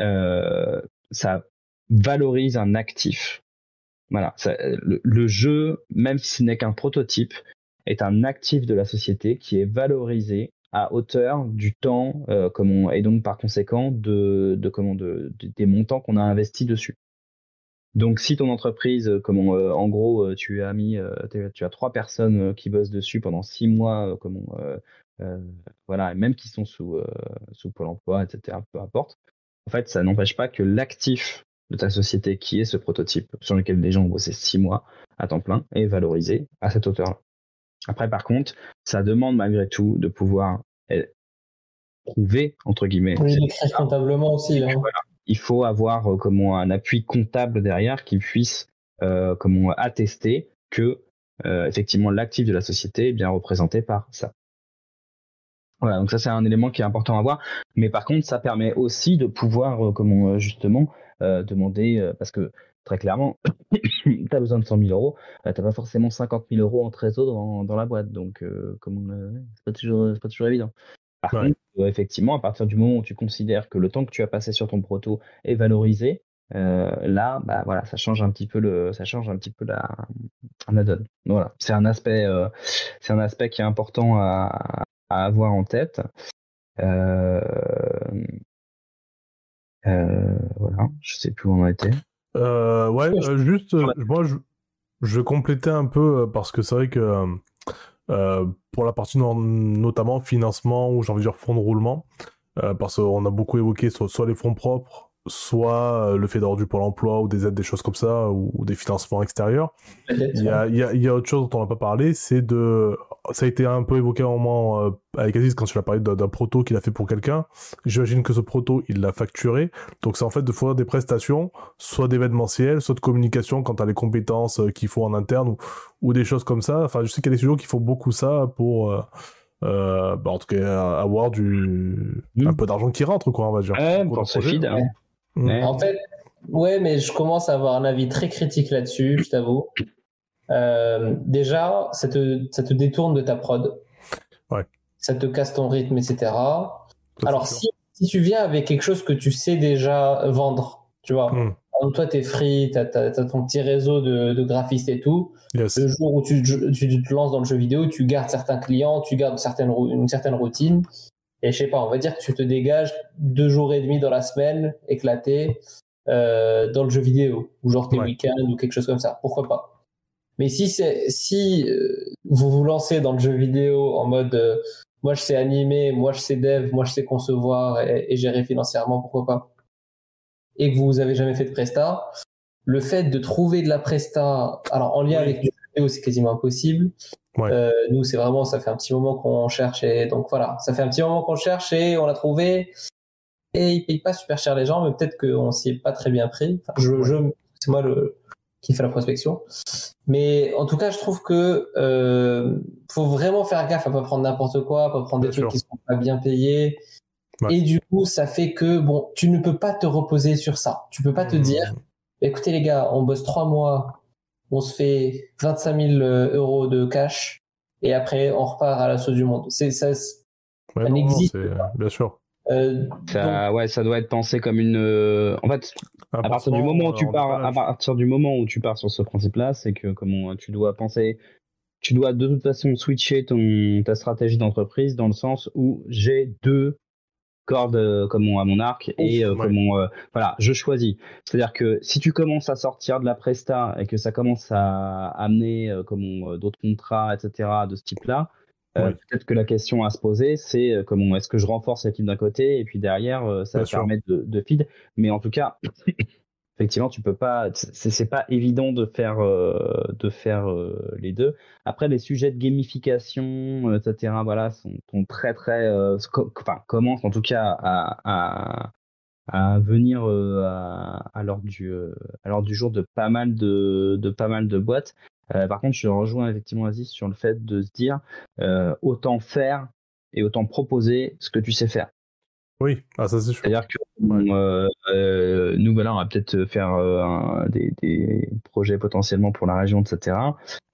euh, ça valorise un actif. Voilà, le, jeu, même si ce n'est qu'un prototype, est un actif de la société qui est valorisé à hauteur du temps, euh, et donc par conséquent de, comment de, des montants qu'on a investis dessus. Donc, si ton entreprise, euh, comment, euh, en gros, tu as mis, tu as trois personnes qui bossent dessus pendant six mois, comment, voilà, même qui sont sous, sous Pôle emploi, etc., peu importe. En fait, ça n'empêche pas que l'actif de ta société, qui est ce prototype sur lequel les gens ont bossé six mois à temps plein, est valorisé à cette hauteur-là. Après, par contre, ça demande malgré tout de pouvoir eh, prouver, entre guillemets. Oui, comptablement aussi. Hein. Il faut avoir euh, comment, un appui comptable derrière qui puisse euh, comment, attester que euh, effectivement l'actif de la société est bien représenté par ça. Voilà, donc ça c'est un élément qui est important à voir. Mais par contre, ça permet aussi de pouvoir, comment justement, demander, parce que très clairement, (coughs) tu as besoin de 100 000 euros, tu n'as pas forcément 50 000 euros en trésor dans, dans la boîte. Donc, comme c'est pas, toujours, pas toujours évident. Par contre, effectivement, à partir du moment où tu considères que le temps que tu as passé sur ton proto est valorisé, là, bah voilà, ça change un petit peu le, ça change un petit peu la, la donne. Voilà, c'est un aspect, c'est un aspect qui est important à, à avoir en tête. Euh, voilà, je sais plus où on était. Euh, ouais, euh, juste, euh, moi, je, je, vais compléter un peu parce que c'est vrai que pour la partie notamment financement ou j'ai envie de dire fonds de roulement, parce qu'on a beaucoup évoqué soit les fonds propres, soit euh, le fait d'avoir du pôle emploi ou des aides, des choses comme ça, ou, des financements extérieurs. Il y, a, il, y a, autre chose dont on n'a pas parlé, c'est de... Ça a été un peu évoqué à un moment euh, avec Aziz quand tu as parlé d'un proto qu'il a fait pour quelqu'un. J'imagine que ce proto, il l'a facturé. Donc c'est en fait de fournir des prestations, soit d'événementiel, soit de communication quant à les compétences euh, qu'il faut en interne, ou, ou, des choses comme ça. Enfin, je sais qu'il y a des studios qui font beaucoup ça pour... Euh, bah en tout cas avoir du un peu d'argent qui rentre quoi on va dire ouais, pour ce feed. Mm. En fait, ouais, mais je commence à avoir un avis très critique là-dessus, je t'avoue. Euh, déjà, ça te, ça te détourne de ta prod. Ouais. Ça te casse ton rythme, etc. Alors, si, si, tu viens avec quelque chose que tu sais déjà vendre, tu vois, mm. toi, tu es free, tu as, ton petit réseau de, de graphistes et tout. Le jour où tu, tu, te lances dans le jeu vidéo, tu gardes certains clients, tu gardes certaines, une certaine routine. Et je sais pas, on va dire que tu te dégages deux jours et demi dans la semaine, éclaté, euh, dans le jeu vidéo, ou genre tes week-ends ou quelque chose comme ça. Pourquoi pas? Mais si, si euh, vous vous lancez dans le jeu vidéo en mode euh, moi je sais animer, moi je sais dev, moi je sais concevoir et, gérer financièrement, pourquoi pas? Et que vous avez jamais fait de presta, le fait de trouver de la presta, alors en lien avec le jeu vidéo, c'est quasiment impossible. Euh, nous, c'est vraiment, ça fait un petit moment qu'on cherche et donc voilà, ça fait un petit moment qu'on cherche et on l'a trouvé. Et ils payent pas super cher les gens, mais peut-être qu'on s'y est pas très bien pris. je, je c'est moi le qui fait la prospection. Mais en tout cas, je trouve que euh, faut vraiment faire gaffe à pas prendre n'importe quoi, pas prendre des trucs qui sont pas bien payés. Et du coup, ça fait que bon, tu ne peux pas te reposer sur ça. Tu peux pas te mmh. dire, écoutez les gars, on bosse trois mois on se fait 25 000 euh, euros de cash et après on repart à l'assaut du monde. C'est ça. Euh, bien sûr. Euh, ça, ouais, ça doit être pensé comme une. en fait, à partir du moment où tu pars, à partir du moment où tu pars sur ce principe-là, c'est que comment tu dois penser, tu dois de toute façon switcher ton ta stratégie d'entreprise dans le sens où j'ai deux corde euh, comme à mon arc et euh, comme euh, voilà je choisis. C'est à dire que si tu commences à sortir de la presta et que ça commence à amener comme d'autres contrats etc de ce type là peut-être que la question à se poser c'est comment est-ce que je renforce l'équipe d'un côté et puis derrière ça va permettre de, de feed. Mais en tout cas effectivement, tu peux pas, c'est pas évident de faire, euh, de faire euh, les deux. Après, les sujets de gamification, euh, etc., voilà, sont, sont très, très, enfin, commencent en tout cas à, à, à venir à, à l'ordre du, du jour de pas mal de, de pas mal de boîtes. par contre, je rejoins effectivement Aziz sur le fait de se dire autant faire et autant proposer ce que tu sais faire. Oui, ah, ça c'est sûr. C'est-à-dire que euh, euh, nous, voilà, on va peut-être faire euh, des, des, projets potentiellement pour la région, etc.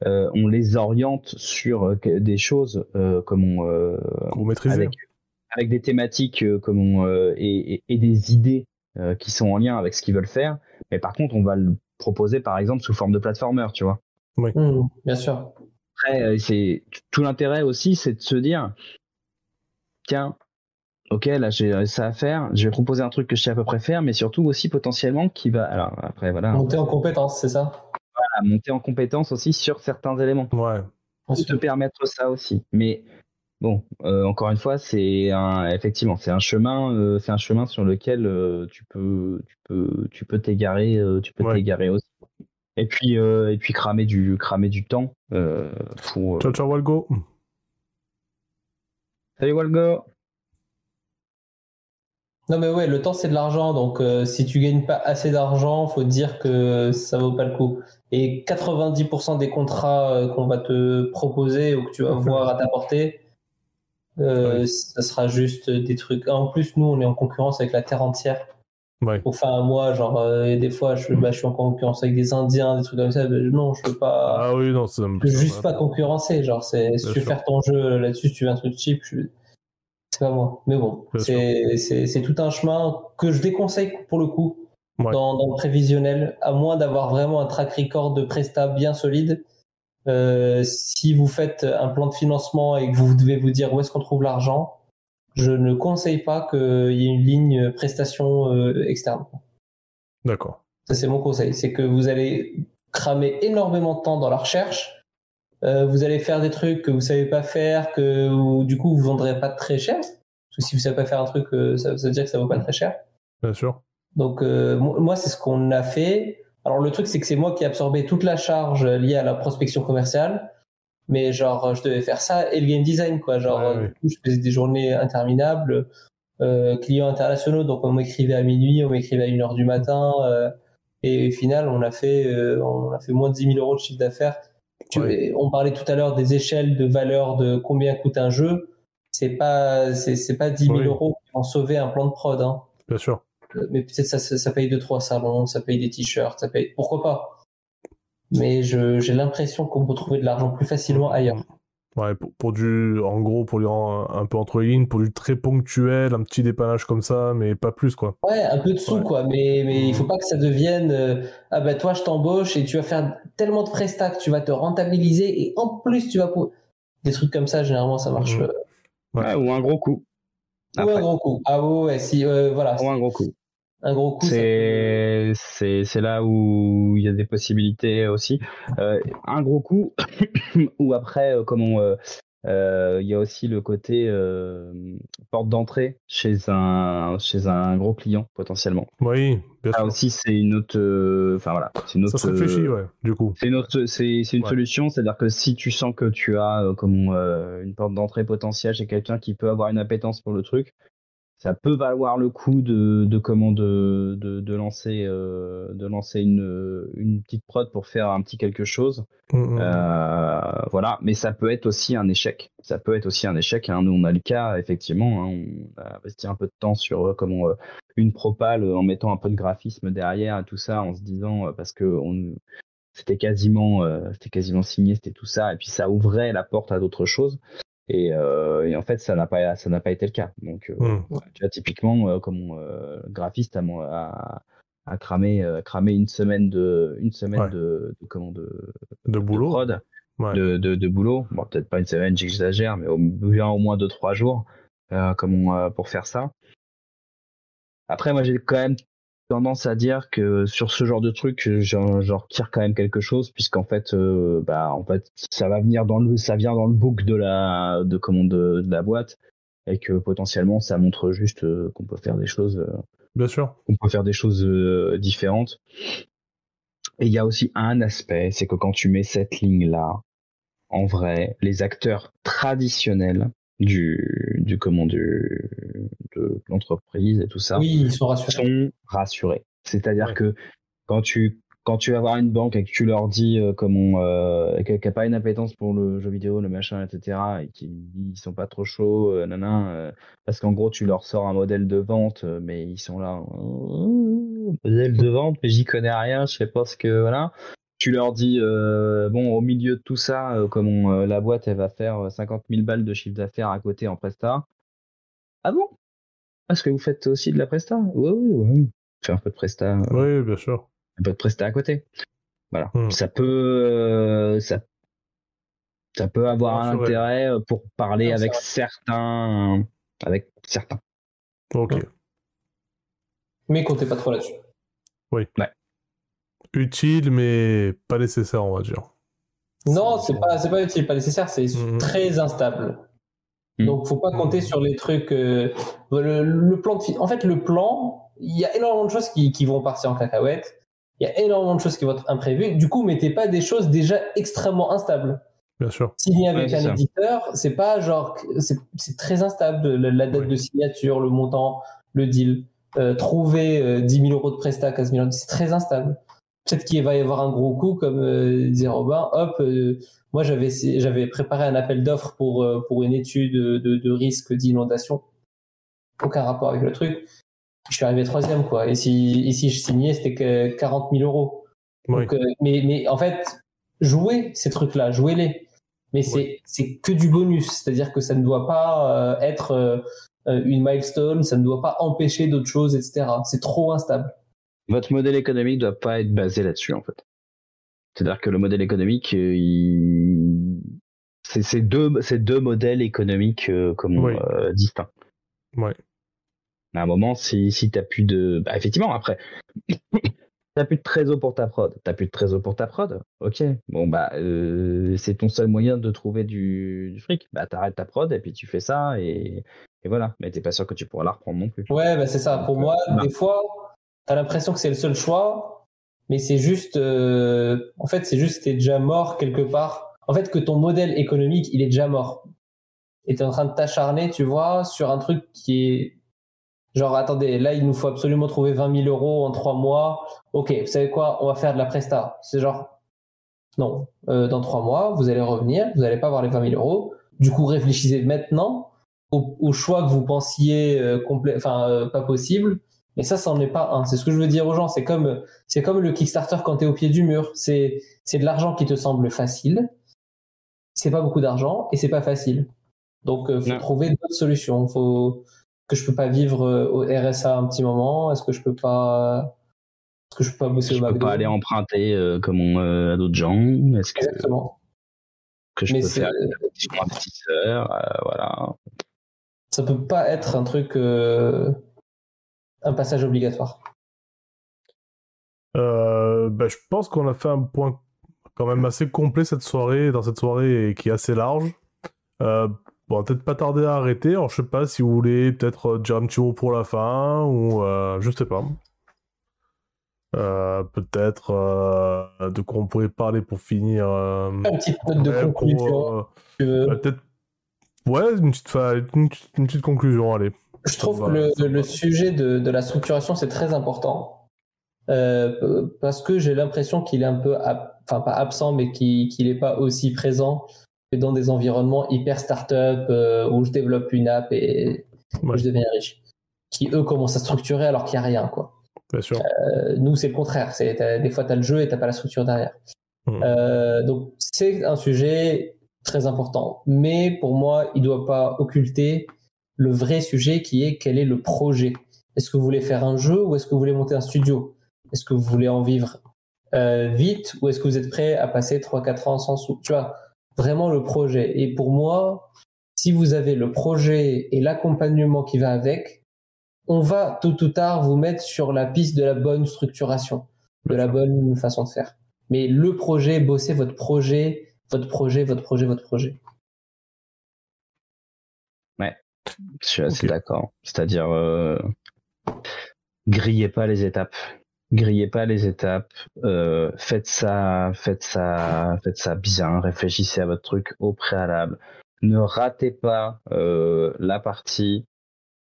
on les oriente sur des choses comme on, avec, avec, des thématiques comme on, et, et, des idées qui sont en lien avec ce qu'ils veulent faire. Mais par contre, on va le proposer, par exemple, sous forme de platformer, tu vois. Oui. Mmh, bien sûr. Après, c'est tout l'intérêt aussi, c'est de se dire, tiens, ok, là j'ai ça à faire, je vais proposer un truc que je sais à peu près faire, mais surtout aussi potentiellement qui va. Alors après, voilà. Monter en compétence, c'est ça? Voilà, monter en compétence aussi sur certains éléments. Ouais. Pour te permettre ça aussi. Mais bon, encore une fois, c'est un, effectivement, c'est un chemin, c'est un chemin sur lequel tu peux, tu peux, tu peux t'égarer, tu peux t'égarer aussi. Et puis, et puis cramer du, cramer du temps pour. Ciao, ciao, Walgo. Salut, Walgo. Non mais ouais, le temps c'est de l'argent, donc euh, si tu gagnes pas assez d'argent, faut dire que ça vaut pas le coup. Et 90% des contrats euh, qu'on va te proposer ou que tu vas voir à t'apporter, euh, ça sera juste des trucs. En plus, nous, on est en concurrence avec la terre entière. Ouais. Enfin, moi, genre, euh, des fois, je, bah, je, suis en concurrence avec des Indiens, des trucs comme ça. non, je peux pas. Ah oui, non, c'est. juste pas concurrencer. Genre, c'est, si tu veux faire ton jeu là-dessus, si tu veux un truc cheap, je c'est pas moi. Mais bon, c'est tout un chemin que je déconseille pour le coup dans, le prévisionnel, à moins d'avoir vraiment un track record de Presta bien solide. Euh, si vous faites un plan de financement et que vous devez vous dire où est-ce qu'on trouve l'argent, je ne conseille pas qu'il y ait une ligne prestation euh, externe. D'accord. Ça, c'est mon conseil. C'est que vous allez cramer énormément de temps dans la recherche euh, vous allez faire des trucs que vous savez pas faire, que du coup vous vendrez pas très cher. Parce que si vous savez pas faire un truc, euh, ça, veut dire que ça vaut pas très cher. Bien sûr. Donc euh, moi c'est ce qu'on a fait. Alors le truc c'est que c'est moi qui ai absorbé toute la charge liée à la prospection commerciale. Mais genre je devais faire ça et le game design quoi. Genre du coup, je faisais des journées interminables, clients internationaux. Donc on m'écrivait à minuit, on m'écrivait à 1h du matin. et au final on a fait on a fait moins de 10 000 euros de chiffre d'affaires on parlait tout à l'heure des échelles de valeur de combien coûte un jeu. C'est pas, c'est, pas 10 000 euros qui vont sauver un plan de prod. Hein. Bien sûr. Euh, mais peut-être ça, ça, paye 2-3 salons, ça paye des t-shirts, ça paye. Pourquoi pas Mais j'ai l'impression qu'on peut trouver de l'argent plus facilement ailleurs. Ouais, pour, du, en gros, pour lui un peu entre lignes, pour du très ponctuel, un petit dépannage comme ça, mais pas plus, quoi. Ouais, un peu de sous, quoi, mais, mais il faut pas que ça devienne, euh, ah bah toi, je t'embauche et tu vas faire tellement de prestats que tu vas te rentabiliser et en plus, tu vas Des trucs comme ça, généralement, ça marche. Mmh. Euh, ouais, ou un gros coup. Ou un gros coup. Ah ouais, si, euh, voilà. Ou un gros coup un gros coup. C'est c'est là où il y a des possibilités aussi. Euh, un gros coup (coughs) ou après euh, comment euh, il y a aussi le côté porte d'entrée chez un chez un gros client potentiellement. Oui, bien sûr. aussi c'est une autre enfin voilà, c'est une autre Ça se réfléchit ouais, du coup. C'est une autre c'est une solution, c'est-à-dire que si tu sens que tu as comme une porte d'entrée potentielle chez quelqu'un qui peut avoir une appétence pour le truc, ça peut valoir le coup de, de comment de, de, lancer euh, de lancer une, une petite prod pour faire un petit quelque chose mmh, mmh, mmh. Euh, voilà mais ça peut être aussi un échec ça peut être aussi un échec hein. nous on a le cas effectivement hein. on a investi un peu de temps sur euh, comment une propale en mettant un peu de graphisme derrière et tout ça en se disant parce que on c'était quasiment c'était quasiment signé c'était tout ça et puis ça ouvrait la porte à d'autres choses euh, et, en fait, ça n'a pas, ça n'a pas été le cas. Donc, euh, hmm. tu vois, typiquement, euh, comme graphiste a, a, cramé, cramé une semaine de, une semaine de, de, comment de, de boulot, de, de, de, boulot. Bon, peut-être pas une semaine, j'exagère, mais au, bien au moins deux trois jours, comme pour faire ça. Après, moi, j'ai quand même tendance à dire que sur ce genre de truc, j'en retire quand même quelque chose, puisqu'en fait, euh, bah, en fait, ça va venir dans le, ça vient dans le book de la, de commande de, la boîte, et que potentiellement, ça montre juste euh, qu'on peut faire des choses. Euh, Bien sûr. On peut faire des choses différentes. Et il y a aussi un aspect, c'est que quand tu mets cette ligne-là, en vrai, les acteurs traditionnels du, du comment du, de l'entreprise et tout ça oui, ils sont rassurés. Sont rassurés. C'est-à-dire que quand tu quand tu vas voir une banque et que tu leur dis euh, comment euh, qu'elle n'a pas une appétence pour le jeu vidéo, le machin, etc., et qu'ils sont pas trop chauds, euh, euh, parce qu'en gros tu leur sors un modèle de vente, mais ils sont là, modèle de vente, mais j'y connais rien, je sais pas ce que voilà tu leur dis euh, bon au milieu de tout ça euh, comment euh, la boîte elle va faire 50 000 balles de chiffre d'affaires à côté en presta. Ah bon? Est-ce que vous faites aussi de la presta? Oui oui oui fais un peu de presta oui bien sûr. un peu de presta à côté. Voilà. Hmm. ça peut ça ça peut avoir un intérêt pour parler avec certains avec certains. Ok. Mais comptez pas trop là-dessus. Oui ouais utile, mais pas nécessaire, on va dire. Non, c'est pas, pas utile, pas nécessaire, c'est mhm. très instable. Hmm. Donc, faut pas compter sur les trucs. le, plan de, en fait, le plan, il y a énormément de choses qui, qui vont partir en cacahuète. Il y a énormément de choses qui vont être imprévues. Du coup, mettez pas des choses déjà extrêmement instables. Bien sûr. Signer avec un éditeur, c'est pas genre, c'est très instable. La, date de signature, le montant, le deal. Euh, trouver 10 euh, 000 euros de prestat, 15 000 euros, c'est très instable. Peut-être qu'il va y avoir un gros coup, comme euh, disait Robin. Hop, euh, moi j'avais j'avais préparé un appel d'offres pour pour une étude de, de risque d'inondation. Aucun rapport avec le truc. Je suis arrivé troisième quoi. Et si ici je signais, c'était que 40 000 euros. Donc, mais mais en fait, jouez ces trucs-là, jouez-les. Mais c'est c'est que du bonus, c'est-à-dire que ça ne doit pas être euh, une milestone, ça ne doit pas empêcher d'autres choses, etc. C'est trop instable. Votre modèle économique ne doit pas être basé là-dessus, en fait. C'est-à-dire que le modèle économique, euh, il... c'est deux, deux modèles économiques euh, comme distincts. Ouais. À un moment, si, si tu plus de. Bah, effectivement, après, (coughs) T'as plus de trésor pour ta prod. T'as plus de trésor pour ta prod. Ok. Bon bah c'est ton seul moyen de trouver du, du fric. Bah t'arrêtes ta prod et puis tu fais ça et, et voilà. Mais t'es pas sûr que tu pourras la reprendre non plus. Ouais, bah c'est ça. Pour moi, des fois, t'as l'impression que c'est le seul choix, mais c'est juste, euh, en fait, c'est juste que t'es déjà mort quelque part. En fait, que ton modèle économique, il est déjà mort. Et t'es en train de t'acharner, tu vois, sur un truc qui est genre, attendez, là, il nous faut absolument trouver 20 000 euros en trois mois. Ok, vous savez quoi, on va faire de la presta. C'est genre, non, euh, dans trois mois, vous allez revenir, vous n'allez pas avoir les 20 000 euros. Du coup, réfléchissez maintenant au, choix que vous pensiez euh, complet, enfin pas possible. Mais ça, ça n'en est pas un. C'est ce que je veux dire aux gens. C'est comme, c'est comme le Kickstarter quand tu es au pied du mur. C'est, c'est de l'argent qui te semble facile. C'est pas beaucoup d'argent et c'est pas facile. Donc, il faut trouver d'autres solutions. Faut que je peux pas vivre au RSA un petit moment. Est-ce que je peux pas, est-ce que je peux pas bosser au McDo peux pas aller emprunter comme on, à d'autres gens. Est-ce que, Exactement. Que je peux faire des investisseurs, voilà ça peut pas être un truc, euh, un passage obligatoire. Euh, bah, je pense qu'on a fait un point quand même assez complet cette soirée, dans cette soirée et qui est assez large. Euh, bon, peut-être pas tarder à arrêter. Alors, je sais pas si vous voulez peut-être dire un petit mot pour la fin ou je sais pas. peut-être de quoi on pourrait parler pour finir. Une petite note de conclusion. peut-être Ouais, une petite, une, petite, conclusion, allez. Je trouve que le, sujet de, la structuration, c'est très important. Euh, parce que j'ai l'impression qu'il est un peu, enfin pas absent, mais qu'il n'est pas aussi présent que dans des environnements hyper start-up euh, où je développe une app et je deviens riche. Qui eux commencent à structurer alors qu'il n'y a rien, quoi. Bien sûr. Euh, nous, c'est le contraire. Des fois, tu as le jeu et tu n'as pas la structure derrière. Mmh. donc, c'est un sujet très important. Mais pour moi, il ne doit pas occulter le vrai sujet qui est quel est le projet. Est-ce que vous voulez faire un jeu ou est-ce que vous voulez monter un studio? Est-ce que vous voulez en vivre euh, vite ou est-ce que vous êtes prêt à passer 3-4 ans sans sous Tu vois, vraiment le projet. Et pour moi, si vous avez le projet et l'accompagnement qui va avec, on va tôt ou tard vous mettre sur la piste de la bonne structuration, de la bonne façon de faire. Mais le projet, bosser votre projet, votre projet, votre projet, votre projet. Ouais, je suis assez d'accord. C'est-à-dire, euh, grillez pas les étapes. Grillez pas les étapes. Euh, faites ça, faites ça, faites ça bien. Réfléchissez à votre truc au préalable. Ne ratez pas euh, la partie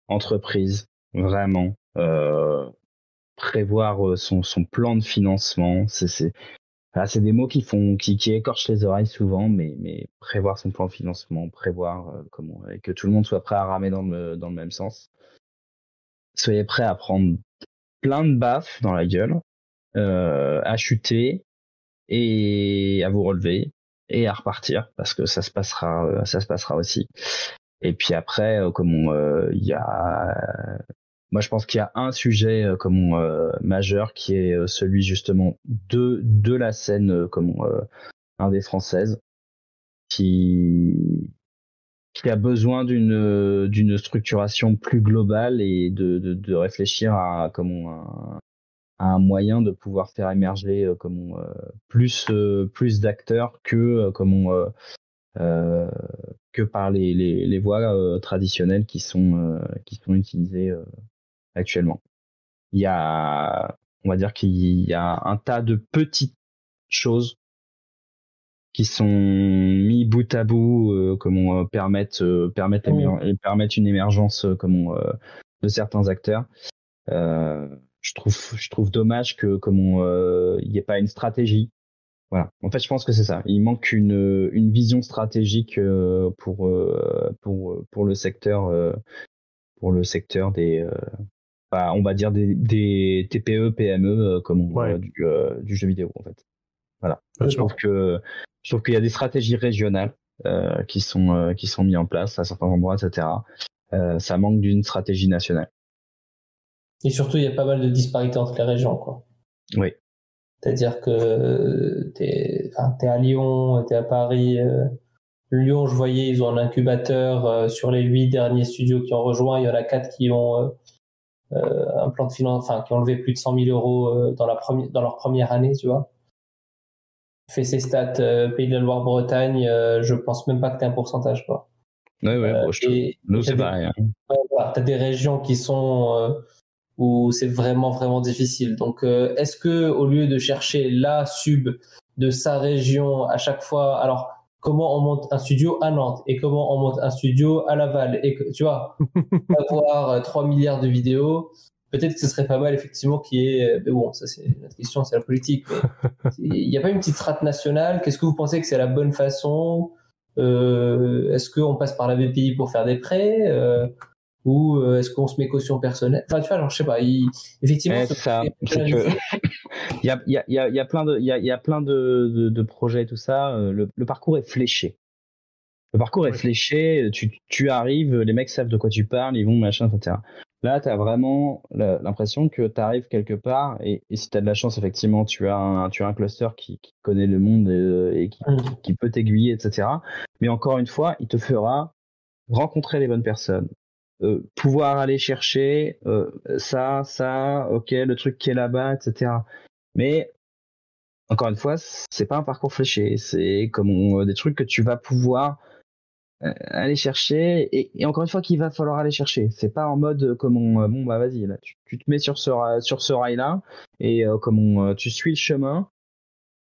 entreprise. Vraiment. prévoir son, son plan de financement, c'est c'est des mots qui font, qui, qui, écorchent les oreilles souvent, mais, mais prévoir son plan de financement, prévoir euh, comment, et que tout le monde soit prêt à ramer dans le, dans le même sens. Soyez prêt à prendre plein de baffes dans la gueule, euh, à chuter et à vous relever et à repartir parce que ça se passera, euh, ça se passera aussi. Et puis après, comme il y a moi, je pense qu'il y a un sujet euh, comme euh, majeur qui est euh, celui justement de de la scène comme indé française qui qui a besoin d'une d'une structuration plus globale et de, de, réfléchir à comment un, un moyen de pouvoir faire émerger comment plus plus d'acteurs que comment que par les, les, les voies traditionnelles qui sont, qui sont utilisées actuellement. Il y a, on va dire qu'il y a un tas de petites choses qui sont mis bout à bout, euh, comment euh, permettre euh, permettre une émergence comment de certains acteurs. je trouve je trouve dommage que comment il n'y ait pas une stratégie. Voilà. En fait, je pense que c'est ça. Il manque une une vision stratégique pour pour pour le secteur pour le secteur des bah, on va dire des, des TPE PME comme du, du jeu vidéo en fait. Voilà. Je trouve que je trouve qu'il y a des stratégies régionales euh, qui sont euh, qui sont mises en place à certains endroits, etc. Euh, ça manque d'une stratégie nationale. Et surtout, il y a pas mal de disparités entre les régions, quoi. Oui. C'est-à-dire que t'es es à Lyon, t'es à Paris. Lyon, je voyais, ils ont un incubateur sur les huit derniers studios qui ont rejoint. Il y en a quatre qui ont un plan de finance, enfin qui ont levé plus de 100 000 euros dans la première dans leur première année, tu vois fais ses stats euh, Pays de la Loire-Bretagne, euh, je pense même pas que tu un pourcentage. Quoi. Ouais, ouais, bon, je nous c'est pareil. Hein. tu as des régions qui sont euh, où c'est vraiment, vraiment difficile. Donc, est-ce que au lieu de chercher la sub de sa région à chaque fois, alors comment on monte un studio à Nantes et comment on monte un studio à Laval et que tu vois (laughs) avoir 3 milliards de vidéos peut-être que ce serait pas mal effectivement qu'il y ait, mais bon, ça c'est notre question, c'est la politique. (laughs) Il n'y a pas une petite strate nationale? Qu'est-ce que vous pensez que c'est la bonne façon? Euh, Est-ce qu'on passe par la BPI pour faire des prêts euh, ou euh, est-ce qu'on se met caution personnelle? Enfin, tu vois, alors je sais pas. effectivement, il y a, y, a, y a plein de, il y a, y a plein de, de, projets et tout ça. Le, parcours est fléché. Le parcours est fléché. Tu, tu arrives, les mecs savent de quoi tu parles, ils vont machin, etc. Là, tu as vraiment l'impression que tu arrives quelque part et, si tu as de la chance, effectivement, tu as un, tu as un cluster qui, connaît le monde et, mm. qui, peut t'aiguiller, etc. Mais encore une fois, il te fera rencontrer les bonnes personnes, euh, pouvoir aller chercher euh, ça, ça, ok, le truc qui est là-bas, etc. Mais encore une fois, c'est pas un parcours fléché, c'est comme des trucs que tu vas pouvoir euh, aller chercher et, encore une fois qu'il va falloir aller chercher. C'est pas en mode euh, comme on euh, bon bah vas-y là tu, te mets sur ce sur ce rail là et comme on, tu suis le chemin.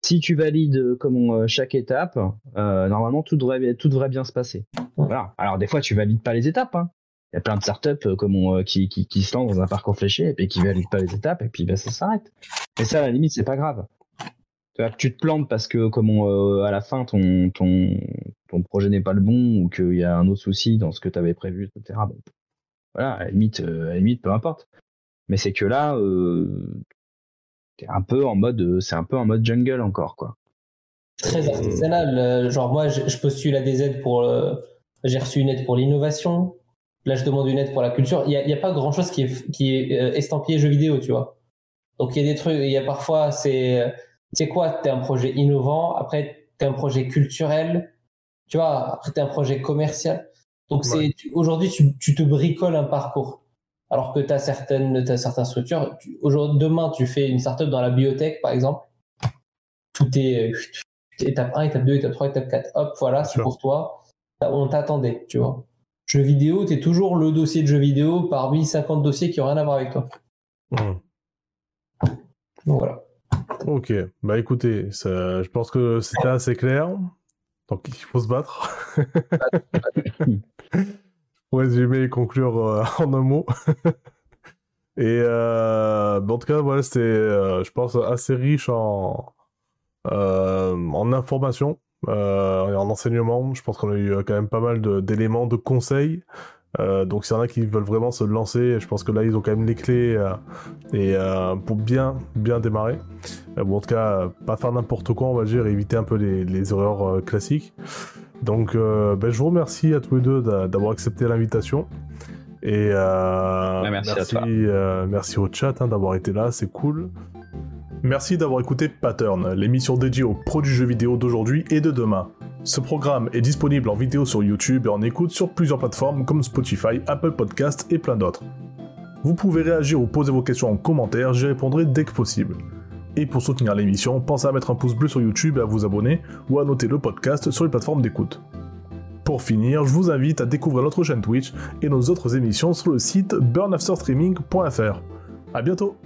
Si tu valides comme chaque étape normalement tout devrait tout devrait bien se passer. Voilà. Alors des fois tu valides pas les étapes hein. Il y a plein de startups comme qui, qui, qui se lancent dans un parcours fléché et puis qui valident pas les étapes et puis bah, ça s'arrête et ça à la limite c'est pas grave tu te plantes parce que comme à la fin ton ton ton projet n'est pas le bon ou qu'il y a un autre souci dans ce que tu avais prévu, etc. Voilà, à la limite, euh, à la limite, peu importe. Mais c'est que là, euh, t'es un peu en mode, euh, c'est un peu en mode jungle encore, quoi. Très artisanal. Euh, genre moi, je, postule à des aides pour, j'ai reçu une aide pour l'innovation. Là, je demande une aide pour la culture. Il n'y a, pas grand chose qui est, qui est estampillé jeu vidéo, tu vois. Donc il y a des trucs, il y a parfois, c'est, c'est quoi, t'es un projet innovant, après t'es un projet culturel, tu vois, après, tu un projet commercial. Donc, c'est aujourd'hui, tu, tu, te bricoles un parcours. Alors que tu as certaines, as certaines structures. Aujourd'hui, demain, tu fais une startup dans la biotech, par exemple. Tout est euh, étape 1, étape 2, étape 3, étape 4. Hop, voilà, c'est pour toi. On t'attendait, tu vois. Jeu vidéo, tu es toujours le dossier de jeu vidéo parmi 50 dossiers qui n'ont rien à voir avec toi. Mmh. Donc voilà. Ok, bah écoutez, ça, je pense que c'était assez clair. Donc il faut se battre. (laughs) Pour résumer et conclure euh, en un mot. (laughs) et euh, en tout cas, voilà, c'était, euh, je pense, assez riche en, en informations en enseignement. Je pense qu'on a eu quand même pas mal d'éléments, de, conseils. donc s'il y en a qui veulent vraiment se lancer, je pense que là ils ont quand même les clés et pour bien bien démarrer. Euh, en tout cas, pas faire n'importe quoi, on va dire, éviter un peu les, erreurs euh, classiques. Donc, euh, ben, je vous remercie à tous les deux d'avoir accepté l'invitation. Et merci, merci, au chat hein, d'avoir été là, c'est cool. Merci d'avoir écouté Pattern, l'émission dédiée aux produits jeux vidéo d'aujourd'hui et de demain. Ce programme est disponible en vidéo sur YouTube et en écoute sur plusieurs plateformes comme Spotify, Apple Podcasts et plein d'autres. Vous pouvez réagir ou poser vos questions en commentaire, j'y répondrai dès que possible. Et pour soutenir l'émission, pensez à mettre un pouce bleu sur YouTube et à vous abonner, ou à noter le podcast sur les plateformes d'écoute. Pour finir, je vous invite à découvrir notre chaîne Twitch et nos autres émissions sur le site burnafterstreaming.fr. A bientôt